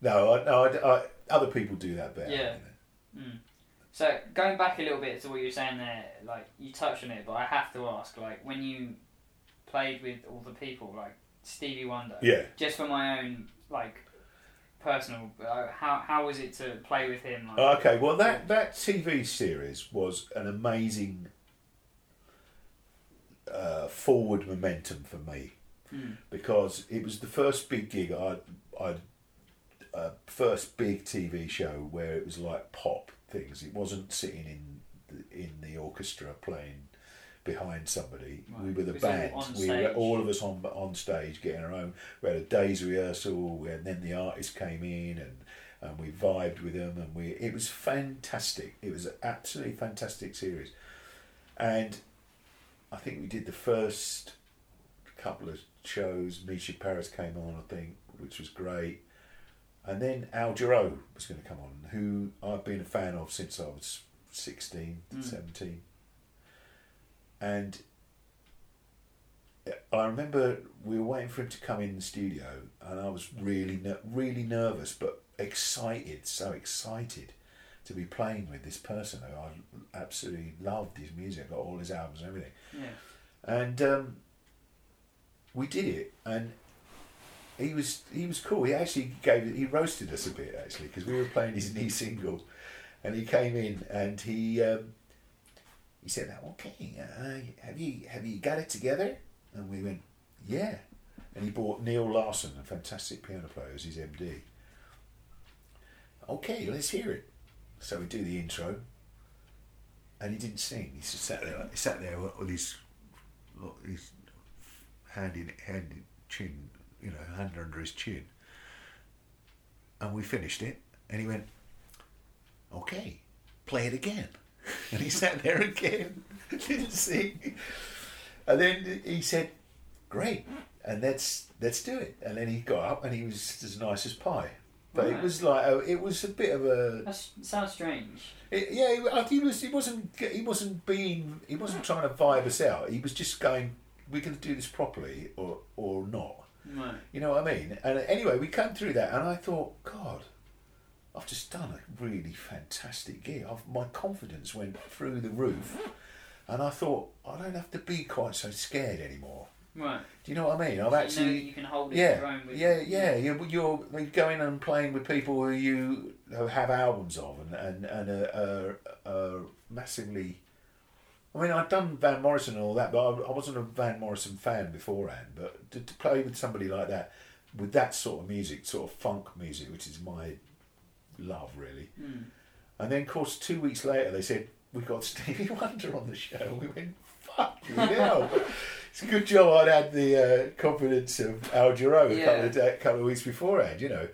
no, I, no, I, I, other people do that better. Yeah. you know. Mm. So going back a little bit to what you were saying there, like you touched on it, but I have to ask, like when you played with all the people, like Stevie Wonder, Yeah. just for my own like personal, uh, how how was it to play with him? Like, Okay, well, that that TV series was an amazing uh, forward momentum for me Mm. because it was the first big gig I I uh, first big TV show where it was like pop things. It wasn't sitting in the, in the orchestra playing behind somebody. We were the It was all band. We were all of us on on stage getting our own. We had a day's rehearsal, and then the artist came in and. And we vibed with them, and we it was fantastic. It was an absolutely fantastic series, and I think we did the first couple of shows. Mica Paris came on, I think, which was great. And then Al Jarreau was going to come on, who I've been a fan of since I was 16, Mm. 17. And I remember we were waiting for him to come in the studio, and I was really, ner- really nervous, but excited, so excited to be playing with this person who I absolutely loved his music, got all his albums and everything. yeah. And um, we did it, and he was he was cool. He actually gave he roasted us a bit actually because we were playing his new single, and he came in and he um, he said, "Okay, uh, have you have you got it together?" And we went, "Yeah." And he bought Neil Larsen, a fantastic piano player, as his MD. Okay, let's hear it. So we do the intro, and he didn't sing. He just sat there. He sat there with his his hand in hand in chin, you know, hand under his chin. And we finished it, and he went, "Okay, play it again." And he sat there again, didn't sing. And then he said, "Great, and let's let's do it." And then he got up, and he was as nice as pie. But it was like a, it was a bit of a That sounds strange. it, yeah, he- he was. He wasn't. He wasn't being. He wasn't trying to vibe us out. He was just going. We're going to do this properly or or not? Right. You know what I mean? And anyway, we came through that, and I thought, God, I've just done a really fantastic gig. I've, my confidence went through the roof, and I thought I don't have to be quite so scared anymore. Right. Do you know what I mean? I've So you know actually, you can hold it your yeah, own with yeah, yeah. You're, you're you're going and playing with people who you have albums of, and and and are, are, are massively. I mean, I'd done Van Morrison and all that, but I, I wasn't a Van Morrison fan beforehand. But to, to play with somebody like that, with that sort of music, sort of funk music, which is my love, really. Mm. And then, of course, two weeks later, they said we got Stevie Wonder on the show. We went, fuck you hell. It's a good job I'd had the uh, confidence of Al Jarreau a Yeah. couple of da- couple of weeks beforehand, you know.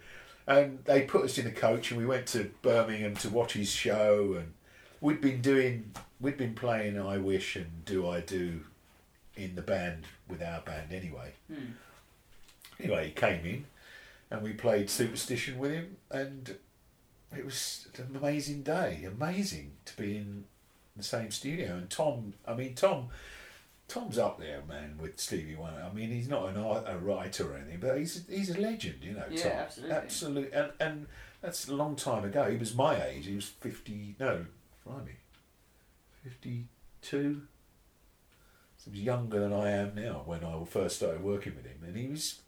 And they put us in a coach, and we went to Birmingham to watch his show. And we'd been doing, we'd been playing I Wish and Do I Do in the band with our band anyway. Mm. Anyway, he came in, and we played Superstition with him, and it was an amazing day. Amazing to be in the same studio. And Tom, I mean, Tom, Tom's up there, man, with Stevie Wonder. I mean, he's not an art, a writer or anything, but he's he's a legend, you know. Yeah, Tom. absolutely. absolutely. And and that's a long time ago. He was my age. He was fifty. No, blimey, fifty-two. So he was younger than I am now when I first started working with him, and he was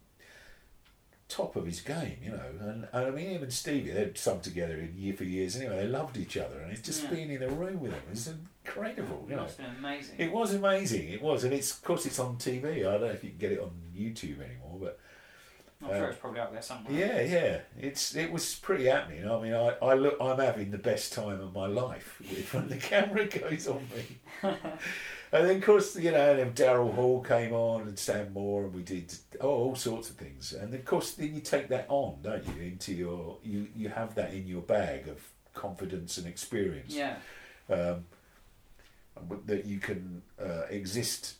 top of his game, you know. And, and I mean, him and Stevie, they'd sung together in year for years anyway. They loved each other, and it's just Yeah. being in a room with them is incredible, you It know. been amazing. It was amazing. It was, and it's of course it's on TV. I don't know if you can get it on YouTube anymore, but I'm sure uh, it's probably out there somewhere. yeah, yeah, it's it was pretty happening. I mean, I, I look, I'm having the best time of my life when the camera goes on me. and then, of course, you know, and then Daryl Hall came on and Sam Moore, and we did oh, all sorts of things. And of course, then you take that on, don't you? Into your you you have that in your bag of confidence and experience Yeah. um, that you can uh, exist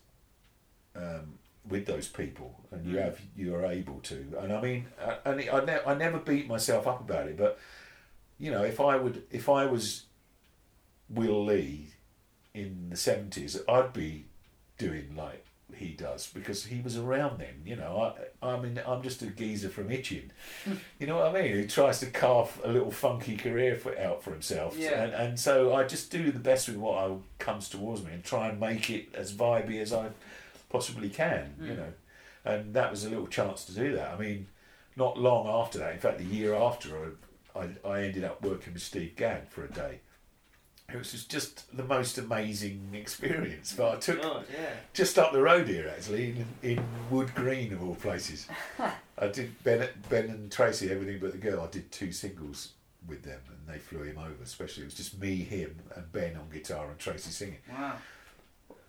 um, with those people, and you Mm. have you are able to. And I mean, I, and I, ne- I never beat myself up about it, but you know, if I would, if I was Will Lee in the seventies, I'd be doing like he does because he was around then. You know, I, I mean, I'm just a geezer from Itching. you know what I mean? Who tries to carve a little funky career for, out for himself. Yeah. And, and so I just do the best with what I, comes towards me and try and make it as vibey as I possibly can. You Mm. know, and that was a little chance to do that. I mean, not long after that, in fact, the year after, I, I, I ended up working with Steve Gadd for a day. It was just- the most amazing experience. But I took God, yeah. just up the road here, actually, in, in Wood Green of all places. I did Ben, Ben and Tracy, everything but the girl. I did two singles with them, and they flew him over. Especially, it was just me, him, and Ben on guitar, and Tracy singing, Wow.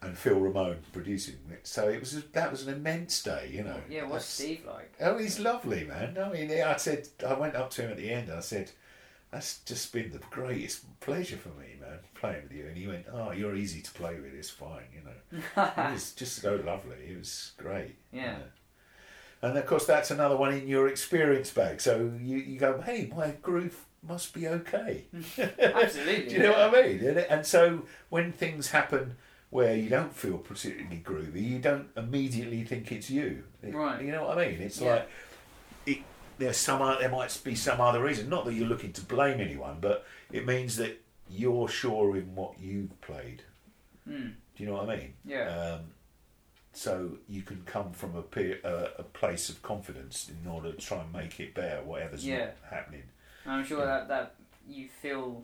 and Phil Ramone producing. it. So it was that was an immense day, you know. Yeah, what's That's- Steve like? Oh, he's lovely, man. I mean, I said, I went up to him at the end and I said, that's just been the greatest pleasure for me, playing with you. And he went, oh, you're easy to play with. It's fine, you know. it was just so lovely. It was great. you Yeah. know. And of course, that's another one in your experience bag. So you, you go, hey, my groove must be okay. Absolutely. Do you know yeah. what I mean? And, and so when things happen where you don't feel particularly groovy, you don't immediately think it's you. It- Right. You know what I mean? It's Yeah. like it, there's some there might be some other reason. Not that you're looking to blame anyone, but it means that you're sure in what you've played. Mm. Do you know what I mean? Yeah. Um, so you can come from a, pe- uh, a place of confidence in order to try and make it better, whatever's Yeah. happening. I'm sure Yeah. that, that you feel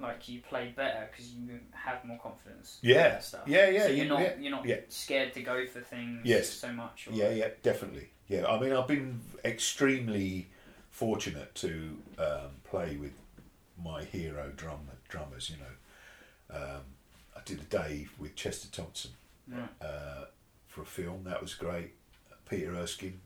like you played better because you have more confidence. Yeah. Yeah, yeah, So you're you- not yeah, you're not yeah. scared to go for things Yes. so much. Or, Yeah, yeah, definitely. Yeah, I mean, I've been extremely fortunate to um, play with my hero drum drummers. You know, um, I did a day with Chester Thompson Right. uh, for a film. That was great. Peter Erskine,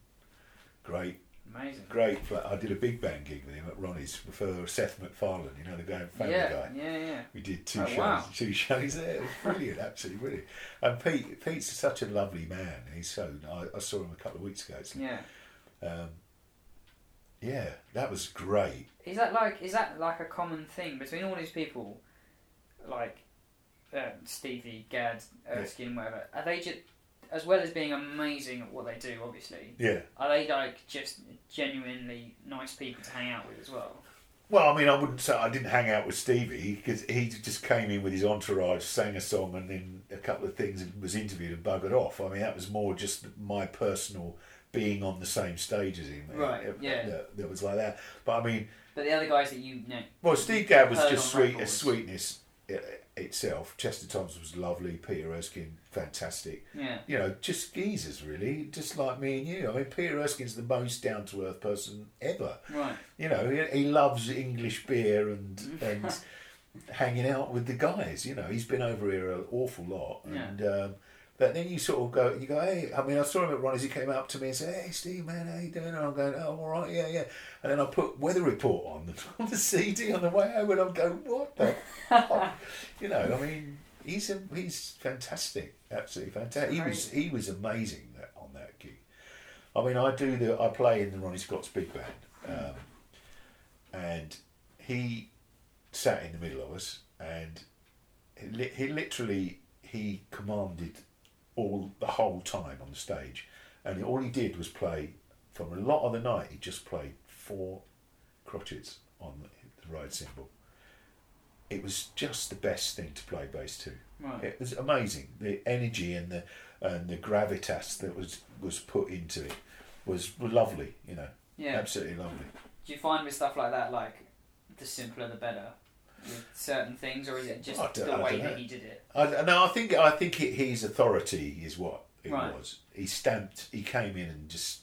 great, Amazing. great. fla- I did a big band gig with him at Ronnie's for Seth MacFarlane. You know, the guy, family yeah, guy. yeah, yeah. We did two Oh, shows, wow. two shows there. It was brilliant, absolutely brilliant. And Pete, Pete's such a lovely man. He's so. I, I saw him a couple of weeks ago. It's- Yeah. Um, yeah, that was great. Is that like is that like a common thing between all these people, like um, Stevie, Gadd, Erskine, whatever? Are they just as well as being amazing at what they do, obviously, Yeah. are they like just genuinely nice people to hang out with as well? Well, I mean, I wouldn't say I didn't hang out with Stevie because he just came in with his entourage, sang a song, and then a couple of things, and was interviewed and buggered off. I mean, that was more just my personal being on the same stage as him. Right, It- yeah. That, that was like that. But I mean, But the other guys that you know, well, Steve Gadd was just sweet records. as sweetness itself. Chester Thompson was lovely. Peter Erskine, fantastic. yeah, You know, just geezers, really, just like me and you. I mean, Peter Erskine's the most down to earth person ever. right, You know, he, he loves English beer and and hanging out with the guys. You know, he's been over here an awful lot. And um, but then you sort of go, you go, hey. I mean, I saw him at Ronnie's. He came up to me and said, "Hey, Steve, man, how you doing?" And I'm going, "Oh, all right, yeah, yeah." And then I put weather report on the, on the CD on the way home, and I'm going, "What the?" you know, I mean, he's a, he's fantastic, absolutely fantastic. He was he was amazing that, on that gig. I mean, I do the I play in the Ronnie Scott's big band, um, and he sat in the middle of us, and he, he literally he commanded all the whole time on the stage, and all he did was play from a lot of the night. He just played four crotchets on the ride cymbal. It was just the best thing to play bass to. right. It was amazing. The energy and the and the gravitas that was was put into it was lovely. You know, Yeah. absolutely lovely. Do you find with stuff like that, like the simpler the better with certain things, or is it just the I way that he did it? I, no, I think I think it, his authority is what it Right. was. He stamped. He came in and just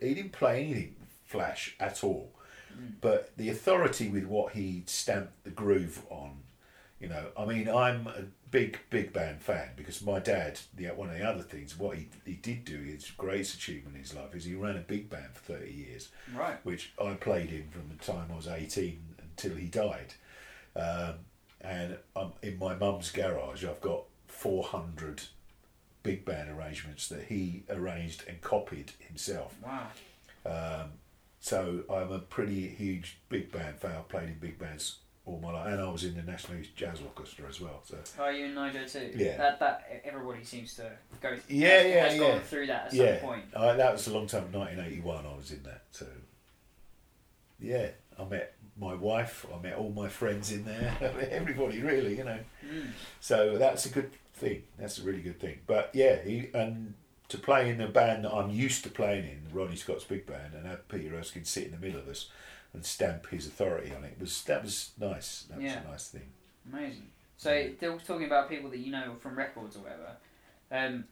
he didn't play anything flash at all, Mm. but the authority with what he stamped the groove on. You know, I mean, I'm a big big band fan because my dad. The one of the other things, what he he did do, his greatest achievement in his life is he ran a big band for thirty years. Right. which I played in from the time I was 18 until he died. Um, and um, in my mum's garage, I've got 400 big band arrangements that he arranged and copied himself. Wow. Um, so I'm a pretty huge big band fan. I've played in big bands all my life, and I was in the National Jazz Orchestra as well. So Are you in NYJO too? Yeah. That that everybody seems to go. Yeah, has, yeah, has yeah. gone through that at yeah, some point. I, that was a long time. 1981, I was in that. So yeah, I met my wife. I met all my friends in there. Everybody, really, you know. Mm. So that's a good thing. That's a really good thing. But yeah, he and to play in a band that I'm used to playing in, Ronnie Scott's big band, and have Peter Erskine sit in the middle of us and stamp his authority on it was that was nice. That Yeah. was a nice thing. Amazing. So, they're talking about people that you know from records or whatever. Um,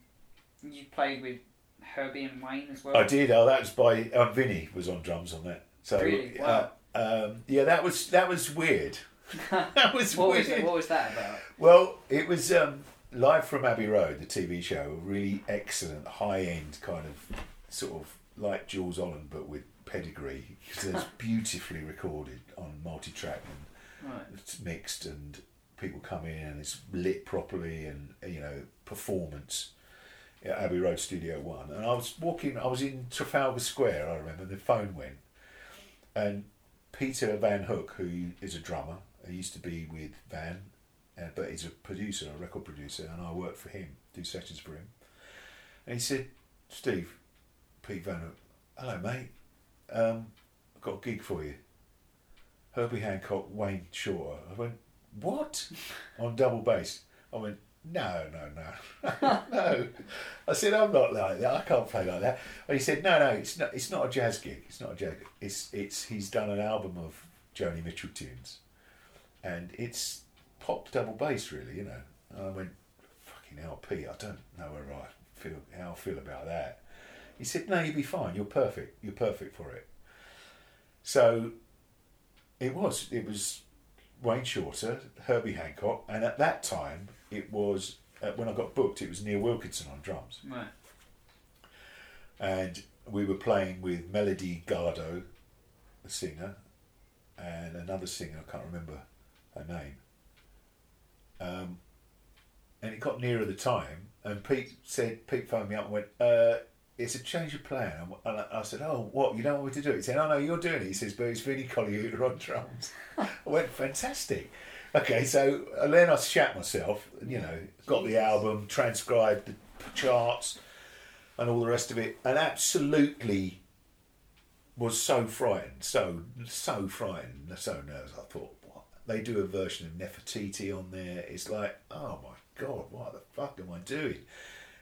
you played with Herbie and Wayne as well. I did. Oh, that was by um, Vinny was on drums on that. So Really? uh, Wow. Um, yeah, that was that was weird. that was What weird. was, what was that about? Well, it was um, live from Abbey Road, the TV show. A really excellent, high end kind of sort of like Jools Holland, but with pedigree. 'Cause it's beautifully recorded on multi track and Right. it's mixed, and people come in and it's lit properly, and you know performance. At Abbey Road Studio One, and I was walking. I was in Trafalgar Square. I remember the phone went, and Peter Van Hooke, who is a drummer, he used to be with Van, uh, but he's a producer, a record producer, and I work for him, do sessions for him. And he said, Steve, Pete Van Hooke, hello mate, um, I've got a gig for you. Herbie Hancock, Wayne Shorter. I went, what? On double bass. I went, no, no, no, no. I said, I'm not like that. I can't play like that. And he said, no, no, it's not. It's not a jazz gig. It's not a jazz. Gig. It's it's. He's done an album of Joni Mitchell tunes, and it's pop double bass, really. You know. And I went, fucking LP. I don't know where I feel how I feel about that. He said, no, you'll be fine. You're perfect. You're perfect for it. So it was. It was Wayne Shorter, Herbie Hancock, and at that time it was uh, when I got booked. It was Neil Wilkinson on drums, Right. and we were playing with Melody Gardot, the singer, and another singer. I can't remember her name. Um, and it got nearer the time, and Pete said, Pete phoned me up and went, uh, "It's a change of plan." And I, I said, "Oh, what? You don't want me to do it?" He said, "Oh no, you're doing it." He says, "But it's Vinnie Colaiuta on drums." I went, "Fantastic." Okay, so and then I shat myself. You know, got the album, transcribed the charts, and all the rest of it, and absolutely was so frightened, so so frightened, so nervous. I thought, what? They do a version of Nefertiti on there. It's like, oh my god, what the fuck am I doing?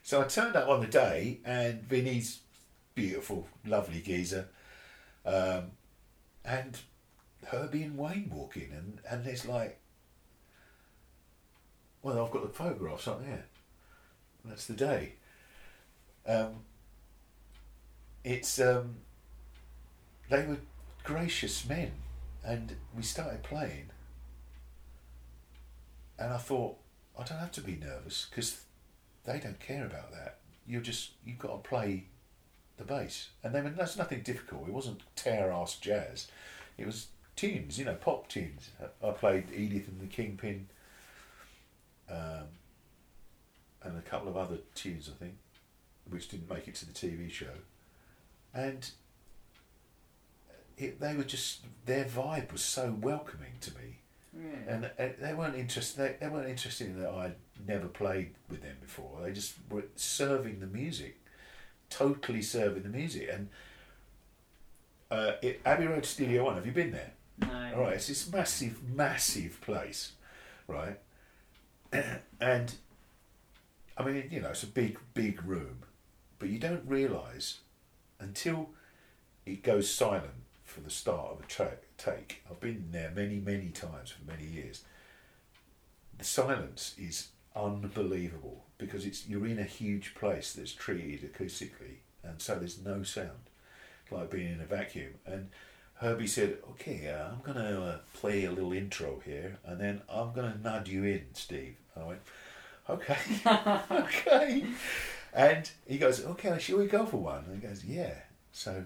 So I turned up on the day, and Vinny's beautiful, lovely geezer, um, and Herbie and Wayne walk in, and and there's like, well, I've got the photographs up there. That's the day. Um, it's um, they were gracious men, and we started playing. And I thought, I don't have to be nervous because they don't care about that. You're just you've got to play the bass, and then that's nothing difficult. It wasn't tear ass jazz. It was tunes, you know, pop tunes. I played Edith and the Kingpin, um, and a couple of other tunes, I think, which didn't make it to the TV show, and it, they were just their vibe was so welcoming to me, Yeah. and, and they weren't interested. They, they weren't interested in that I'd never played with them before. They just were serving the music, totally serving the music. And uh, it, Abbey Road Studio One. Have you been there? no. All right, it's this massive, massive place, right? and I mean, you know, it's a big, big room, but you don't realise until it goes silent for the start of a tra- take. I've been there many, many times for many years. The silence is unbelievable because it's you're in a huge place that's treated acoustically, and so there's no sound, like being in a vacuum. And Herbie said, "Okay, uh, I'm going to uh, play a little intro here, and then I'm going to nod you in, Steve." I went, "Okay, okay." And he goes, "Okay, shall we go for one?" And he goes, "Yeah." So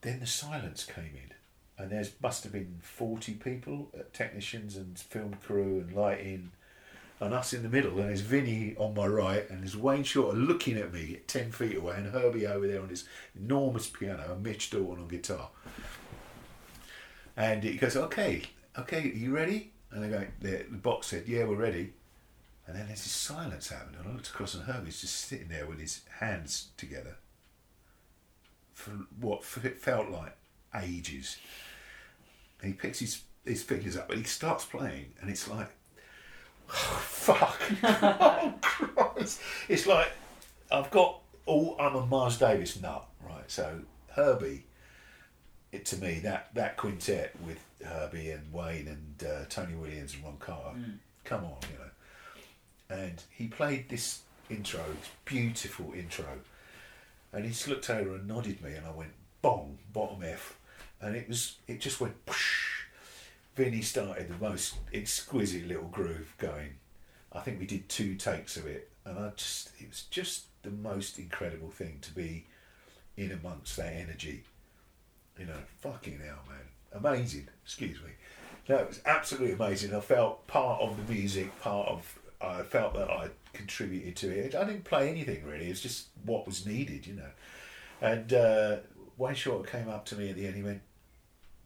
then the silence came in, and there must have been forty people, uh, technicians and film crew and lighting, and us in the middle, and there's Vinny on my right, and there's Wayne Shorter looking at me at ten feet away, and Herbie over there on his enormous piano, and Mitch Dalton on guitar. And he goes, "Okay, okay, are you ready?" And they go, the, the box said, "Yeah, we're ready." And then there's this silence happened, and I looked across, and Herbie's just sitting there with his hands together for what it felt like ages. And he picks his, his fingers up and he starts playing, and it's like, oh, fuck. oh, Christ. It's like, I've got all, I'm a Miles Davis nut, right? So, Herbie, it to me, that, that quintet with Herbie and Wayne and uh, Tony Williams and Ron Carter, come on, you know. And he played this intro, this beautiful intro and he just looked over and nodded me, and I went bong, bottom F, and it was it just went. Whoosh. Vinny started the most exquisite little groove going. I think we did two takes of it, and I just it was just the most incredible thing to be in amongst that energy. You know, fucking hell, man, amazing. Excuse me. No, it was absolutely amazing. I felt part of the music, part of. I felt that I contributed to it. I didn't play anything really. It's just what was needed, you know. And uh, Wayne Short came up to me at the end. He went,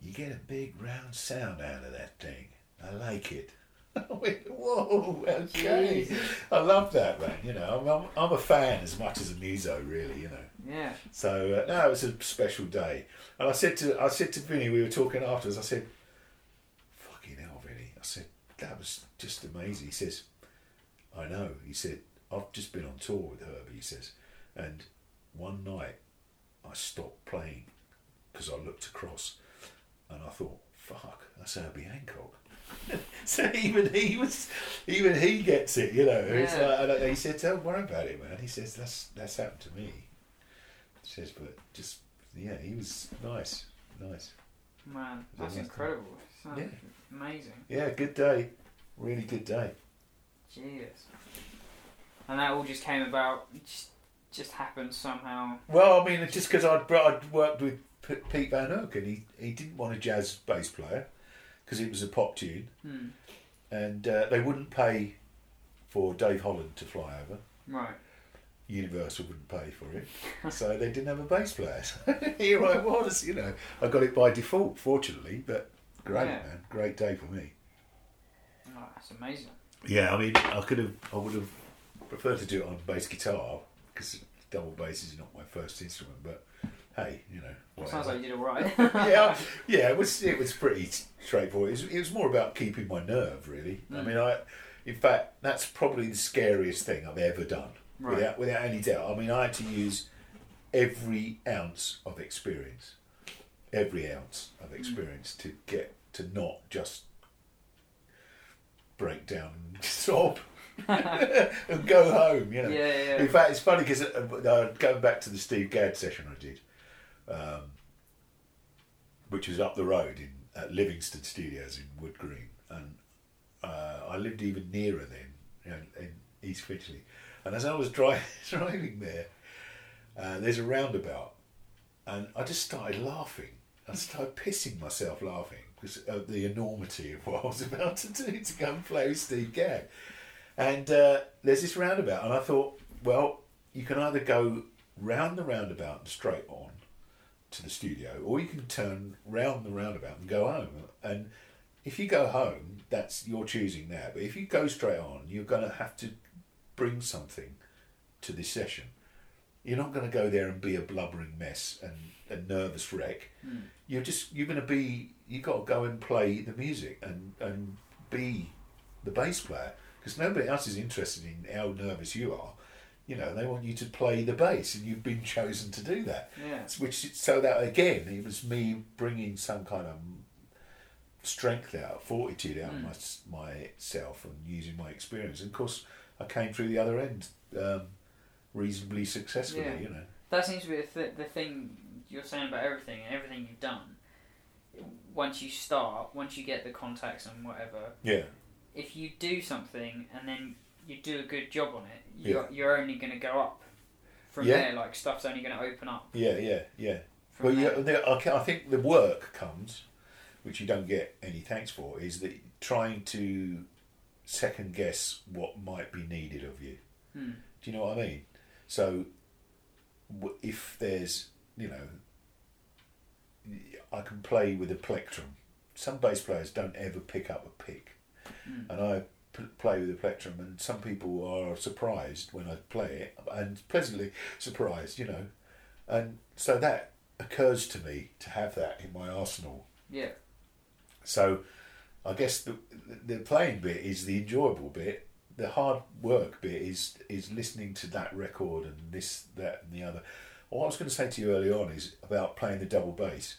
"You get a big round sound out of that thing. I like it." I went, "Whoa, okay." I love that, man. You know, I'm, I'm, I'm a fan as much as a muso, really. You know. Yeah. So uh, no, it was a special day. And I said to I said to Vinny, we were talking afterwards. I said, "Fucking hell, Vinny!" I said that was just amazing. He says, "I know." He said, "I've just been on tour with Herbie." He says, and one night I stopped playing because I looked across and I thought, "Fuck, that's Herbie Hancock." so even he was, even he gets it, you know. Yeah. like, and he said, "Don't worry about it, man." He says, "That's that's happened to me." Says, but just yeah, he was nice, nice. Man, that's that's incredible. Yeah. amazing. Yeah, good day, really good day. Jesus. And that all just came about, just, just happened somehow. Well, I mean, it's just because I'd, I'd worked with P- Pete Van Hooke and he, he didn't want a jazz bass player because it was a pop tune Hmm. and uh, they wouldn't pay for Dave Holland to fly over. Right. Universal wouldn't pay for it, so they didn't have a bass player. So here I was, you know. I got it by default, fortunately, but great, Yeah. man. Great day for me. Oh, that's amazing. Yeah, I mean, I could have, I would have preferred to do it on bass guitar, because double bass is not my first instrument. But hey, you know, Sounds like you did all right. yeah, yeah, it was it was pretty straightforward. It was, it was more about keeping my nerve, really. I Mm. mean, I, in fact, that's probably the scariest thing I've ever done, Right. without without any doubt. I mean, I had to use every ounce of experience, every ounce Mm. of experience to get to not just break down and sob and go home. You know. Yeah, yeah, yeah. In fact, it's funny because uh, going back to the Steve Gadd session I did, um, which was up the road in at Livingston Studios in Wood Green, and uh, I lived even nearer then, you know, in East Finchley. And as I was dri- driving there, uh, there's a roundabout, and I just started laughing. I started pissing myself laughing because of the enormity of what I was about to do to go and play with Steve Gadd. And uh, there's this roundabout, and I thought, well, you can either go round the roundabout and straight on to the studio, or you can turn round the roundabout and go home. And if you go home, that's your choosing now. But if you go straight on, you're going to have to bring something to this session. You're not going to go there and be a blubbering mess and a nervous wreck. Hmm. You're just you're going to be you got to go and play the music and and be the bass player because nobody else is interested in how nervous you are. You know, they want you to play the bass, and you've been chosen to do that. Yeah. Which so that again, it was me bringing some kind of strength out, fortitude out of hmm. my, myself, and using my experience. And of course, I came through the other end um, reasonably successfully. Yeah. You know. That seems to be the, th- the thing you're saying about everything and everything you've done. Once you start, once you get the contacts and whatever, Yeah. if you do something and then you do a good job on it, you're, you're only going to go up from Yeah. there. Like stuff's only going to open up. Yeah. Yeah. Yeah. Well, yeah, I think the work comes, which you don't get any thanks for, is that trying to second guess what might be needed of you. Hmm. Do you know what I mean? So, if there's, you know, I can play with a plectrum. Some bass players don't ever pick up a pick, and I p- play with a plectrum, and some people are surprised when I play it, and pleasantly surprised, you know, and so that occurs to me to have that in my arsenal. Yeah. So, I guess the the playing bit is the enjoyable bit. The hard work bit is is listening to that record and this, that, and the other. What I was going to say to you early on is about playing the double bass.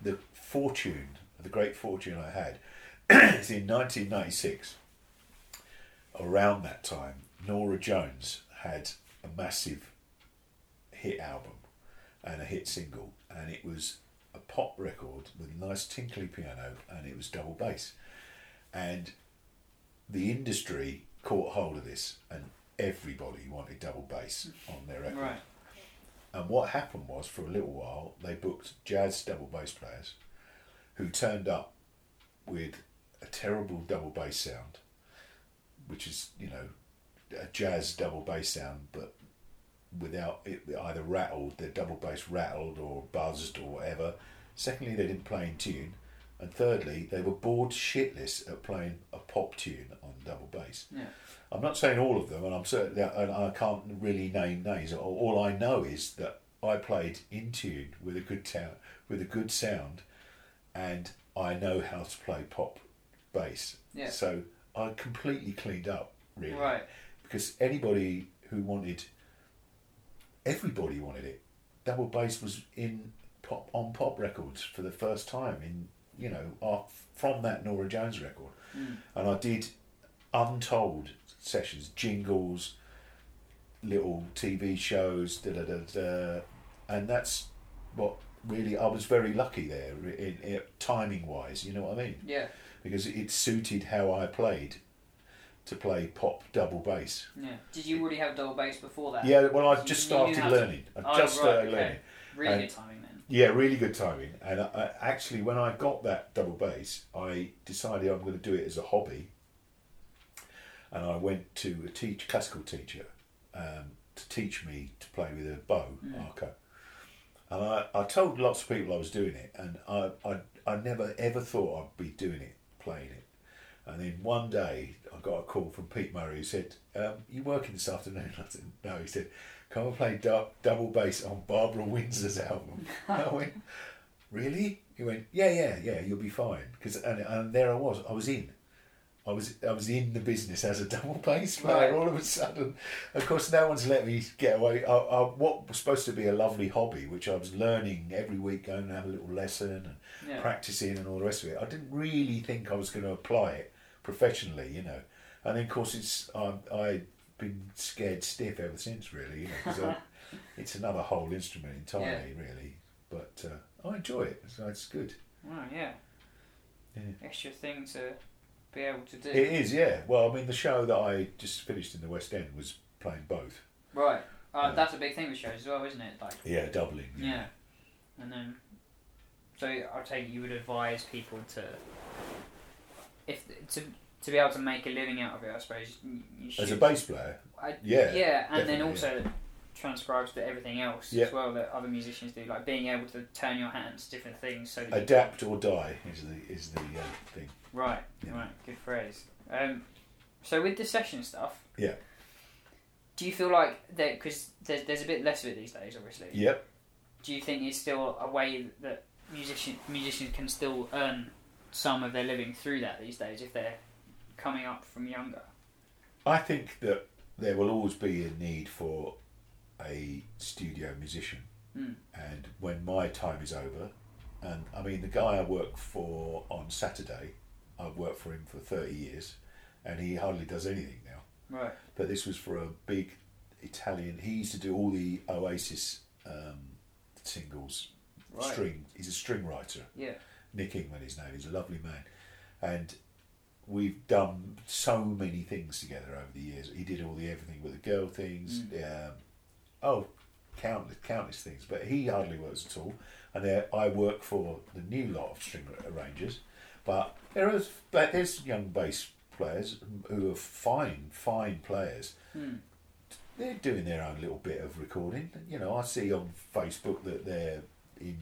The fortune, the great fortune I had, is in 1996. Around that time, Norah Jones had a massive hit album and a hit single, and it was a pop record with a nice tinkly piano, and it was double bass. And the industry caught hold of this, and everybody wanted double bass on their record. Right. And what happened was, for a little while, they booked jazz double bass players who turned up with a terrible double bass sound, which is, you know, a jazz double bass sound, but without it either rattled, their double bass rattled or buzzed or whatever. Secondly, they didn't play in tune. And thirdly, they were bored shitless at playing a pop tune on double bass. Yeah. I'm not saying all of them, and I'm certain that, and I can't really name names. All- I know is that I played in tune with a good sound, with a good sound, and I know how to play pop bass. Yeah. So I completely cleaned up, really, Right. because anybody who wanted, everybody wanted it. Double bass was in pop on pop records for the first time in you know off, from that Norah Jones record, hmm. and I did untold sessions, jingles, little TV shows, da da da da, and that's what really I was very lucky there in, in, timing wise. You know what I mean? Yeah. Because it suited how I played to play pop double bass. Yeah. Did you already have double bass before that? Yeah, well, I You- just started how to- learning. I Oh, just right, started okay. learning. Really And- good timing then. Yeah, really good timing. And I, I, actually, when I got that double bass, I decided I'm going to do it as a hobby. And I went to a teach classical teacher um, to teach me to play with a bow arco. And I, I told lots of people I was doing it, and I, I, I never ever thought I'd be doing it, playing it. And then one day I got a call from Pete Murray who said, um, "You working this afternoon?" I said, "No." He said, "Come and play du- double bass on Barbara Windsor's album." I went, "Really?" He went, "Yeah, yeah, yeah. You'll be fine." Because and, and there I was. I was in. I was I was in the business as a double bass player. Right. All of a sudden, of course, no one's let me get away. I, I, what was supposed to be a lovely hobby, which I was learning every week, going and have a little lesson and Yeah. practicing and all the rest of it. I didn't really think I was going to apply it professionally, you know. And then, of course, it's I I've been scared stiff ever since, really. You know, 'cause I, it's another whole instrument entirely, really. But uh, I enjoy it, so it's good. Wow, yeah. Yeah. Extra thing to be able to do. It is, yeah. Well, I mean, the show that I just finished in the West End was playing both. Right. Uh, Yeah. That's a big thing with shows as well, isn't it? Like, Yeah, doubling. yeah. And then, so I'll take you would advise people to, if to to be able to make a living out of it, I suppose you should. As a bass player, I, yeah, yeah, and then also transcribes to everything else Yeah. as well that other musicians do, like being able to turn your hands to different things. So that adapt or die is the is the uh, thing. Right, Yeah. right, good phrase. Um, so with the session stuff, Yeah. do you feel like that because there's there's a bit less of it these days, obviously. Yep. Do you think it's still a way that musician musicians can still earn some of their living through that these days if they're coming up from younger? I think that there will always be a need for a studio musician, Mm. and when my time is over, and I mean the guy I work for on Saturday, I've worked for him for thirty years, and he hardly does anything now. Right. But this was for a big Italian. He used to do all the Oasis um, singles, Right. string. He's a string writer. Yeah. Nick Ingman, his name. He's a lovely man, and we've done so many things together over the years. He did all the everything with the girl things. Um, oh, countless, countless things. But he hardly works at all. And there, I work for the new lot of string arrangers. But there is, but there's young bass players who are fine, fine players. Hmm. They're doing their own little bit of recording. You know, I see on Facebook that they're in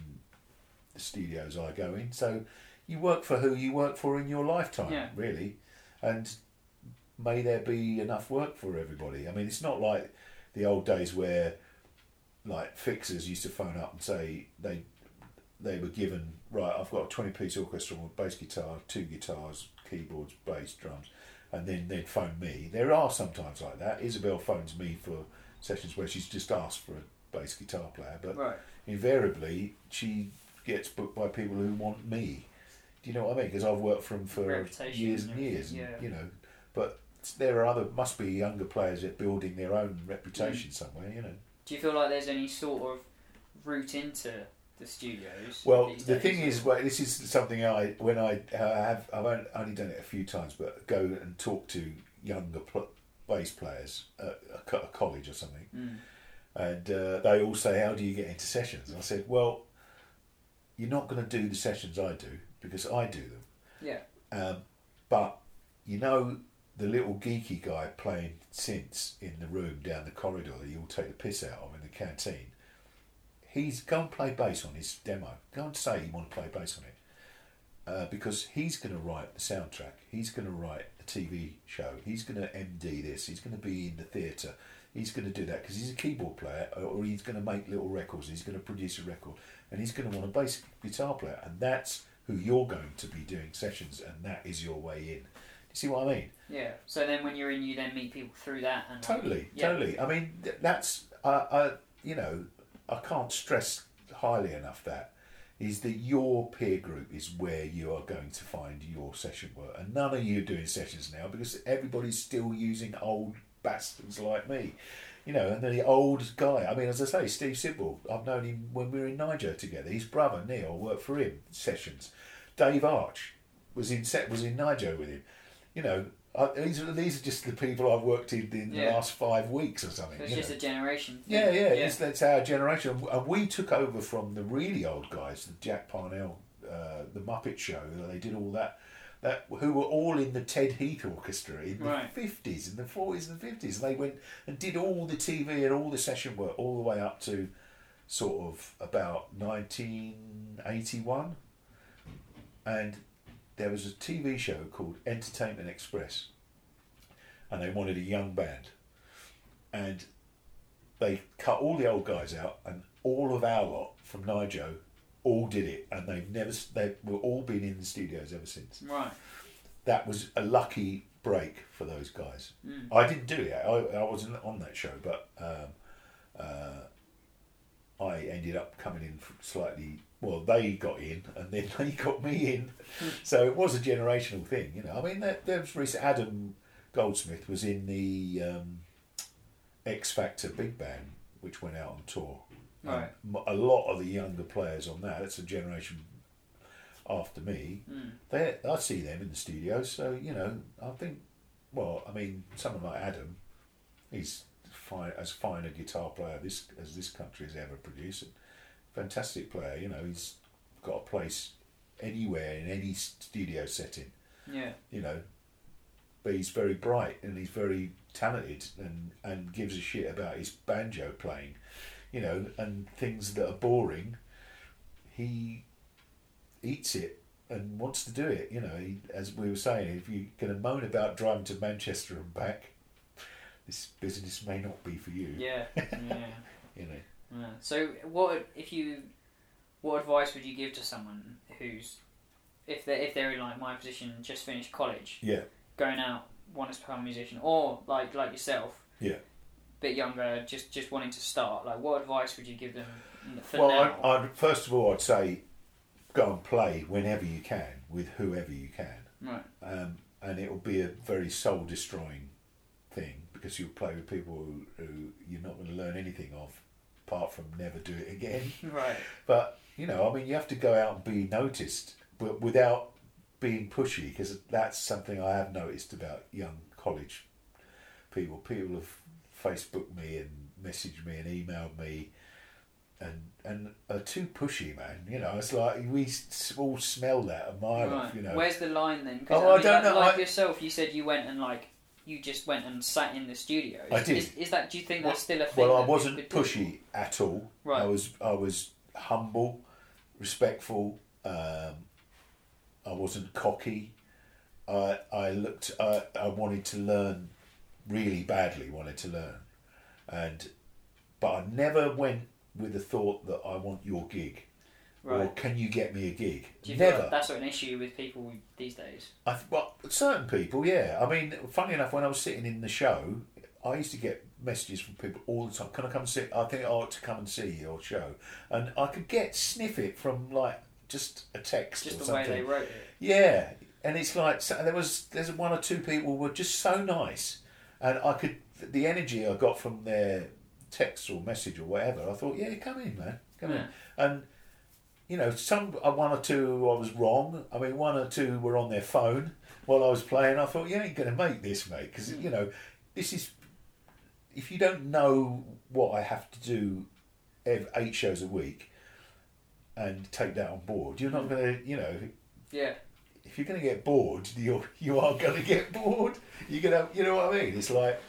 studios I go in. So you work for who you work for in your lifetime, Yeah. really. And may there be enough work for everybody. I mean, it's not like the old days where like fixers used to phone up and say they they were given right. I've got a twenty piece orchestra with bass guitar, two guitars, keyboards, bass, drums, and then they'd phone me. There are sometimes like that. Isobel phones me for sessions where she's just asked for a bass guitar player, but Right. invariably she gets booked by people who want me. Do you know what I mean? Because I've worked for them for Reputation years and and years, and, yeah. you know. But there are other must be younger players that are building their own reputation somewhere, you know. Do you feel like there's any sort of route into the studios? Well, the thing is, well, this is something I when I uh, have I've only- only done it a few times, but go and talk to younger pl- bass players at a, a college or something, Mm. and uh, they all say, "How do you get into sessions?" And I said, "Well, you're not going to do the sessions I do because I do them, Yeah. um, but you know." The little geeky guy playing synths in the room down the corridor that you all take the piss out of in the canteen he's go and play bass on his demo. Go and say you want to play bass on it. Uh, because he's going to write the soundtrack. He's going to write the TV show. He's going to MD this. He's going to be in the theatre. He's going to do that because he's a keyboard player, or- or he's going to make little records. He's going to produce a record, and he's going to want a bass guitar player, and that's who you're going to be doing sessions, and that is your way in. You see what I mean? Yeah. So then when you're in, you then meet people through that and Totally, Yeah. totally. I mean, that's uh, uh, you know, I can't stress highly enough that is that your peer group is where you are going to find your session work, and none of you are doing sessions now because everybody's still using old bastards like me. You know, and then the old guy. I mean, as I say, Steve Sidwell. I've known him when we were in NYJO together. His brother Neil worked for him sessions. Dave Arch was in set was in NYJO with him. You know, I, these are these are just the people I've worked in in the last five weeks or something. So it's just know. a generation. Thing. Yeah, yeah, It's, that's our generation, and we took over from the really old guys, the Jack Parnell, uh, the Muppet Show. They did all that, that who were all in the Ted Heath Orchestra in Right. the fifties, in the forties and fifties. They went and did all the TV and all the session work all the way up to sort of about nineteen eighty one, and there was a TV show called Entertainment Express, and they wanted a young band, and they cut all the old guys out, and all of our lot from NYJO all did it, and they've never they were all been in the studios ever since. Right. That was a lucky break for those guys. I didn't do it. I, I wasn't on that show, but um, uh, I ended up coming in slightly. Well, they got in, and then they got me in. so it was a generational thing, you know. I mean, there, there was recent Adam Goldsmith was in the um, X Factor Big Band, which went out on tour. Right. a lot of the younger players on that. It's a generation after me. Hmm. They, I see them in the studio. So you know, I think. Well, I mean, someone like Adam, he's fine as fine a guitar player this as this country has ever produced. Fantastic player. You know, he's got a place anywhere in any studio setting. Yeah. You know, but he's very bright and he's very talented and and gives a shit about his banjo playing. You know, and things that are boring, he eats it and wants to do it. You know, he, as we were saying, if you're going to moan about driving to Manchester and back, this business may not be for you. Yeah. Yeah. You know. Yeah. So, what if you? What advice would you give to someone who's, if they if they're in like my position, just finished college, Yeah. going out, wanting to become a musician, or like like yourself, Yeah. Bit younger, just just wanting to start? Like, what advice would you give them for Well, now? I, I'd, first of all, I'd say go and play whenever you can with whoever you can. right. um, and it will be a very soul destroying thing because you'll play with people who, who you're not going to learn anything of apart from never do it again. Right. But you know, I mean, you have to go out and be noticed, but without being pushy because that's something I have noticed about young college people. People have Facebooked me and messaged me and emailed me. And and are too pushy, man. You know, it's like we all smell that a mile Right. off. You know, Where's the line then? 'Cause, Oh, I mean, don't like, know, Like I- yourself, you said you went and like you just went and sat in the studio. I did. Is, is that? Do you think that's still a thing? Well, I wasn't pushy at all. Right. I was I was humble, respectful. Um, I wasn't cocky. I I looked. I I wanted to learn, really badly wanted to learn, and but I never went with the thought that I want your gig, or can you get me a gig? Do you feel never. like that's an issue with people these days? I th- well, certain people, yeah. I mean, funny enough, when I was sitting in the show, I used to get messages from people all the time. Can I come and sit? I think I ought to come and see your show, and I could get sniff it from like just a text Just or the way something. they wrote it. Yeah, and it's like so there was there's one or two people were just so nice, and I could the energy I got from their text or message or whatever. I thought, yeah, come in, man, come in, and you know, some uh, one or two I was wrong. I mean, one or two were on their phone while I was playing. I thought, you ain't going to make this, mate, because you know, this is if you don't know what I have to do, eight shows a week, and take that on board, you're not going to, you know, Yeah. You're going to get bored, you're you are going to get bored. You're going to, you know what I mean? It's like,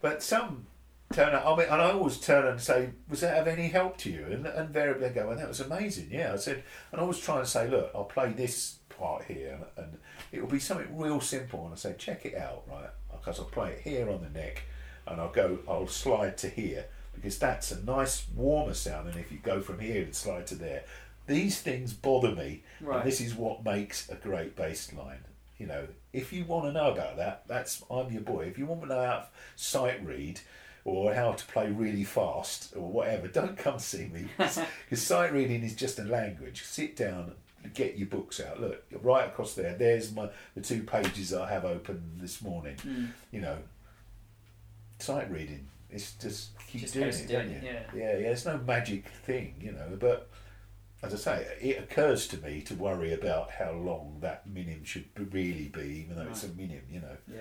but some turn up. I mean, and I always turn and say, "Was that of any help to you?" And invariably I go, "Well, that was amazing." Yeah, I said, and I always try and say, "Look, I'll play this part here, and it will be something real simple." And I say, "Check it out, right?" Because I'll play it here on the neck, and I'll go, I'll slide to here because that's a nice warmer sound. And if you go from here and slide to there, these things bother me. Right. And this is what makes a great bass line. You know, if you want to know about that, that's I'm your boy. If you want to know how to sight read or how to play really fast or whatever, don't come see me because sight reading is just a language. Sit down, get your books out. Look, right across there. There's my the two pages I have open this morning. Hmm. You know, sight reading. It's just keep Just doing it, you? it, yeah. yeah, yeah. It's no magic thing, you know. But as I say, it occurs to me to worry about how long that minim should be- really be, even though it's a minim, you know. Yeah,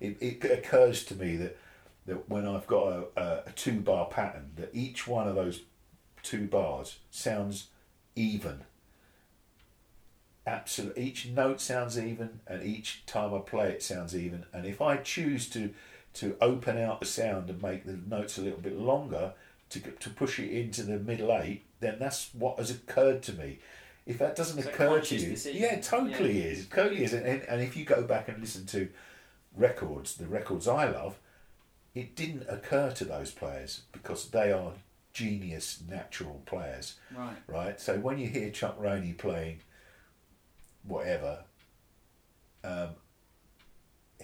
yeah. It, it occurs to me that, that when I've got a, a, a two bar pattern, that each one of those two bars sounds even. Absolutely, each note sounds even, and each time I play it sounds even. And if I choose to to open out the sound and make the notes a little bit longer to to push it into the middle eight, then that's what has occurred to me. if that doesn't It's occur to you, decision. yeah, it totally Yeah. is. Totally is. And, and if you go back and listen to records, the records I love, it didn't occur to those players because they are genius, natural players, Right. right? So when you hear Chuck Rainey playing whatever, um,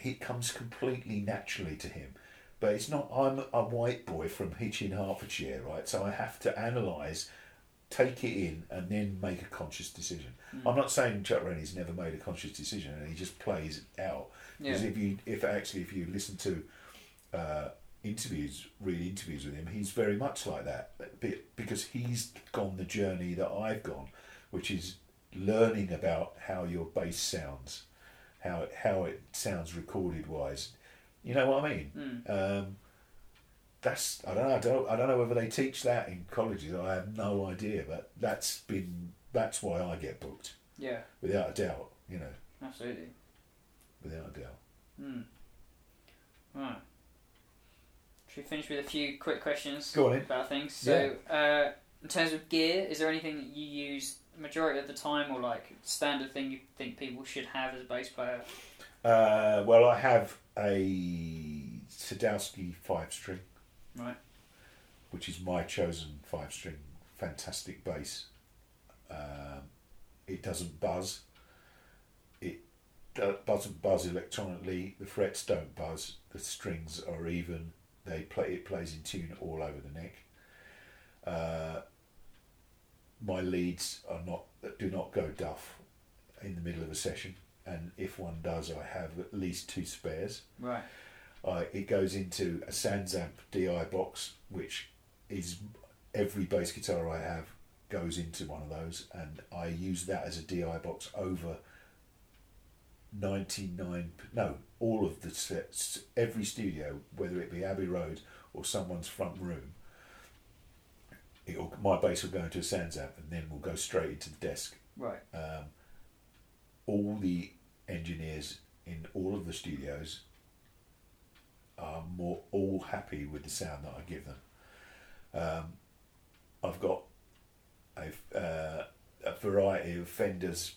it comes completely naturally to him. But it's not. I'm a white boy from Hitchin, Hertfordshire, right? So I have to analyse, take it in, and then make a conscious decision. Hmm. I'm not saying Chuck Rainey's never made a conscious decision, and he just plays it out. Because Yeah. if you, if actually, if you listen to uh, interviews, real interviews with him, he's very much like that. Because he's gone the journey that I've gone, which is learning about how your bass sounds, how how it sounds recorded wise. You know what I mean? Mm. Um, that's I don't know. I don't, I don't know whether they teach that in colleges. I have no idea, but that's been that's why I get booked Yeah. without a doubt. You know, Absolutely. without a doubt. Hmm. Right. Should we finish with a few quick questions Go on in. about things? So, uh, in terms of gear, is there anything that you use majority of the time, or like standard thing you think people should have as a bass player? Uh, well, I have a Sadowski five string, Right. which is my chosen five string. Fantastic bass. Um, it doesn't buzz. It doesn't buzz electronically. The frets don't buzz. The strings are even. They play. It plays in tune all over the neck. Uh, my leads are not do not go duff in the middle of a session, and if one does, I have at least two spares. Right. Uh, it goes into a Sansamp DI box, which is every bass guitar I have goes into one of those, and I use that as a DI box over 99 no all of the sets every studio whether it be Abbey Road or someone's front room it'll, my bass will go into a Sansamp and then we'll go straight into the desk Right. um, all the engineers in all of the studios are more all happy with the sound that I give them. Um, I've got a, uh, a variety of Fenders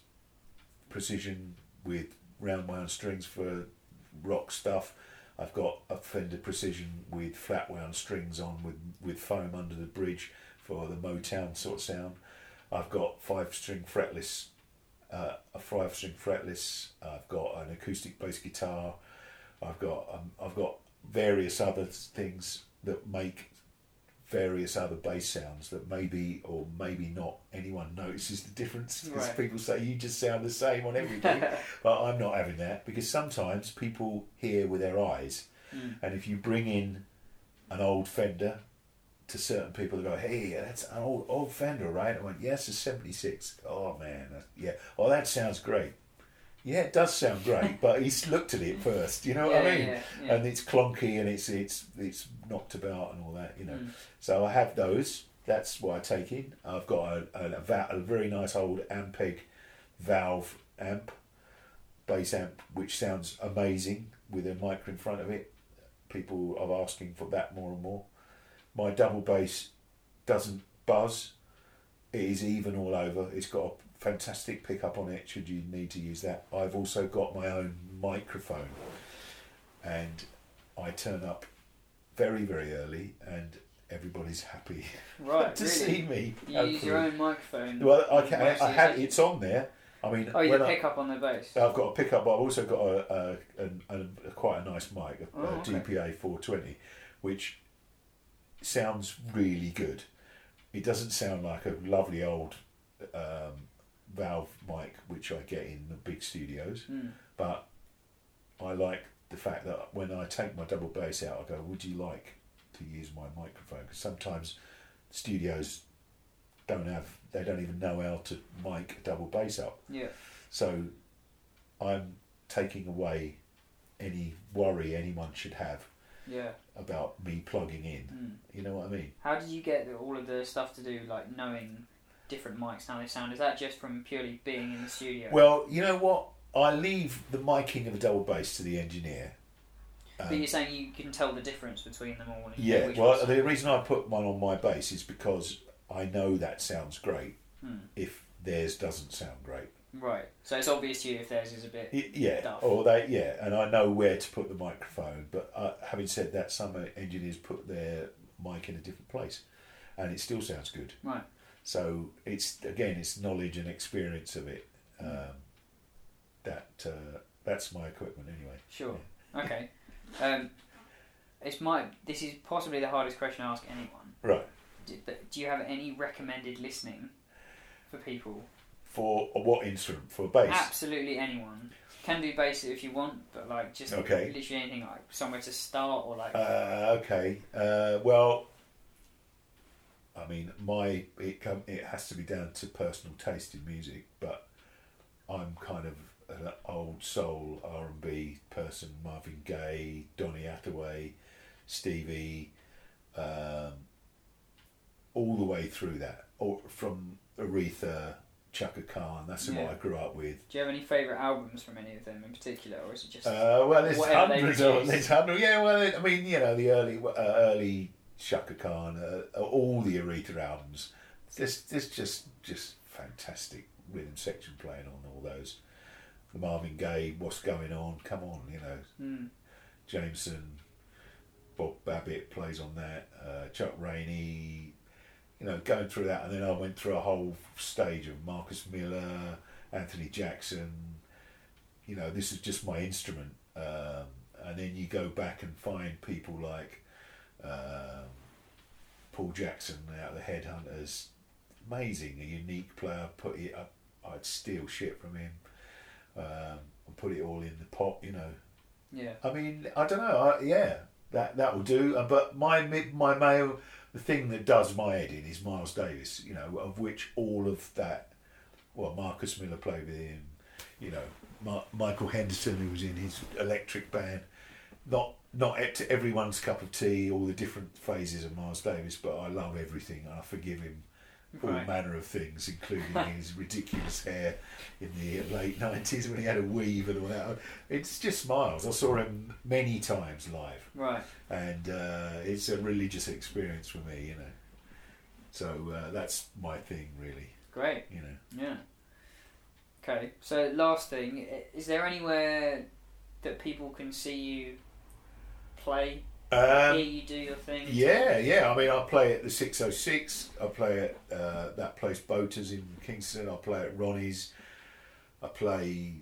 precision with round wound strings for rock stuff. I've got a Fender precision with flat wound strings on with, with foam under the bridge for the Motown sort of sound. I've got five string fretless uh, a five string fretless. I've got an acoustic bass guitar. I've got um, I've got various other things that make various other bass sounds that maybe or maybe not anyone notices the difference because Right. people say you just sound the same on everything but I'm not having that because sometimes people hear with their eyes Mm. and if you bring in an old Fender to certain people, they go, "Hey, that's an old old Fender, right?" I went, "Yes, it's '76." Oh man, yeah. Oh, that sounds great. Yeah, it does sound great, but he's looked at it first. You know what Yeah, I mean? yeah, yeah. And it's clunky and it's it's it's knocked about and all that. You know. Mm. So I have those. That's what I take in. I've got a, a, a, va- a very nice old Ampeg valve amp, bass amp, which sounds amazing with a mic in front of it. People are asking for that more and more. My double bass doesn't buzz. It is even all over. It's got a fantastic pickup on it should you need to use that. I've also got my own microphone and I turn up very, very early and everybody's happy Right. to really? see me. You use your own microphone. Well, I, can, I, I had it's on there. I mean, Oh, you I- pick up on the bass. I've got a pickup, but I've also got a, a, a, a, quite a nice mic, a, Oh, a okay. DPA 420, which sounds really good. It doesn't sound like a lovely old um, valve mic, which I get in the big studios, Mm. but I like the fact that when I take my double bass out, I go, "Would you like to use my microphone?" Because sometimes studios don't have, they don't even know how to mic a double bass up. Yeah. So I'm taking away any worry anyone should have Yeah. about me plugging in. Mm. You know what I mean? How did you get all of the stuff to do, like knowing different mics how they sound? Is that just from purely being in the studio? Well, you know what? I leave the miking of a double bass to the engineer. but you're saying you can tell the difference between them all. and Yeah, well, the reason I put one on my bass is because I know that sounds great. Hmm. If theirs doesn't sound great. Right. So it's obvious to you if theirs is a bit. Yeah, Duff. or they yeah, and I know where to put the microphone. But uh, having said that, some engineers put their mic in a different place, and it still sounds good. Right. So it's again, it's knowledge and experience of it. Um, that uh, that's my equipment anyway. Sure. Okay. Um, it's my. This is possibly the hardest question I ask anyone. Right. Do, do you have any recommended listening for people? For what instrument? For bass. Absolutely anyone. Can do bass if you want, but like just Okay. literally anything like somewhere to start or like. Uh, okay. Uh, well, I mean, my it com- it has to be down to personal taste in music, but I'm kind of an old soul R and B person. Marvin Gaye, Donny Hathaway, Stevie, um, all the way through that, or from Aretha, Chaka Khan. That's Yeah. what I grew up with. do you have any favourite albums from any of them in particular, or is it just? Uh, well, there's hundreds of there's hundreds. Yeah, well, I mean, you know, the early uh, early Chaka Khan, uh, all the Aretha albums. There's there's just just fantastic rhythm section playing on all those. The Marvin Gaye, what's going on? Come on, you know, Hmm. Jamerson, Bob Babbitt plays on that. Uh, Chuck Rainey, you know, going through that, and then I went through a whole stage of Marcus Miller, Anthony Jackson. You know, this is just my instrument, um, and then you go back and find people like um, Paul Jackson out of the Headhunters. Amazing, a unique player. Put it up, I'd steal shit from him. Um, and put it all in the pot, you know. Yeah. I mean, I don't know. I, yeah, that that will do. But my my male, the thing that does my head in is Miles Davis. You know, of which all of that. Well, Marcus Miller played with him. You know, Ma- Michael Henderson, who was in his electric band. Not not to everyone's cup of tea. All the different phases of Miles Davis, but I love everything. and I forgive him all Right. manner of things, including his ridiculous hair in the late nineties when he had a weave and all that. It's just Miles. I saw him many times live, Right. and uh, it's a religious experience for me, you know. So uh, that's my thing, really. Great. You know. Yeah. Okay. So last thing, is there anywhere that people can see you play, Um, you do your thing? yeah, yeah. I mean, I play at the six oh six. I play at uh, that place Boaters in Kingston. I play at Ronnie's. I play.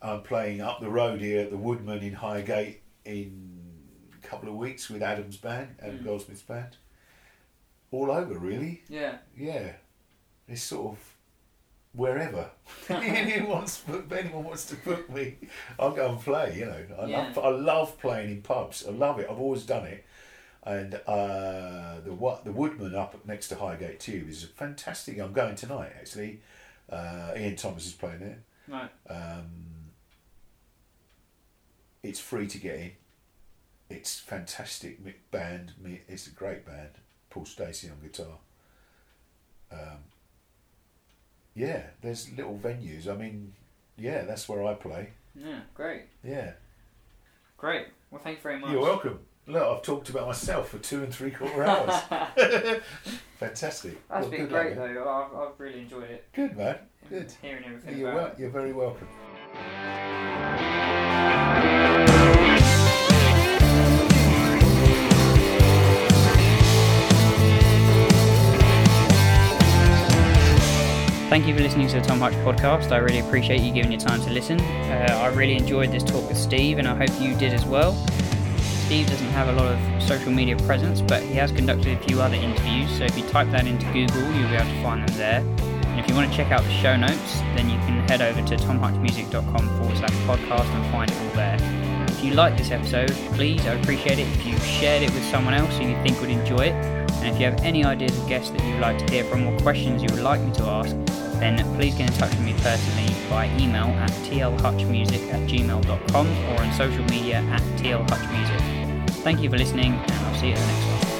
I'm playing up the road here at the Woodman in Highgate in a couple of weeks with Adam's band, Adam Mm. Goldsmith's band. All over, really. Yeah. Yeah, it's sort of wherever anyone wants. If anyone wants to book me, I'll go and play. You know, I love. I love playing in pubs. I love it. I've always done it. And uh, the what the Woodman up next to Highgate Tube is fantastic. I'm going tonight actually. Uh, Ian Thomas is playing there. Right. Um, it's free to get in. It's fantastic band. It's a great band. Paul Stacey on guitar. Um, yeah, there's little venues. I mean, yeah, that's where I play. Yeah. Great. Yeah, Great. Well, thank you very much. you're welcome. Look, I've talked about myself for two and three quarter hours. Fantastic. That's Well, been great though. I've, I've really enjoyed it. Good man. Good. Hearing everything You're, about wel- it. you're very welcome. Thank you for listening to the Tom Hutch podcast. I really appreciate you giving your time to listen. Uh, I really enjoyed this talk with Steve, and I hope you did as well. Steve doesn't have a lot of social media presence, but he has conducted a few other interviews. So if you type that into Google, you'll be able to find them there. And if you want to check out the show notes, then you can head over to tomhutchmusic.com forward slash podcast and find it all there. If you like this episode, please, I'd appreciate it if you shared it with someone else who you think would enjoy it. And if you have any ideas of guests that you would like to hear from or questions you would like me to ask, then please get in touch with me personally by email at tlhutchmusic at gmail.com or on social media at tlhutchmusic. Thank you for listening, and I'll see you in the next one.